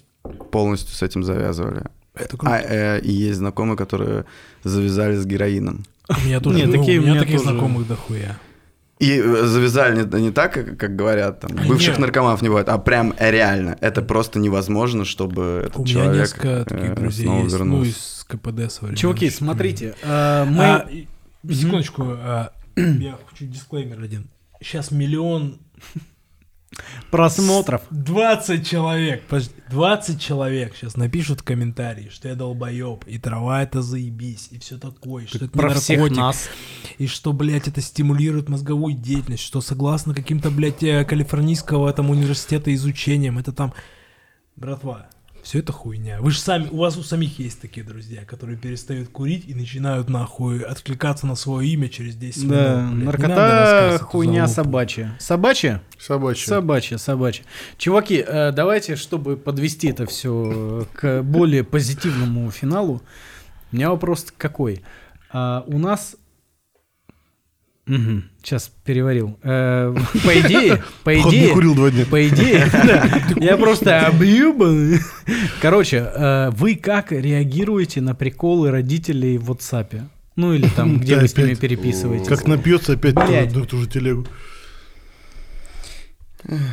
полностью с этим завязывали. Это А, круто. э, и есть знакомые, которые завязали с героином. У меня тоже, Нет, ну, такие у меня меня таких знакомых дохуя. И э, завязали не, не так, как, как говорят, там, бывших нет. наркоманов не бывает, а прям реально. Это просто невозможно, чтобы этот У меня человек несколько э, таких друзей снова есть, ну, вернулся. из КПД современных. Чуваки, смотрите, э, мы... А, секундочку, а, я хочу дисклеймер один. Сейчас миллион... просмотров. 20 человек, подожди, 20 человек сейчас напишут комментарии, что я долбоеб, и трава это заебись, и все такое, что это не Про всех наркотик, нас. и что, блядь, это стимулирует мозговую деятельность, что согласно каким-то, блядь, э, калифорнийского там университета изучением, это там... Братва, все это хуйня. Вы же сами, у вас у самих есть такие друзья, которые перестают курить и начинают нахуй откликаться на свое имя через 10 Да, минут. надо наркота хуйня собачья. Собачья? Собачья. Собачья, собачья. Чуваки, э, давайте, чтобы подвести это все к более позитивному финалу, у меня вопрос какой. А, у нас... сейчас переварил. Э, по идее, по идее, курил два дня. по идее, да, я просто объебан. Короче, э, вы как реагируете на приколы родителей в WhatsApp? Ну или там, где Да, вы с ними переписываетесь? Как напьется опять на ту же телегу.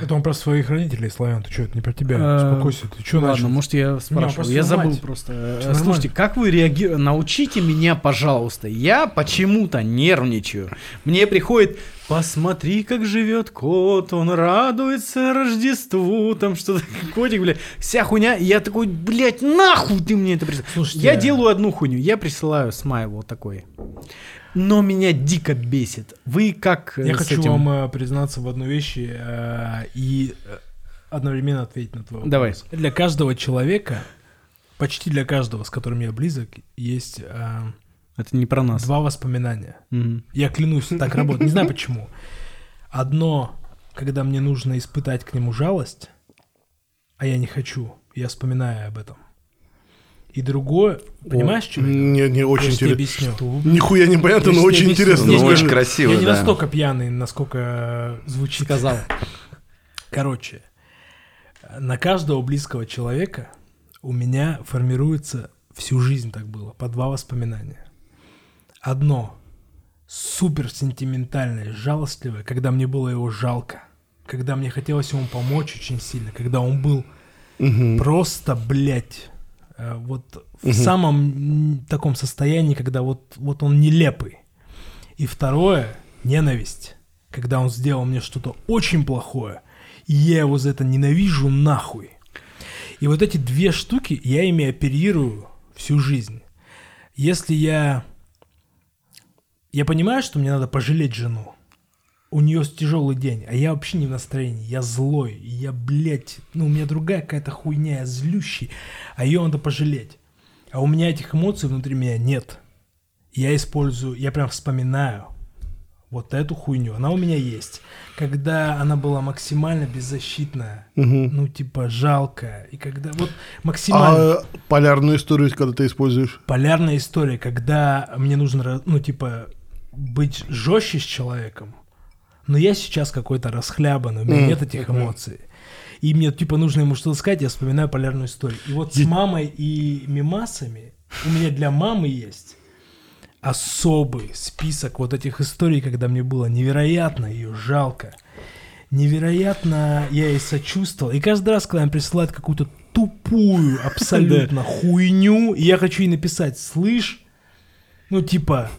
Это он про своих родителей, Славян, ты что, это не про тебя. Э, Успокойся, ты что Ладно, начал? может я спрашивал. я забыл просто. Э, Слушайте, как вы реагируете? Научите меня, пожалуйста. Я почему-то нервничаю. Мне приходит, посмотри, как живет кот, он радуется Рождеству, там что-то, котик, блядь, вся хуйня. И я такой, блядь, нахуй ты мне это присылаешь? Слушайте, Я делаю одну хуйню, я присылаю смайл вот такой. Но меня дико бесит. Вы как э, Я с хочу этим? вам э, признаться в одной вещи э, и одновременно ответить на твой вопрос. Давай. Для каждого человека, почти для каждого, с которым я близок, есть э, Это не про нас. два воспоминания. Мгм. Я клянусь, так работает. Не знаю почему. Одно, когда мне нужно испытать к нему жалость, а я не хочу, я вспоминаю об этом. И другое, понимаешь, что я Не, не очень интересно. объясню. Нихуя непонятно, Я но очень объясню. интересно. Ну, очень красиво, Я не да. настолько пьяный, насколько э, звучит. Сказал. Короче, на каждого близкого человека у меня формируется всю жизнь так было, по два воспоминания. Одно супер сентиментальное, жалостливое, когда мне было его жалко, когда мне хотелось ему помочь очень сильно, когда он был Мгм. просто, блядь, вот в Мгм. самом таком состоянии, когда вот, вот он нелепый. И второе, ненависть, когда он сделал мне что-то очень плохое, и я его за это ненавижу нахуй. И вот эти две штуки я ими оперирую всю жизнь. Если я... Я понимаю, что мне надо пожалеть жену. У нее тяжелый день, а я вообще не в настроении. Я злой, я, блядь, ну у меня другая какая-то хуйня, я злющий, а ее надо пожалеть. А у меня этих эмоций внутри меня нет. Я использую, я прям вспоминаю вот эту хуйню. Она у меня есть. Когда она была максимально беззащитная, Мгм. ну типа жалкая, и когда вот максимально... А полярную историю, когда ты используешь? полярная история, когда мне нужно, ну, типа, быть жестче с человеком, но я сейчас какой-то расхлябанный, у меня Мгм, нет этих эмоций. И мне, типа, нужно ему что-то сказать, я вспоминаю полярную историю. И вот с мамой и мимасами у меня для мамы есть особый список вот этих историй, когда мне было невероятно ее жалко. Невероятно я ей сочувствовал. И каждый раз, когда она присылает какую-то тупую абсолютно хуйню, я хочу ей написать, слышь, ну типа,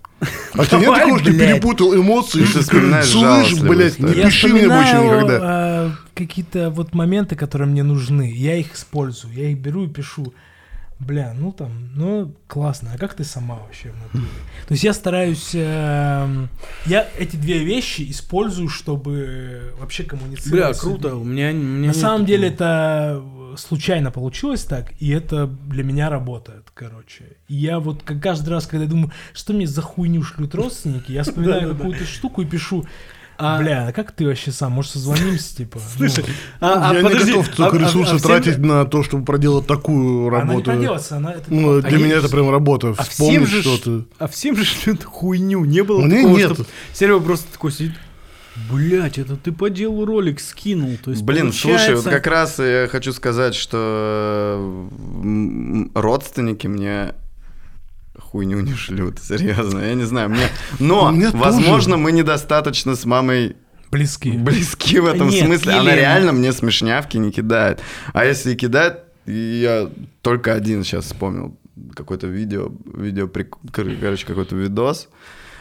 А ты нет такого, что ты перепутал эмоции? Ты что вспоминаешь Слышь, блядь, не я пиши мне больше вспоминаю, никогда. а, какие-то вот моменты, которые мне нужны. Я их использую, я их беру и пишу. Бля, ну там, ну классно. А как ты сама вообще? То есть я стараюсь, эм, я эти две вещи использую, чтобы вообще коммуницировать. Бля, круто. У меня, у меня На самом деле это э, случайно получилось так, и это для меня работает, короче. И я вот как каждый раз, когда думаю, что мне за хуйню шлют родственники, я вспоминаю какую-то штуку и пишу, А- бля, а как ты вообще сам, может созвонимся, типа? Слушай, Ну, а, а Я подожди, не готов а- столько а- а ресурсов всем- тратить на то, чтобы проделать такую она не работу. проделается, она это Ну, а для я- меня это прям работа. А всем Вспомнить что-то. а всем же шлют хуйню. Не было Мне такого, нет. что Серега просто такой сидит. Блять, это ты по делу ролик скинул. То есть, Блин, слушай, вот получается- как раз я хочу сказать, что родственники мне хуйню не шлют, серьезно, я не знаю, мне... Но, У меня тоже. возможно, мы недостаточно с мамой близки. близки в этом Нет, смысле. Она Елена. реально мне смешнявки не кидает. А если и кидает, я только один сейчас вспомнил какое-то видео, видео, короче, какой-то видос,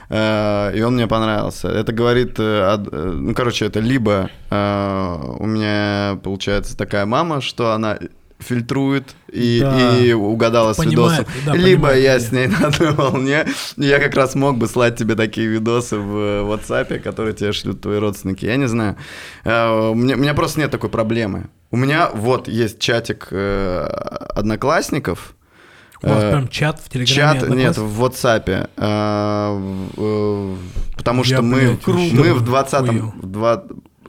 э, и он мне понравился. Это говорит, э, э, ну, короче, это либо у меня получается такая мама, что она фильтрует и, Да. и угадала с Понимает, видосом. да, Либо понимает, я с ней на одной волне, я как раз мог бы слать тебе такие видосы в э, WhatsApp, которые тебе шлют твои родственники. Я не знаю. Э, У меня, у меня просто нет такой проблемы. У меня вот есть чатик э, одноклассников. У вас Э, прям чат в Телеграме? Чат, нет, в WhatsApp. Потому что мы, мы в 20 охуел. в два-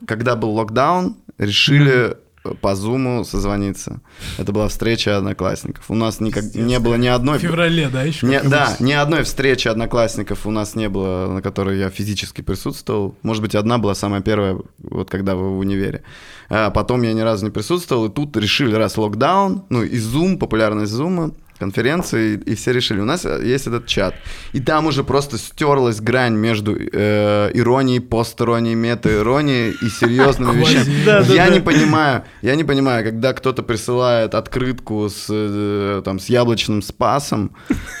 когда был локдаун, решили по зуму созвониться. Это была встреча одноклассников. У нас никак, не было ни одной... В феврале, да, еще? Не- да, ни одной встречи одноклассников у нас не было, на которой я физически присутствовал. Может быть, одна была самая первая, вот когда вы в универе. А потом я ни разу не присутствовал, и тут решили, раз локдаун, ну и Zoom, популярность Zoom, конференции, и все решили, у нас есть этот чат. И там уже просто стерлась грань между э, иронией, пост-иронией, мета-иронией и серьезными вещами. Я не понимаю, я не понимаю, когда кто-то присылает открытку с, э, там, с яблочным спасом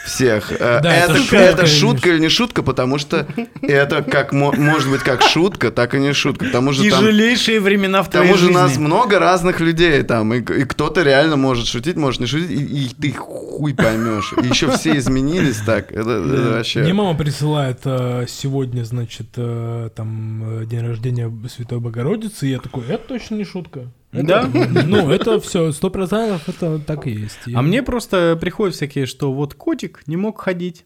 всех. э, это это, шутка или не шутка, потому что это как мо- может быть как шутка, так и не шутка. К тому же там Тяжелейшие времена в к твоей тому же жизни. нас много разных людей там, и, кто-то реально может шутить, может не шутить, и ты хуй поймешь. И еще все изменились так. Это, это вообще. Мне мама присылает э, сегодня, значит, э, там э, день рождения Святой Богородицы, и я такой, это точно не шутка. Это- Да? Ну, это все, сто процентов это так и есть. И- А мне просто приходят всякие, что вот котик не мог ходить.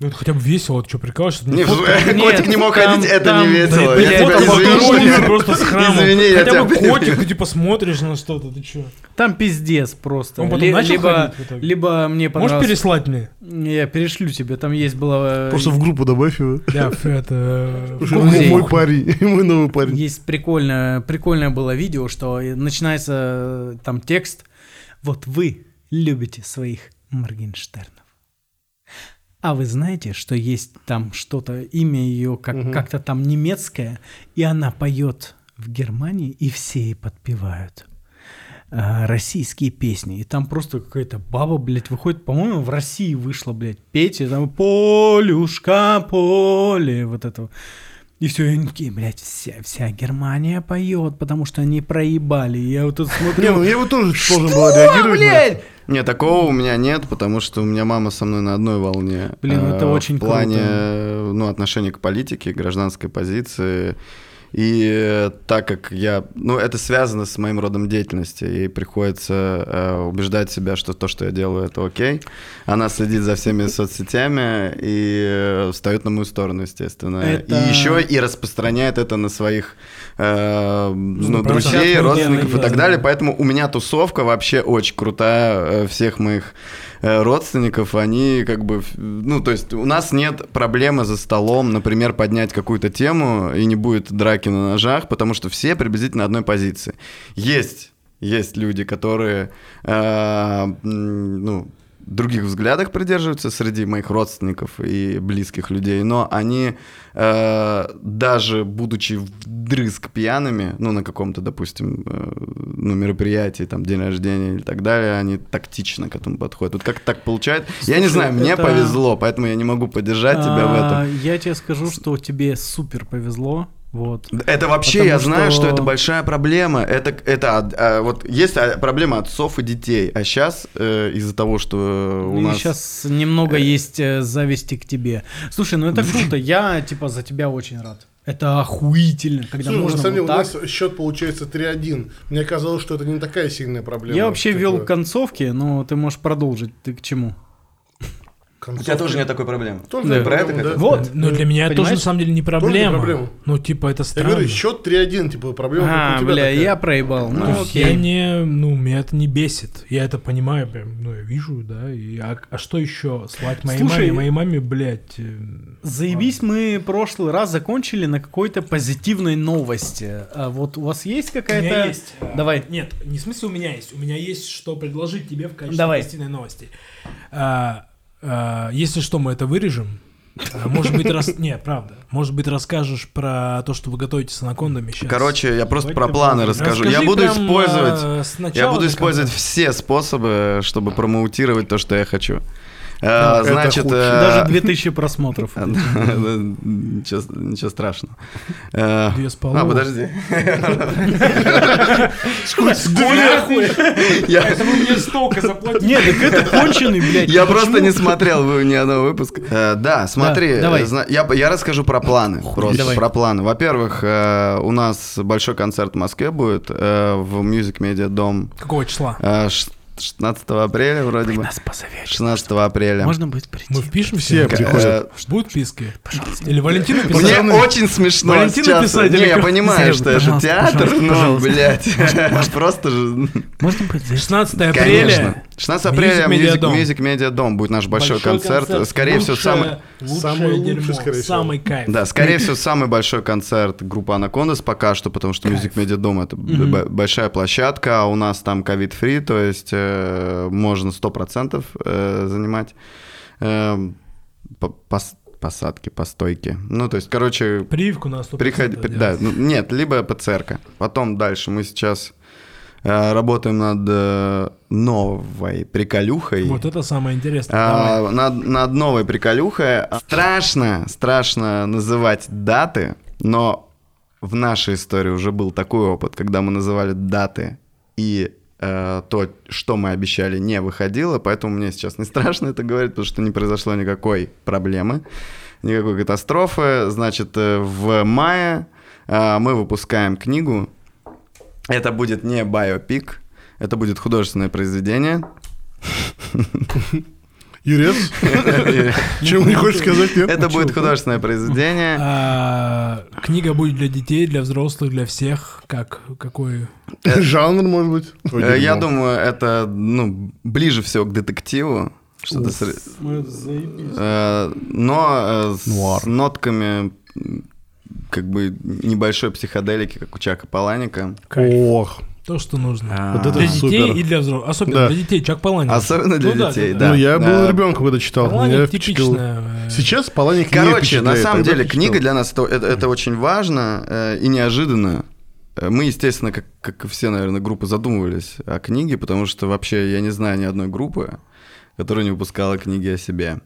Ну, это хотя бы весело, ты что, прикалываешься? Не, котик не мог там- ходить, это там- не весело. Да, Я тебя- просто с храмом. Извини, я Хотя бы котик, ты типа смотришь на что-то, ты что? Там пиздец просто. Он потом Ли- начал либо, либо мне Можешь понравилось... переслать мне? Я перешлю тебе, там есть было... Просто в группу добавь его. Да, это... Музей. Мой парень, мой новый парень. Есть прикольное, прикольное было видео, что начинается э, там текст. Вот вы любите своих Моргенштернов. А вы знаете, что есть там что-то, имя ее как, Мгм. как-то там немецкое, и она поет в Германии, и все ей подпевают а, российские песни. И там просто какая-то баба, блядь, выходит, по-моему, в России вышла, блядь, петь, и там «Полюшка, поле», вот это. И все, и они такие, блядь, вся, вся Германия поет, потому что они проебали. И я вот тут смотрю, Не, ну я вот тоже должен был реагировать. это. Не, такого у меня нет, потому что у меня мама со мной на одной волне. Блин, это Э, очень В плане круто. ну, отношения к политике, гражданской позиции. И э, так как я... Ну, это связано с моим родом деятельности, ей приходится э, убеждать себя, что то, что я делаю, это окей. Она следит за всеми соцсетями и э, встает на мою сторону, естественно. Это- И еще и распространяет это на своих э, ну, друзей, родственников и так да. далее. Поэтому у меня тусовка вообще очень крутая э, всех моих родственников. Они как бы, ну, то есть у нас нет проблемы за столом, например, поднять какую-то тему, и не будет драки на ножах, потому что все приблизительно одной позиции. Есть, есть люди, которые, э, ну, других взглядах придерживаются среди моих родственников и близких людей, но они э, даже будучи вдрызг пьяными, ну на каком-то, допустим, э, ну мероприятии, там день рождения или так далее, они тактично к этому подходят. Вот как так получается? я не Слушай, знаю, мне это- повезло, поэтому я не могу поддержать тебя в а, этом. я тебе скажу, что тебе супер повезло. Вот. Это вообще, Потому я знаю, что... что это большая проблема. Это, это а, вот есть а, проблема отцов и детей, а сейчас из-за того, что у И нас сейчас немного есть э, зависти к тебе. Слушай, ну это круто. Я типа за тебя очень рад. Это охуительно, когда Слушай, можно на самом деле, вот у так. нас счет получается 3-1. Мне казалось, что это не такая сильная проблема. Я вообще Типа, вел концовки, но ты можешь продолжить. Ты к чему? У тебя тоже нет такой проблемы. Тоже Да. нет Про это проблемы, хотел? да. Вот. Ну, для меня это тоже, на Понимаешь? самом деле, не Тоже не проблема. проблема. Ну, типа, это Я странно. говорю, счет 3-1, типа, проблема как А, у тебя бля, такая. я проебал. То Ну, есть я не, ну, меня это не бесит. Я это понимаю, прям, ну, я вижу, да. И, а, а что еще слать моей Слушай, маме? Моей маме, блядь. э, Заебись, мы прошлый раз закончили на какой-то позитивной новости. А вот у вас есть У меня какая-то... есть. Давай. Нет, не в смысле у меня есть. У меня есть что предложить тебе в качестве Давай. позитивной новости. А, если что, мы это вырежем. А, Может быть, рас... Не, правда. Может быть, расскажешь про то, что вы готовите с анакондами сейчас. Короче, я просто Давайте про планы расскажу. Расскажи я буду прям, использовать... э, Я буду использовать все способы, чтобы промоутировать то, что я хочу. Э, Это Значит, худшее. э, Даже 2000 просмотров. Ничего ничего страшного. Э, Две с А, половиной. подожди. Сколько? Я- Это вы мне столько заплатили. Нет, так это конченый, блядь. Я просто не смотрел вы- ни одного выпуска. Да, смотри, я расскажу про планы. Просто про планы. Во-первых, у нас большой концерт в Москве будет в Music Media Дом Какого числа? Э, ш- 16 апреля вроде бы. Нас позовешь. 16 апреля. Можно будет прийти? Мы впишем Все приходят. Э, Будут списки? Пожалуйста. Или Валентина Мне писать? очень смешно Валентина сейчас. писать Не, я понимаю, что это пожалуйста, театр, но, блядь, просто же... Можно будет здесь? 16 Конечно. апреля. 16 апреля Music Media Dome будет наш большой, концерт. Скорее всего, самый... Самый лучший, дерьмо, скорее всего. Самый кайф. Да, скорее всего, самый большой концерт группы Анакондас пока что, потому что Music Media Dome это большая площадка, а у нас там ковид-фри, то есть э, можно 100% э, занимать э, по- пос- посадки, постойки. Ну, то есть, короче, Прививку на 100% Приходи, при- да, ну, нет, либо ПЦРка. Потом дальше мы сейчас э, работаем над э, новой приколюхой. Вот это самое интересное. А, над, над новой приколюхой. Страшно, страшно называть даты, но в нашей истории уже был такой опыт, когда мы называли даты и то, что мы обещали, не выходило, поэтому мне сейчас не страшно это говорить, потому что не произошло никакой проблемы, никакой катастрофы. Значит, э, в мае э, мы выпускаем книгу. Это будет не биопик, это будет художественное произведение. Юрец, чем не хочешь сказать? Это будет художественное произведение. А, книга будет для детей, для взрослых, для всех. Как? Какой? Жанр, может быть? Э, Я думаю, это ну, ближе всего к детективу. Что-то сре- э, но э, с Нуар. нотками м, как бы небольшой психоделики, как у Чака Паланика. Ох, То, что нужно. А, Вот это Для детей супер. и для взрослых. Особенно Да. для детей. Чак Паланик. Особенно для Ну детей, да, да. ну я был ребенком, когда читал. Паланик типичная. э, Сейчас Паланик не Короче, на самом тогда деле, книга для нас это, это, это очень важно э, и неожиданно. Э, Мы, естественно, как, как и все, наверное, группы задумывались о книге, потому что вообще я не знаю ни одной группы, которая не выпускала книги о себе.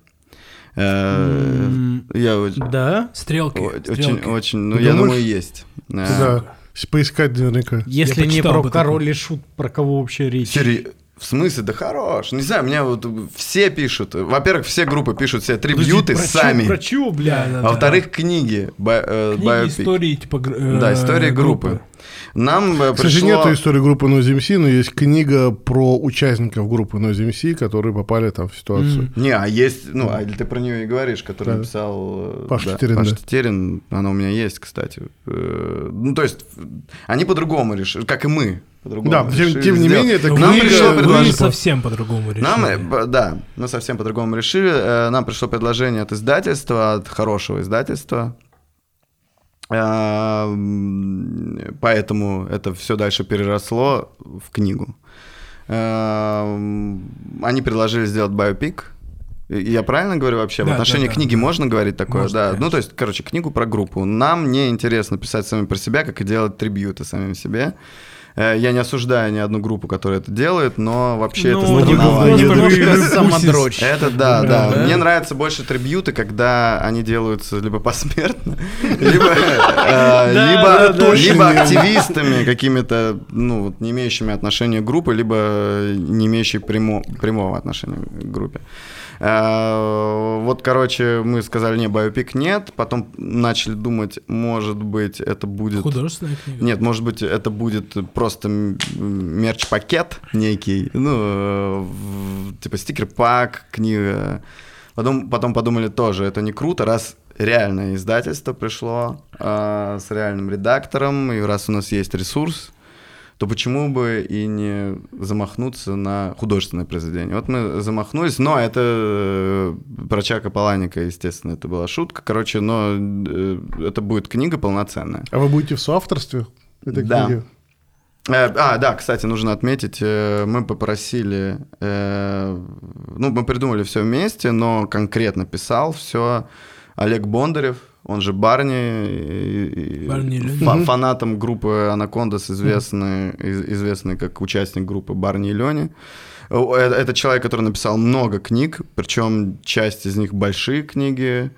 Я Да? Стрелки. очень, стрелки. очень, ну, я думаю, есть. Да, поискать наверняка. Если не про король и шут, про кого вообще речь? Сери- В смысле, да хорош. Не знаю, меня вот все пишут. Во-первых, все группы пишут все трибьюты Подожди, про чё- сами. Про чё, бля? Да, да. во-вторых, книги. Ба- э, Книги, биопик. истории, типа... э, Да, история группы. Нам э, К сожалению, пришло... нету истории группы Noise MC, но есть книга про участников группы Noise MC, которые попали там в ситуацию. Не, а есть, ну, а ты про нее и говоришь, который Да. написал э, Паша да, Тетерин, Паша да. Тетерин, она у меня есть, кстати. Э, Ну, то есть, они по-другому решили, как и мы. По-другому Да, тем- решили тем не менее, это Нам книга пришло вы предложение. совсем по-другому решили. Нам, э, да, мы совсем по-другому решили. Э, Нам пришло предложение от издательства, от хорошего издательства. Э, Поэтому это все дальше переросло в книгу. Они предложили сделать биопик. Я правильно говорю вообще? в Да, отношении да, да, книги можно говорить такое? Можно, да. Ну, конечно. то есть, короче, книгу про группу. Нам не интересно писать самим про себя, как и делать трибьюты самим себе. Я не осуждаю ни одну группу, которая это делает, но вообще это Ну, странновато. Немного самодрочь. Это да, Да. Мне нравятся больше трибьюты, когда они делаются либо посмертно, либо э, активистами какими-то, ну вот не имеющими отношения к группе, либо не имеющие прямо- прямого отношения к группе. Э, Вот, короче, мы сказали, не, биопик нет, потом начали думать, может быть, это будет... Художественная книга. Нет, может быть, это будет просто мерч-пакет некий, ну, э, типа стикер-пак, книга. Потом, потом подумали тоже, это не круто, раз реальное издательство пришло э, с реальным редактором, и раз у нас есть ресурс, то почему бы и не замахнуться на художественное произведение? Вот мы замахнулись, но это э, про Чака Паланика, естественно, это была шутка. Короче, но э, это будет книга полноценная. А вы будете в соавторстве этой Да. книги? Э, А, да, кстати, нужно отметить, мы попросили, ну, мы придумали все вместе, но конкретно писал все Олег Бондарев, он же Барни, Барни и фа- фанатом группы Анакондас, известный, из- известный как участник группы Барни и Лёни. О, Это, человек, который написал много книг, причем часть из них большие книги.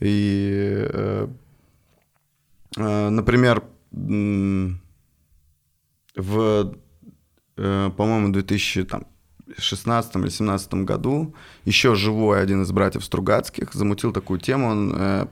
И, э, э, например, в, э, по-моему, 2016 или 2017 году еще живой один из братьев Стругацких замутил такую тему. Он э,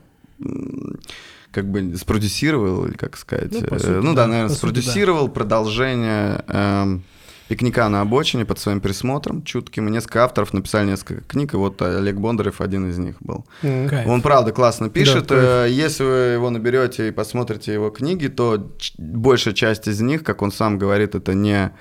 как бы спродюсировал, или как сказать, Ну, э, сути, ну да, да, наверное, сути, да. спродюсировал продолжение эм, пикника на обочине под своим присмотром чутким. И несколько авторов написали несколько книг, и вот Олег Бондарев один из них был. Кайф. Он правда классно пишет. кайф. Э, Если вы его наберете и посмотрите его книги, то большая часть из них, как он сам говорит, это не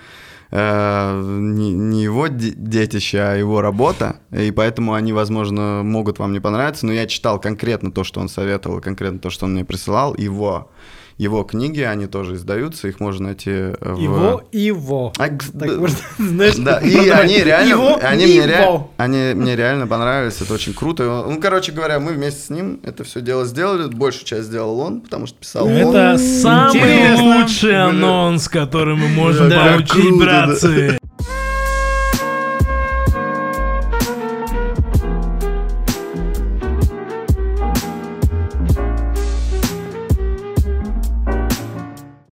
э, не, не его де- детище, а его работа, и поэтому они, возможно, могут вам не понравиться, но я читал конкретно то, что он советовал, конкретно то, что он мне присылал, его, его книги, они тоже издаются, их можно найти э, в... Его, его. А, Так, да, можно, знаешь, да, и они реально, Его, они, мне ре- они мне реально понравились, это очень круто. Ну, короче говоря, мы вместе с ним это все дело сделали, большую часть сделал он, потому что писал он. Это самый Интересно. лучший анонс, который мы можем Да, получить, круто, да. братцы.